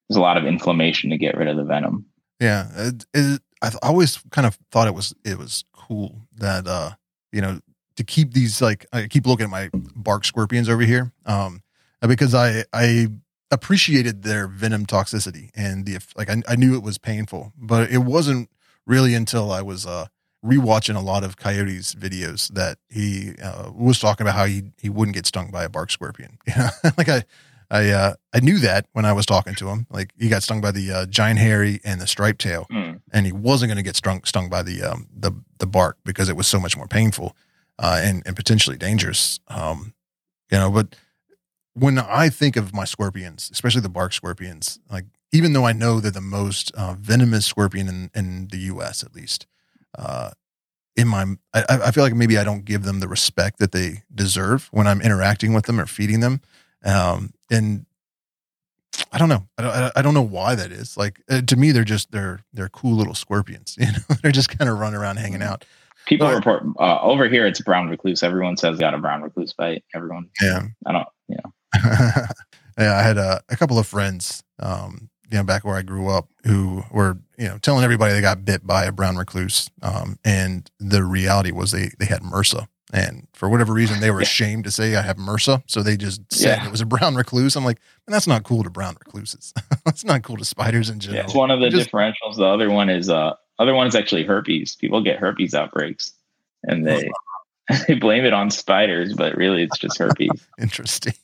there's a lot of inflammation to get rid of the venom. Yeah, it, it, I always kind of thought it was it was cool that uh you know to keep these like I keep looking at my bark scorpions over here um because I I appreciated their venom toxicity and the like I, I knew it was painful but it wasn't really until I was uh rewatching a lot of Coyote's videos that he uh, was talking about how he he wouldn't get stung by a bark scorpion. [LAUGHS] You know, like I I uh, I knew that when I was talking to him. Like he got stung by the uh, giant hairy and the striped tail, mm. and he wasn't going to get stung stung by the um, the the bark because it was so much more painful uh, and and potentially dangerous. Um, you know, but when I think of my scorpions, especially the bark scorpions, like even though I know they're the most uh, venomous scorpion in in the U.S. at least, uh, in my I, I feel like maybe I don't give them the respect that they deserve when I'm interacting with them or feeding them. Um, and I don't know. I don't, I don't know why that is. Like uh, to me, they're just they're they're cool little scorpions. [LAUGHS] You know, they're just kind of running around hanging out. People report uh, over here. It's brown recluse. Everyone says got a brown recluse bite. Everyone. Yeah. I don't. You know. [LAUGHS] yeah, I had a, a couple of friends, um, you know, back where I grew up, who were you know telling everybody they got bit by a brown recluse, um, and the reality was they they had MRSA, and for whatever reason they were yeah. [LAUGHS] ashamed to say I have MRSA, so they just said yeah. it was a brown recluse. I'm like, that's not cool to brown recluses. [LAUGHS] that's not cool to spiders in general. Yeah, it's one of the just, differentials. The other one is uh, other one is actually herpes. People get herpes outbreaks, and they [LAUGHS] they blame it on spiders, but really it's just herpes. Interesting.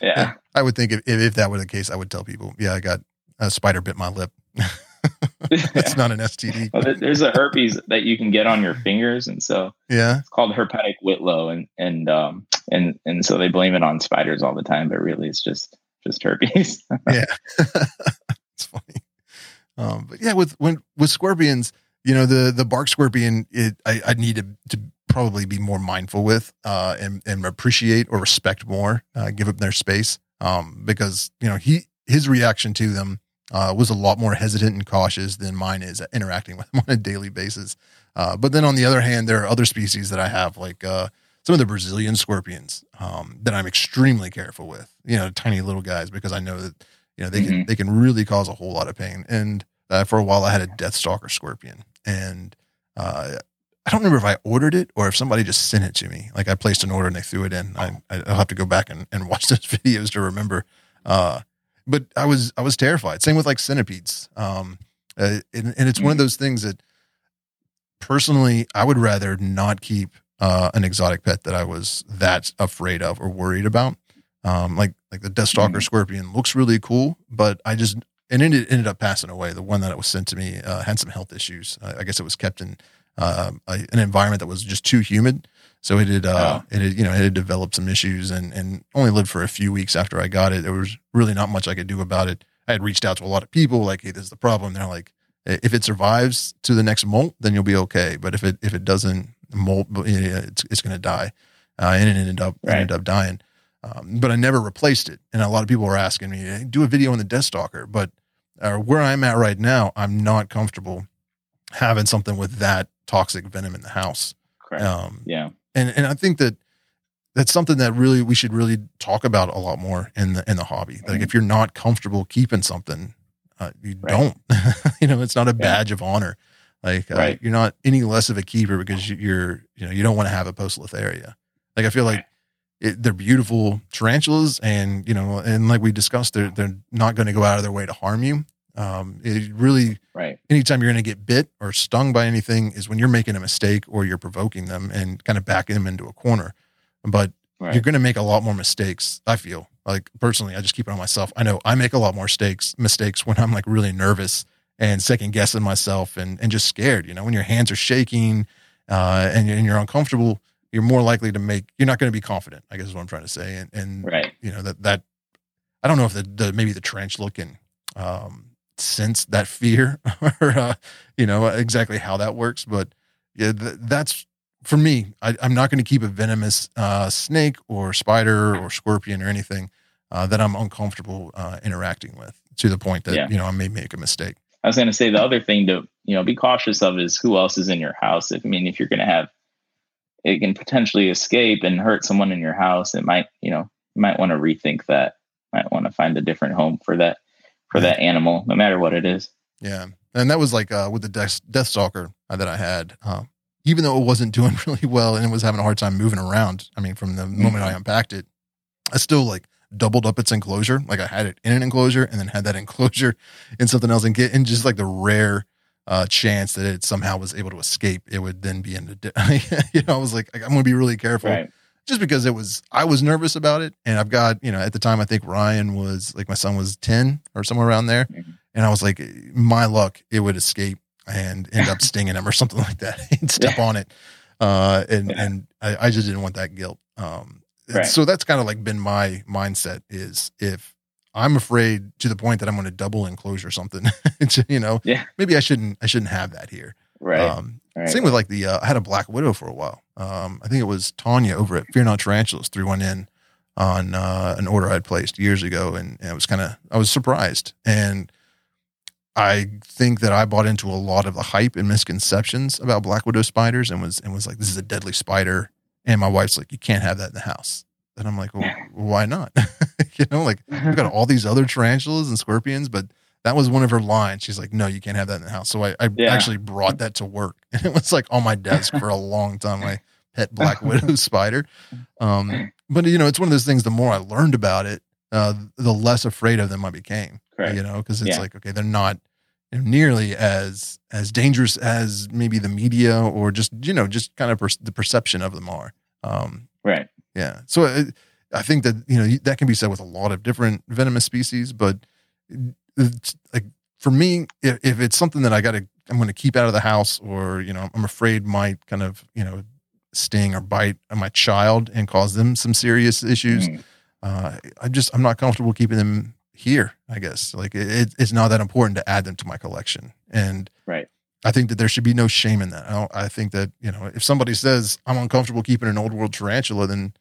Yeah. I would think if, if that were the case, I would tell people, yeah, I got a spider bit my lip. [LAUGHS] it's not an STD. [LAUGHS] Well, there's a herpes that you can get on your fingers, and so yeah, it's called herpetic whitlow, and and um and and so they blame it on spiders all the time, but really it's just just herpes. [LAUGHS] yeah, it's funny. Um, but yeah, with when with scorpions, you know the the bark scorpion, it I, I need to, to probably be more mindful with uh, and and appreciate or respect more, uh, give them their space um, because you know he his reaction to them uh, was a lot more hesitant and cautious than mine is at interacting with [LAUGHS] them on a daily basis. Uh, but then on the other hand, there are other species that I have like uh, some of the Brazilian scorpions um, that I'm extremely careful with. You know, tiny little guys because I know that you know they mm-hmm. can they can really cause a whole lot of pain. And uh, for a while, I had a Death Stalker scorpion and uh, I don't remember if I ordered it or if somebody just sent it to me. Like I placed an order and they threw it in. I, I'll have to go back and, and [LAUGHS] watch those [LAUGHS] videos to remember. Uh, but I was I was terrified. Same with like centipedes. Um, uh, and, and, it's one of mm-hmm. those things that personally I would rather not keep uh, an exotic pet that I was that afraid of or worried about. Um, like like the Death Stalker mm-hmm. scorpion looks really cool, but I just and it ended up passing away. The one that it was sent to me uh, had some health issues. I guess it was kept in uh, an environment that was just too humid. So it had, uh, it had, you know, it had developed some issues and, and only lived for a few weeks after I got it. There was really not much I could do about it. I had reached out to a lot of people like, Hey, this is the problem. They're like, if it survives to the next molt, then you'll be okay. But if it, if it doesn't molt, it's, it's going to die. Uh, and it ended up, right. ended up dying. Um, but I never replaced it. And a lot of people were asking me, hey, do a video on the Death Stalker. But uh, where I'm at right now, I'm not comfortable having something with that toxic venom in the house. Correct. Um, yeah. And and I think that that's something that really we should really talk about a lot more in the in the hobby. Mm-hmm. Like if you're not comfortable keeping something, uh, you right. don't. [LAUGHS] you know, it's not a badge yeah. of honor. Like uh, right. you're not any less of a keeper because you're you know you don't want to have a poecilotheria. Like I feel like it, they're beautiful tarantulas, and you know, and like we discussed, they're they're not going to go out of their way to harm you. Um, it really, right. Anytime you're going to get bit or stung by anything is when you're making a mistake or you're provoking them and kind of backing them into a corner. But right. you're going to make a lot more mistakes. I feel like personally, I just keep it on myself. I know I make a lot more mistakes, mistakes when I'm like really nervous and second guessing myself and, and just scared, you know, when your hands are shaking, uh, and, and you're uncomfortable, you're more likely to make, you're not going to be confident, I guess is what I'm trying to say. And, and, right. you know, that, that, I don't know if the, the maybe the trench looking, um, sense that fear [LAUGHS] or uh, you know exactly how that works but yeah th- that's for me I, am not going to keep a venomous uh, snake or spider or scorpion or anything uh, that i'm uncomfortable uh, interacting with to the point that yeah. you know i may make a mistake. I was going to say the other thing to you know be cautious of is who else is in your house. If i mean if you're going to have it can potentially escape and hurt someone in your house it might you know you might want to rethink that. Might want to find a different home for that for that animal, no matter what it is. Yeah, and that was like uh, with the Death, Death Stalker that I had. Uh, even though it wasn't [LAUGHS] doing really well and it was having a hard time moving around. I mean, from the mm-hmm. moment I unpacked it, I still like doubled up its enclosure. Like I had it in an enclosure and then had that [LAUGHS] enclosure in something else and get in just like the rare uh, chance that it somehow was able to escape, it would then be in the, [LAUGHS] you know, I was like, I'm going to be really careful. Right just because it was I was nervous about it, and I've got you know at the time I think Ryan was like my son was ten or somewhere around there, mm-hmm. and I was like my luck it would escape and end up [LAUGHS] stinging him or something like that [LAUGHS] and step yeah. on it, uh, and yeah. and I, I, just didn't want that guilt. Um, right. So that's kind of like been my mindset is if I'm afraid to the point that I'm going to double enclosure something, [LAUGHS] you know, yeah, maybe I shouldn't I shouldn't have that here. Right. Um, right. Same with like the uh, I had a black widow for a while. Um, I think it was Tanya over at Fear Not Tarantulas threw one in on uh, an order I'd placed years ago, and, and it was kind of I was surprised. And I think that I bought into a lot of the hype and misconceptions about black widow spiders and was and was like, this is a deadly spider. And my wife's like, you can't have that in the house. And I'm like, well, why not? [LAUGHS] you know, like [LAUGHS] we've got all these other tarantulas and scorpions, but that was one of her lines. She's like, no, you can't have that in the house. So I, I Yeah. actually brought that to work, [LAUGHS] and it was like on my desk for a long time. My [LAUGHS] pet black widow spider. Um, but you know, it's one of those things. The more I learned about it, uh, the less afraid of them I became. Correct. You know, because it's Yeah. like okay, they're not you know, nearly as as dangerous as maybe the media or just you know just kind of per- the perception of them are. Um, Right. yeah. So uh, I think that you know that can be said with a lot of different venomous species, but like for me, if, if it's something that I got to, I'm going to keep out of the house, or you know, I'm afraid might kind of you know sting or bite my child and cause them some serious issues. Mm. Uh, I'm just I'm not comfortable keeping them here. I guess like it, it's not that important to add them to my collection, and Right. I think that there should be no shame in that. I, don't, I think that you know if somebody says I'm uncomfortable keeping an old world tarantula, then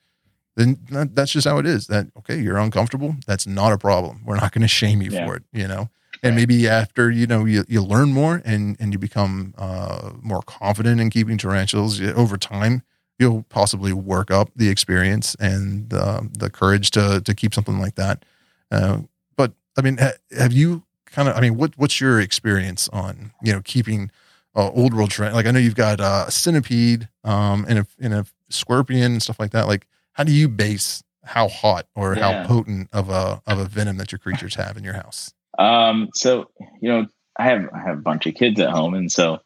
then that, that's just how it is. That okay, you're uncomfortable. That's not a problem. We're not going to shame you Yeah. for it. You know, and Right. maybe after you know you, you learn more and and you become uh, more confident in keeping tarantulas over time, you'll possibly work up the experience and uh, the courage to to keep something like that. Uh, but I mean, ha- have you kind of? I mean, what what's your experience on you know keeping uh, old world trend? Like I know you've got uh, a centipede, um, and a and a scorpion and stuff like that. Like, how do you base how hot or how potent of a of a venom that your creatures have in your house? Um, so you know, I have I have a bunch of kids at home, and so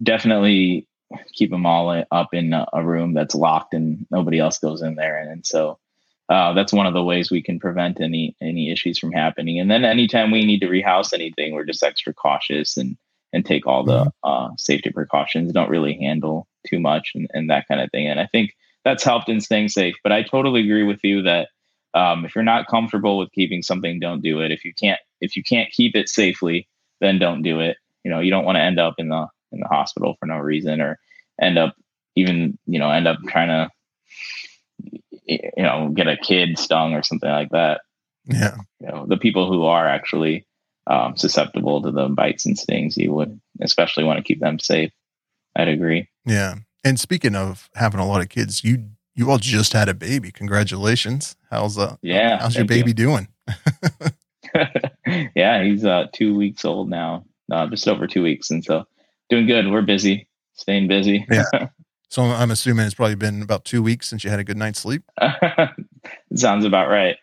definitely keep them all up in a a room that's locked and nobody else goes in there. And, so uh, that's one of the ways we can prevent any any issues from happening. And then anytime we need to rehouse anything, we're just extra cautious and and take all the uh, safety precautions. Don't really handle too much and, and that kind of thing. And I think that's helped in staying safe. But I totally agree with you that um, if you're not comfortable with keeping something, don't do it. If you can't if you can't keep it safely, then don't do it. You know, you don't want to end up in the in the hospital for no reason or end up even, you know, end up trying to you know, get a kid stung or something like that. Yeah, You know, the people who are actually um, susceptible to the bites and stings, you would especially want to keep them safe. I'd agree. yeah. And speaking of having a lot of kids, you you all just had a baby. Congratulations. How's uh Yeah. how's your thank you. baby doing? [LAUGHS] [LAUGHS] yeah, he's uh, two weeks old now, uh, just over two weeks, and so doing good. We're busy, staying busy. yeah. [LAUGHS] So I'm assuming it's probably been about two weeks since you had a good night's sleep. Sounds about right.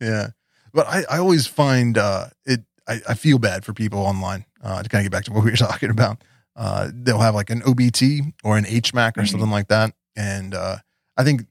Yeah. But I, I always find uh, it, I, I feel bad for people online uh, to kind of get back to what we were talking about. Uh, they'll have like an OBT or an HMAC or Mhm. something like that. And uh, I think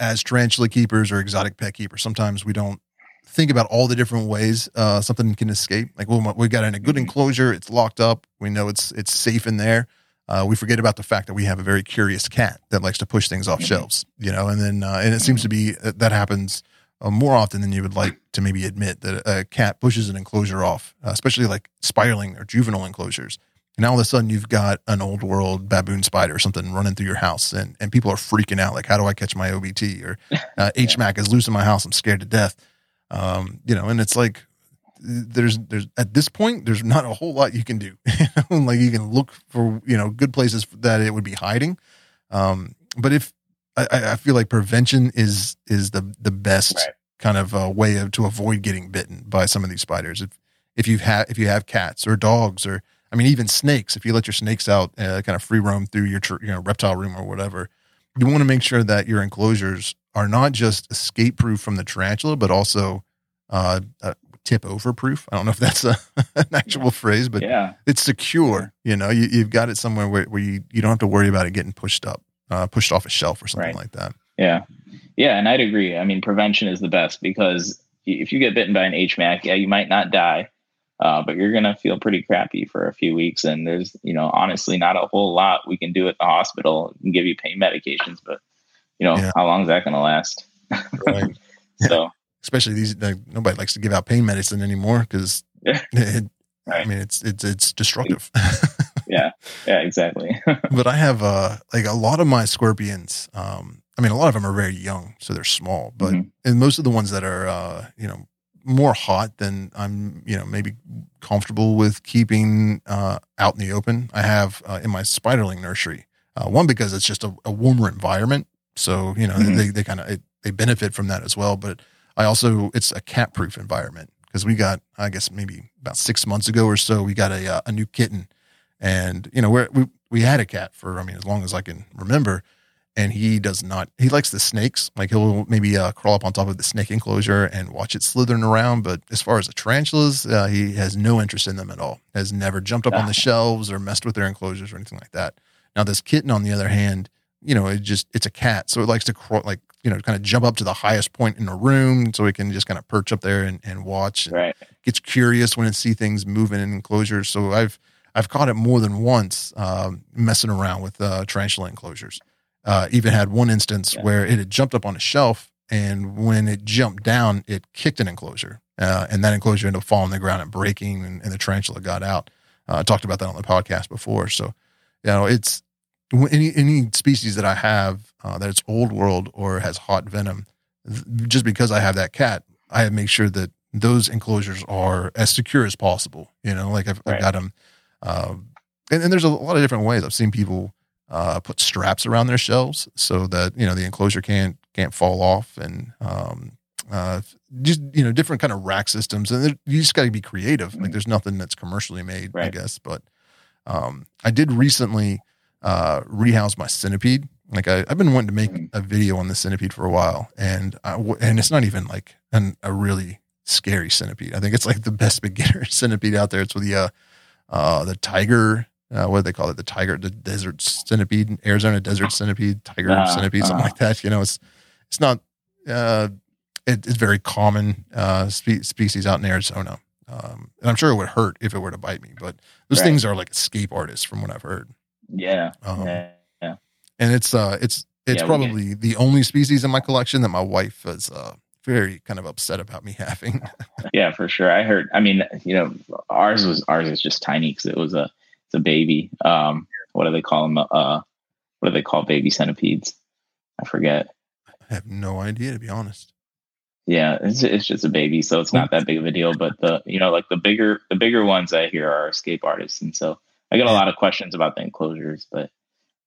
as tarantula keepers or exotic pet keepers, sometimes we don't think about all the different ways uh, something can escape. Like, well, we got in a good Mhm. enclosure, it's locked up, we know it's it's safe in there. Uh, we forget about the fact that we have a very curious cat that likes to push things off Mhm. shelves, you know, and then uh, and it seems to be that happens uh, more often than you would like to maybe admit that a cat pushes an enclosure off, uh, especially like spiderling or juvenile enclosures. And now all of a sudden you've got an old world baboon spider or something running through your house, and, and people are freaking out. Like, how do I catch my OBT? Or [LAUGHS] uh, HMAC is loose in my house. I'm scared to death. Um, you know, and it's like there's there's at this point there's not a whole lot you can do. [LAUGHS] like you can look for you know good places that it would be hiding. Um, but if I, I I feel like prevention is is the the best Right. kind of uh, way of to avoid getting bitten by some of these spiders. If if you have if you have cats or dogs or I mean even snakes, if you let your snakes out uh, kind of free roam through your tr- you know reptile room or whatever, you want to make sure that your enclosures are not just escape proof from the tarantula, but also uh, uh, tip over proof. I don't know if that's a, [LAUGHS] an actual phrase, but yeah, it's secure. You know, you, you've got it somewhere where, where you, you don't have to worry about it getting pushed up, uh, pushed off a shelf or something Right. like that. yeah, yeah. And I'd agree. I mean, prevention is the best because if you get bitten by an HMAC, yeah, you might not die, uh, but you're gonna feel pretty crappy for a few weeks. And there's, you know, honestly, not a whole lot we can do at the hospital. We can give you pain medications, but you know, Yeah. how long is that gonna last? Right. [LAUGHS] So Especially these, like, nobody likes to give out pain medicine anymore because Yeah. [LAUGHS] it, I mean, it's, it's, it's destructive. [LAUGHS] yeah, yeah, exactly. but I have, uh, like a lot of my scorpions, um, I mean, a lot of them are very young, so they're small, but Mhm. and most of the ones that are, uh, you know, more hot than I'm, you know, maybe comfortable with keeping uh, out in the open. I have uh, in my spiderling nursery. Uh, one because it's just a, a, warmer environment, so you know mm-hmm. they they kind of they benefit from that as well. But I also it's a cat proof environment because we got I guess maybe about six months ago or so we got a uh, a new kitten, and you know we we we had a cat for I mean as long as I can remember, and he does not he likes the snakes. Like he'll maybe uh, crawl up on top of the snake enclosure and watch it slithering around. But as far as the tarantulas uh, he has no interest in them at all. Has never jumped up on the ah. shelves or messed with their enclosures or anything like that. Now this kitten on the other hand you know it just it's a cat. So it likes to crawl like you know kind of jump up to the highest point in the room so it can just kind of perch up there and, and watch and right. gets curious when it see things moving in enclosures. So i've i've caught it more than once um, messing around with uh, tarantula enclosures uh, even had one instance yeah. where it had jumped up on a shelf, and when it jumped down, it kicked an enclosure, uh, and that enclosure ended up falling on the ground and breaking, and, and the tarantula got out. Uh, I talked about that on the podcast before. So, you know, it's any any species that I have uh, that it's old world or has hot venom. Just because I have that cat, I have make sure that those enclosures are as secure as possible. You know, like I've, right. I've got them. Uh, and, and, there's a lot of different ways. I've seen people uh, put straps around their shelves so that you know the enclosure can't can't fall off and um, uh, just you know different kind of rack systems. And you just got to be creative. Like there's nothing that's commercially made right. i guess. But um, i did recently uh, rehouse my centipede. Like I, have been wanting to make mm. a video on the centipede for a while. And I, and it's not even like an, a really scary centipede. I think it's like the best beginner [LAUGHS] centipede out there. It's with the uh, uh the tiger uh, what do they call it? The tiger, the desert centipede, Arizona desert centipede, tiger uh, centipede, something like that. You know, it's it's not. Uh, it, it's very common uh, spe- species out in Arizona, um, and I'm sure it would hurt if it were to bite me. But those right. things are like escape artists, from what I've heard. Yeah, um, yeah, yeah. And it's uh, it's it's yeah, probably the only species in my collection that my wife is uh, very kind of upset about me [LAUGHS] having. yeah, for sure. I heard. I mean, you know, ours was ours is just tiny because it was a it's a baby. Um, what do they call them? Uh, what do they call baby centipedes? I forget. I have no idea to be honest. Yeah, it's it's just a baby, so it's not that big of a deal. But the you know like the bigger the bigger ones I hear are escape artists, and so I get a lot of questions about the enclosures, but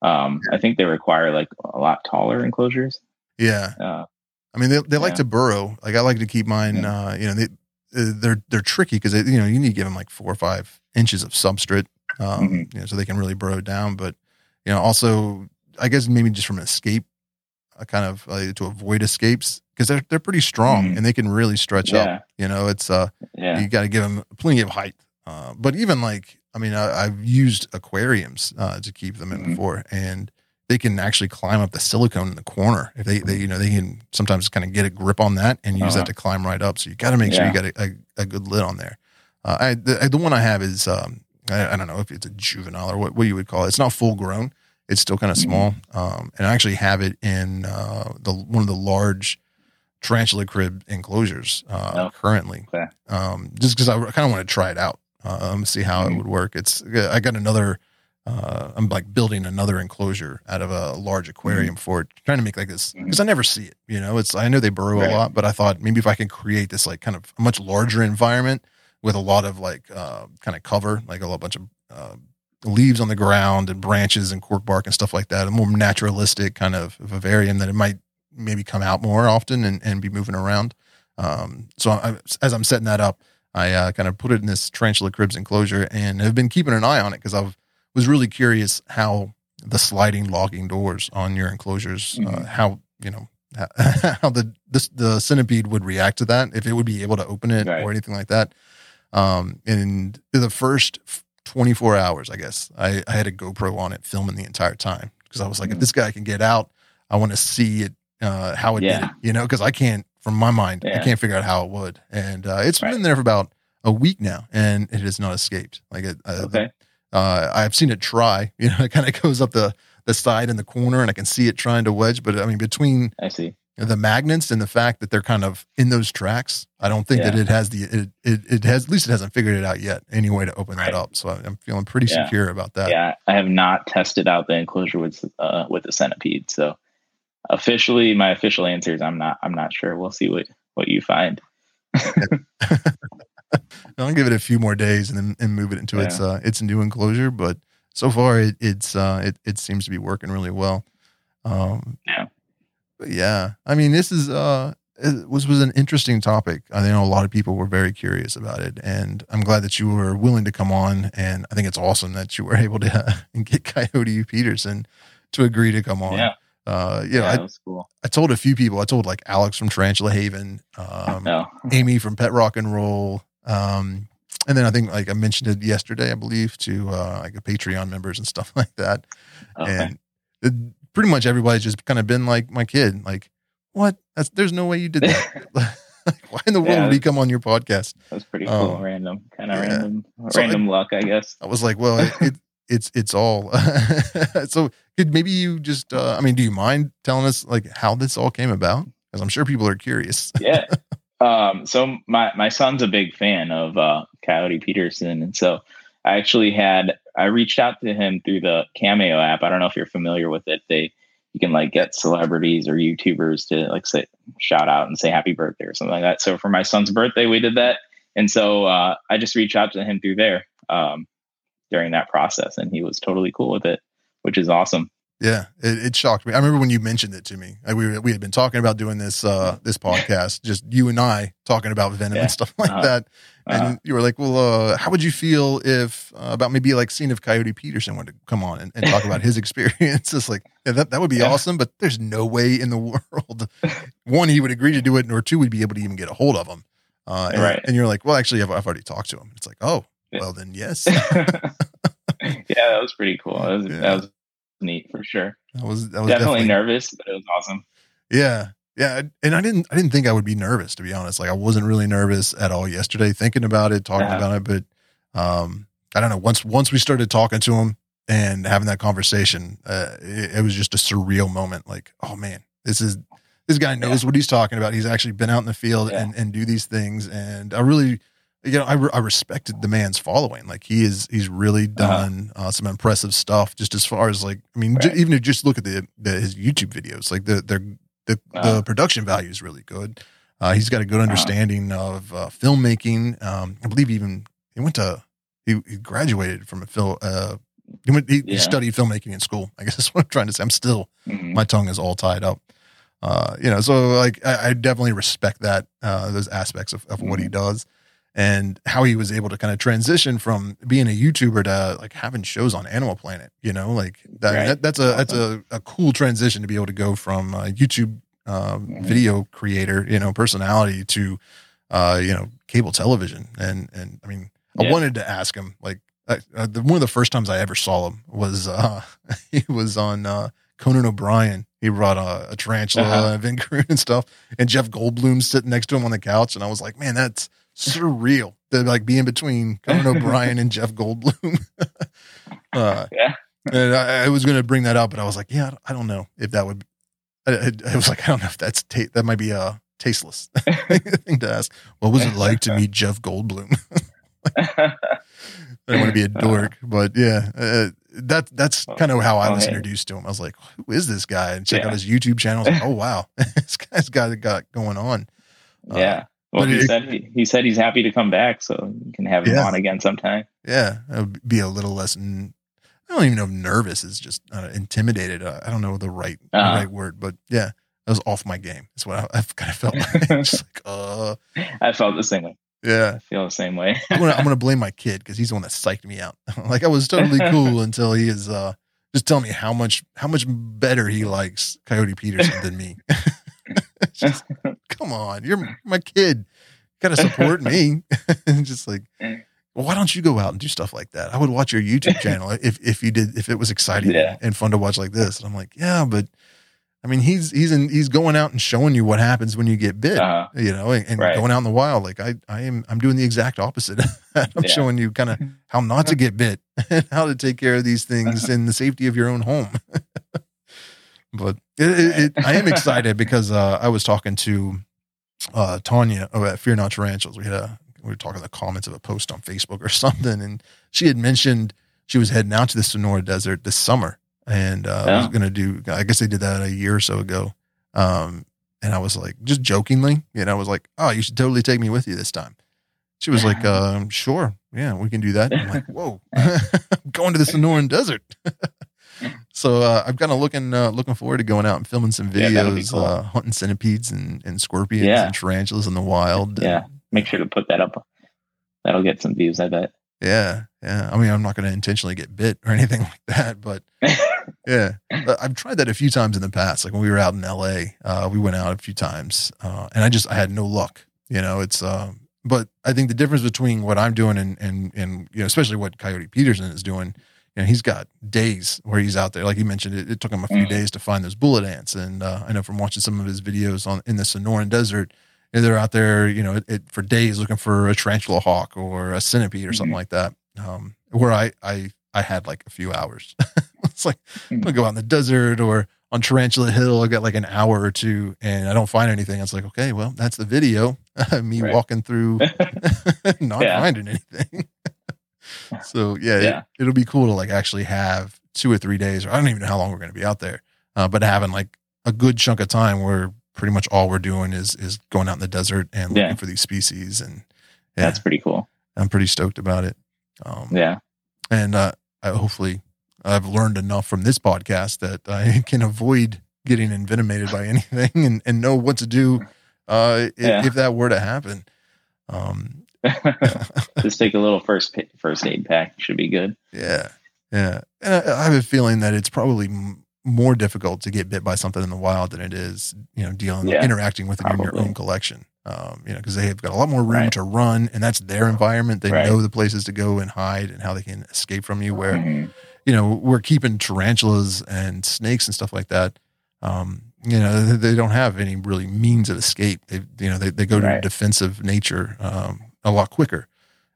um, I think they require like a lot taller enclosures. Yeah. Uh, I mean, they, they like yeah. to burrow. Like I like to keep mine. Yeah. Uh, you know, they uh, they're they're tricky because you know you need to give them like four or five inches of substrate um, mm-hmm. you know, so they can really burrow down. But you know, also I guess maybe just from an escape, a kind of uh, to avoid escapes because they're they're pretty strong mm-hmm. and they can really stretch yeah. up. You know, it's uh, yeah. you got to give them plenty of height. Uh, but even like, I mean, I, have used aquariums uh, to keep them in mm-hmm. before, and they can actually climb up the silicone in the corner. If they, they you know, they can sometimes kind of get a grip on that and use uh-huh. that to climb right up. So you got to make yeah. sure you got a, a, a, good lid on there. Uh, I, the, the one I have is um, I, I, don't know if it's a juvenile or what, what you would call it. It's not full grown. It's still kind of mm-hmm. small. Um, and I actually have it in uh, the one of the large tarantula crib enclosures uh, oh, currently. Okay. Um, just because I kind of want to try it out, um, see how mm-hmm. it would work. It's I got another. Uh, I'm like building another enclosure out of a large aquarium mm-hmm. for it, trying to make like this because mm-hmm. I never see it. You know, it's I know they burrow right. a lot, but I thought maybe if I can create this like kind of a much larger environment with a lot of like uh, kind of cover, like a lot bunch of uh, leaves on the ground and branches and cork bark and stuff like that. A more naturalistic kind of vivarium that it might maybe come out more often and, and be moving around. Um, so I, as I'm setting that up, I uh, kind of put it in this tarantula cribs enclosure and have been keeping an eye on it because I was really curious how the sliding locking doors on your enclosures, uh, mm-hmm. how you know [LAUGHS] how the this, the centipede would react to that if it would be able to open it right. or anything like that. Um, and the first 24 hours, I guess, I, I had a GoPro on it filming the entire time because I was like, mm-hmm. if this guy can get out, I want to see it, uh, how it yeah. did, you know, because I can't, from my mind, yeah. I can't figure out how it would. And uh, it's right. been there for about a week now and it has not escaped. Like, it, uh, okay. uh, I've seen it try, [LAUGHS] you know, it kind of goes up the, the side in the corner and I can see it trying to wedge. But I mean, between I see the magnets and the fact that they're kind of in those tracks, I don't think yeah. that it has the it, it, it has at least it hasn't figured it out yet. Any way to open right. that up, so I'm feeling pretty yeah. secure about that. Yeah, I have not tested out the enclosure with uh, with the centipede. So officially, my official answer is I'm not I'm not sure. We'll see what what you find. [LAUGHS] I'll give it a few more days and then and move it into Yeah. its uh, its new enclosure. But so far, it, it's uh, it it seems to be working really well. Um, Yeah. But yeah, I mean, this is uh, it was was an interesting topic. I know a lot of people were very curious about it, and I'm glad that you were willing to come on. And I think it's awesome that you were [LAUGHS] able to uh, get Coyote Peterson to agree to come on. Yeah. Uh, you know, yeah, I, that was cool. I told a few people. I told like Alex from Tarantula Haven, um. [LAUGHS] Amy from Pet Rock and Roll, um, and then I think like I mentioned it yesterday, I believe, to uh, like Patreon members and stuff [LAUGHS] like that. Okay. And pretty much everybody's just kind of been like my kid, like, what? That's there's no way you did that. [LAUGHS] [LAUGHS] like, why in the world Yeah. would he come on your podcast? That was pretty cool. random, kind of Yeah. random, So random luck, I guess. I was like, well, it, it [LAUGHS] it's it's all. so could maybe you just? Uh, I mean, do you mind telling us like how this all came about? Because I'm sure people are curious. yeah. Um, so my my son's a big fan of uh, Coyote Peterson, and so I actually had I reached out to him through the Cameo app. I don't know if you're familiar with it. They you can like get celebrities or YouTubers to like say shout out and say happy birthday or something like that. So for my son's birthday, we did that, and so uh, I just reached out to him through there um, during that process, and he was totally cool with it, which is awesome. Yeah, it, it shocked me. I remember when you mentioned it to me. Like, we were, we had been talking about doing this uh this podcast, just you and I talking about Venom Yeah. and stuff like Uh-huh. that. And Uh, you were like, "Well, uh, how would you feel if uh, about maybe like seeing if Coyote Peterson wanted to come on and, and talk about his [LAUGHS] experience?" It's like yeah, that that would be Yeah. awesome, but there's no way in the [LAUGHS] world one he would agree to do it, or two we'd be able to even get a hold of him. Uh, and, Right. and you're like, "Well, actually, I've, I've already talked to him." It's like, "Oh, well then, yes." [LAUGHS] yeah, that was pretty cool. That was, that was neat for sure. That was that was Definitely, nervous, but it was awesome. Yeah. Yeah. And I didn't I didn't think I would be nervous, to be honest. Like I wasn't really nervous at all yesterday, thinking about it, talking about it. But um I don't know. Once once we started talking to him and having that conversation, uh, it, it was just a surreal moment. Like, oh man, this is this guy knows what he's talking about. He's actually been out in the field Yeah. and, and do these things. And I really, you know, I, re- I respected the man's following. Like he is, he's really Uh-huh. done uh, some impressive stuff. Just as far as like, I mean, Right. even to just look at the, the his YouTube videos, like the they're the the Uh-huh. production value is really good. Uh, he's got a good understanding of uh, filmmaking. Um, I believe even he went to he, he graduated from a film. Uh, he, went, he, he studied filmmaking in school. I guess [LAUGHS] that's what I'm trying to say. I'm still Mhm. my tongue is all tied up. Uh, you know, so like I, I definitely respect that uh, those aspects of, of what he does and how he was able to kind of transition from being a YouTuber to like having shows on Animal Planet. You know, like that, Right. that that's a that's a, a cool transition to be able to go from uh, YouTube um, Mhm. video creator, you know, personality to uh, you know cable television. And and I mean, I wanted to ask him like uh, uh, the, one of the first times I ever saw him was uh, [LAUGHS] he was on uh, Conan O'Brien. He brought a, a tarantula Uh-huh. and Vin and stuff, and Jeff Goldblum sitting next to him on the couch, and I was like, man, that's surreal to like be in between Conan [LAUGHS] O'Brien and Jeff Goldblum. [LAUGHS] uh, Yeah. and I, I was going to bring that up, but I was like, yeah, I don't know if that would. I, I, I was like, I don't know if that's ta- that might be a tasteless [LAUGHS] thing to ask. What was it like to meet Jeff Goldblum? I don't want to be a dork, but yeah, uh, that that's kind of how I Oh, was introduced to him. I was like, "Who is this guy?" And check out his YouTube channel. Like, "Oh wow, this guy's got it got going on." Uh, yeah. Well, he it- said he, he said he's happy to come back, so you can have him Yeah. on again sometime. Yeah, it would be a little less. n- I don't even know if nervous is just uh, intimidated. Uh, I don't know the right Uh-huh. right word, but yeah, I was off my game. That's what I, [LAUGHS] I've kind of felt like. [LAUGHS] just like, uh, [LAUGHS] I felt the same way. yeah. I feel the same way. I'm gonna, I'm gonna blame my kid because he's the one that psyched me out. like I was totally cool until he is uh just telling me how much how much better he likes Coyote Peterson than me. [LAUGHS] Just, come on, you're my kid. You gotta support me. [LAUGHS] and just like, well, why don't you go out and do stuff like that? I would watch your YouTube [LAUGHS] channel if if you did if it was exciting Yeah. and fun to watch like this. And I'm like, yeah, but I mean, he's he's in he's going out and showing you what happens when you get bit Uh-huh. you know, and, and Right. going out in the wild. Like I, I am, I'm doing the exact opposite. I'm Yeah. showing you kind of how not to get bit and how to take care of these things in the safety of your own home. But it, it, it, I am excited because uh, I was talking to uh, Tanya at Fear Not Tarantulas. We had a, we were talking in the comments of a post on Facebook or [LAUGHS] something, and she had mentioned she was heading out to the Sonora Desert this summer and uh, was Oh. going to do. I guess they did that a year or so ago. Um, and I was like, just jokingly, you know, I was like, oh, you should totally take me with you this time. She was like, um, sure, yeah, we can do that. I'm like, [LAUGHS] whoa, [LAUGHS] going to the Sonoran Desert. So uh, I'm kind of looking uh, looking forward to going out and filming some videos, yeah, cool. uh, hunting centipedes and, and scorpions yeah. and tarantulas in the wild. Yeah, make sure to put that up. That'll get some views, I bet. Yeah, yeah. I mean, I'm not going to intentionally get bit or [LAUGHS] anything like that, but [LAUGHS] yeah, I've tried that a few times in the past. Like when we were out in LA, uh, we went out a few times, uh, and I just I had no luck. You know, it's. Uh, but I think the difference between what I'm doing and and and you know, especially what Coyote Peterson is doing, you know, he's got days where he's out there. Like he mentioned, it, it took him a few mm-hmm. days to find those bullet ants, and uh, I know from watching some of his videos on in the Sonoran Desert. They're out there, you know, it, it, for days looking for a tarantula hawk or a centipede or something mm-hmm. like that. Um, where I I I had like a few hours. [LAUGHS] it's like I'm gonna go out in the desert or on Tarantula Hill. I got like an hour or two, and I don't find anything. It's like, okay, well, that's the video. Me right. walking through, [LAUGHS] [LAUGHS] not finding anything. So yeah, yeah. It, will be cool to like actually have two or three days, or I don't even know how long we're going to be out there, uh, but having like a good chunk of time where pretty much all we're doing is is going out in the desert and looking yeah. for these species, and yeah, that's pretty cool. I'm pretty stoked about it. Um, yeah, and uh, I, hopefully I've learned enough from this podcast that I [LAUGHS] can avoid getting envenomated by anything and, and know what to do uh, yeah. if, if, that were to happen. Um, Just take a little first first aid pack should be good. Yeah, yeah. And I, I have a feeling that it's probably m- more difficult to get bit by something in the wild than it is, you know, dealing yeah, interacting with it probably. in your own collection um, you know, because they have got a lot more room right. to run, and that's their environment. They right. know the places to go and hide and how they can escape from you. Where, mm-hmm. you know, we're keeping tarantulas and snakes and stuff like that. Um, you know, they, they, don't have any really means of escape. They, you know, they, they go right. to defensive nature um, a lot quicker.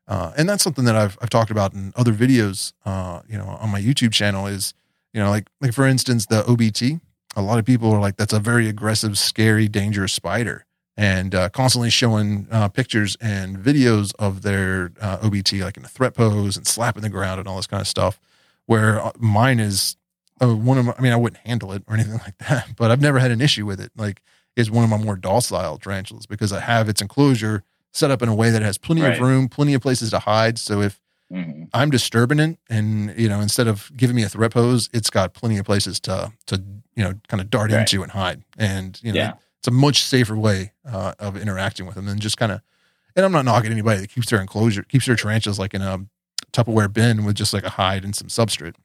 Uh, and that's something that I've I've talked about in other videos. Uh, you know, on my YouTube channel is, you know, like like for instance, the OBT. A lot of people are like, that's a very aggressive, scary, dangerous spider and uh, constantly showing uh, pictures and videos of their uh, OBT, like in a threat pose and slapping the ground and all this kind of stuff. Where uh, mine is one of my, I mean, I wouldn't handle it or anything [LAUGHS] like that, but I've never had an issue with it. Like, is one of my more docile tarantulas because I have its enclosure set up in a way that has plenty right. of room, plenty of places to hide. So if mm-hmm. I'm disturbing it, and you know, instead of giving me a threat pose, it's got plenty of places to to you know kind of dart right. into and hide. And you know, yeah it's a much safer way uh, of interacting with them than just kind of. And I'm not knocking anybody that keeps their enclosure, keeps their tarantulas like in a Tupperware bin with just like a hide and some substrate.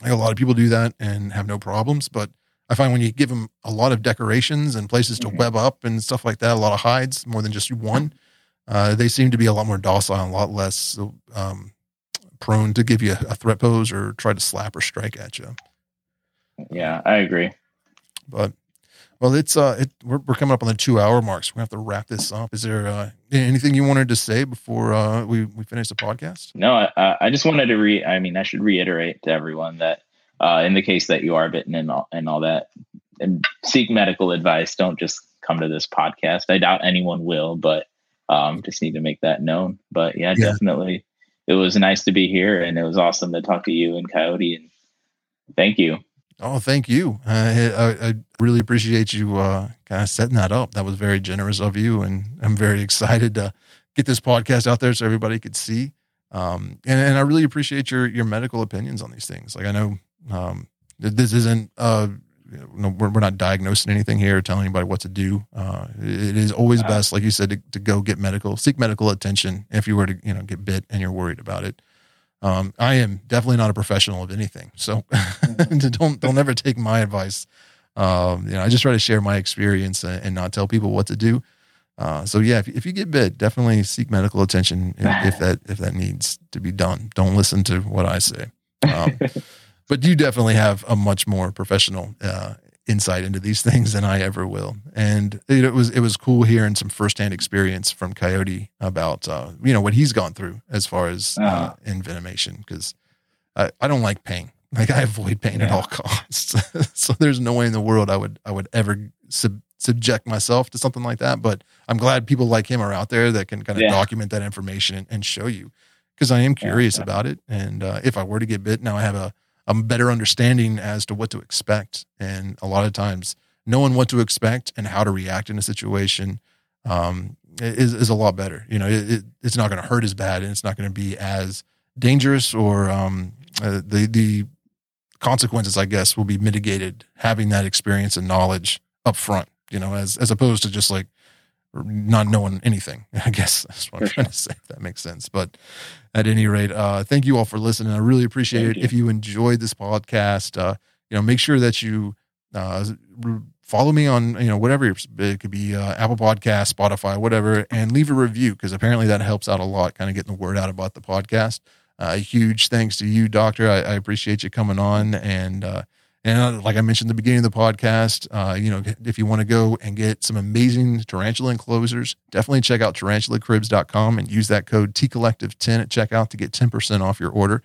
Like a lot of people do that and have no problems, but I find when you give them a lot of decorations and places to mm-hmm. web up and stuff like that, a lot of hides more than just one, uh, they seem to be a lot more docile and a lot less um, prone to give you a threat pose or try to slap or strike at you. Yeah, I agree. But well, it's uh, it, we're, we're coming up on the two hour mark, so we have to wrap this up. Is there uh, anything you wanted to say before uh, we we finish the podcast? No, I, I just wanted to re. I mean, I should reiterate to everyone that uh, in the case that you are bitten and all, and all that, and seek medical advice. Don't just come to this podcast. I doubt anyone will, but um, just need to make that known. But yeah, yeah, definitely, it was nice to be here, and it was awesome to talk to you and Coyote. And thank you. Oh, thank you. I, I, I really appreciate you uh, kind of setting that up. That was very generous of you, and I'm very excited to get this podcast out there so everybody could see. Um, and, and I really appreciate your your medical opinions on these things. Like I know um, this isn't uh, you know, we're, we're not diagnosing anything here or telling anybody what to do. Uh, it is always best, like you said, to, to go get medical, seek medical attention if you were to you know get bit and you're worried about it. Um, I am definitely not a professional of anything, so [LAUGHS] don't don't ever take my advice. Um, you know, I just try to share my experience and, and not tell people what to do. Uh, so yeah, if, if, you get bit, definitely seek medical attention if, if, [LAUGHS] that if that needs to be done. Don't listen to what I say. Um, [LAUGHS] but you definitely have a much more professional uh, insight into these [LAUGHS] things than I ever will. And it, it was it was cool hearing some firsthand experience from Coyote about uh, you know what he's gone through as far as uh, uh-huh. envenomation because I, I don't like pain. [LAUGHS] Like I avoid pain yeah. at all [LAUGHS] costs. so there's no way in the world I would I would ever sub, subject myself to something like that. But I'm glad people like him are out there that can kind of yeah. document that information and, and show you because I am curious yeah, about it. And uh, if I were to get bit, now I have a a better understanding as to what to expect. And a lot of times, knowing what to expect and how to react in a situation um, is, is a lot better. You know, it, it, it's not going to hurt as bad and it's not going to be as dangerous or um, uh, the, the consequences, I guess, will be mitigated having that experience and knowledge up front, you know, as, as opposed to just like not knowing anything, [LAUGHS] I guess that's what I'm trying to say, if that makes sense. But at any rate, uh, thank you all for listening. I really appreciate thank it. You. If you enjoyed this podcast, uh, you know, make sure that you uh, follow me on, you know, whatever it could be uh, Apple Podcast, Spotify, whatever, and leave a review because apparently that helps out a lot, kind of getting the word out about the podcast. Uh, huge thanks to you, Doctor. I, I appreciate you coming on and, uh, and like I mentioned at the beginning of the podcast, uh, you know, if you want to go and get some amazing tarantula enclosures, definitely check out tarantulacribs.com and use that code TCollective10 at checkout to get 10% off your order.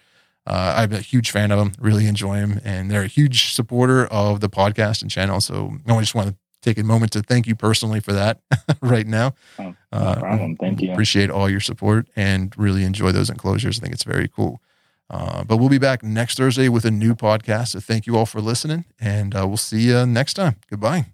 Uh, I'm a huge fan of them, really enjoy them, and they're a huge supporter of the podcast and channel. So I just want to take a moment to thank you personally for that [LAUGHS] right now. Oh, no uh, problem. Thank you. Appreciate all your support and really enjoy those enclosures. I think it's very cool. Uh, but we'll be back next Thursday with a new podcast. So thank you all for listening, and uh, we'll see you next time. Goodbye.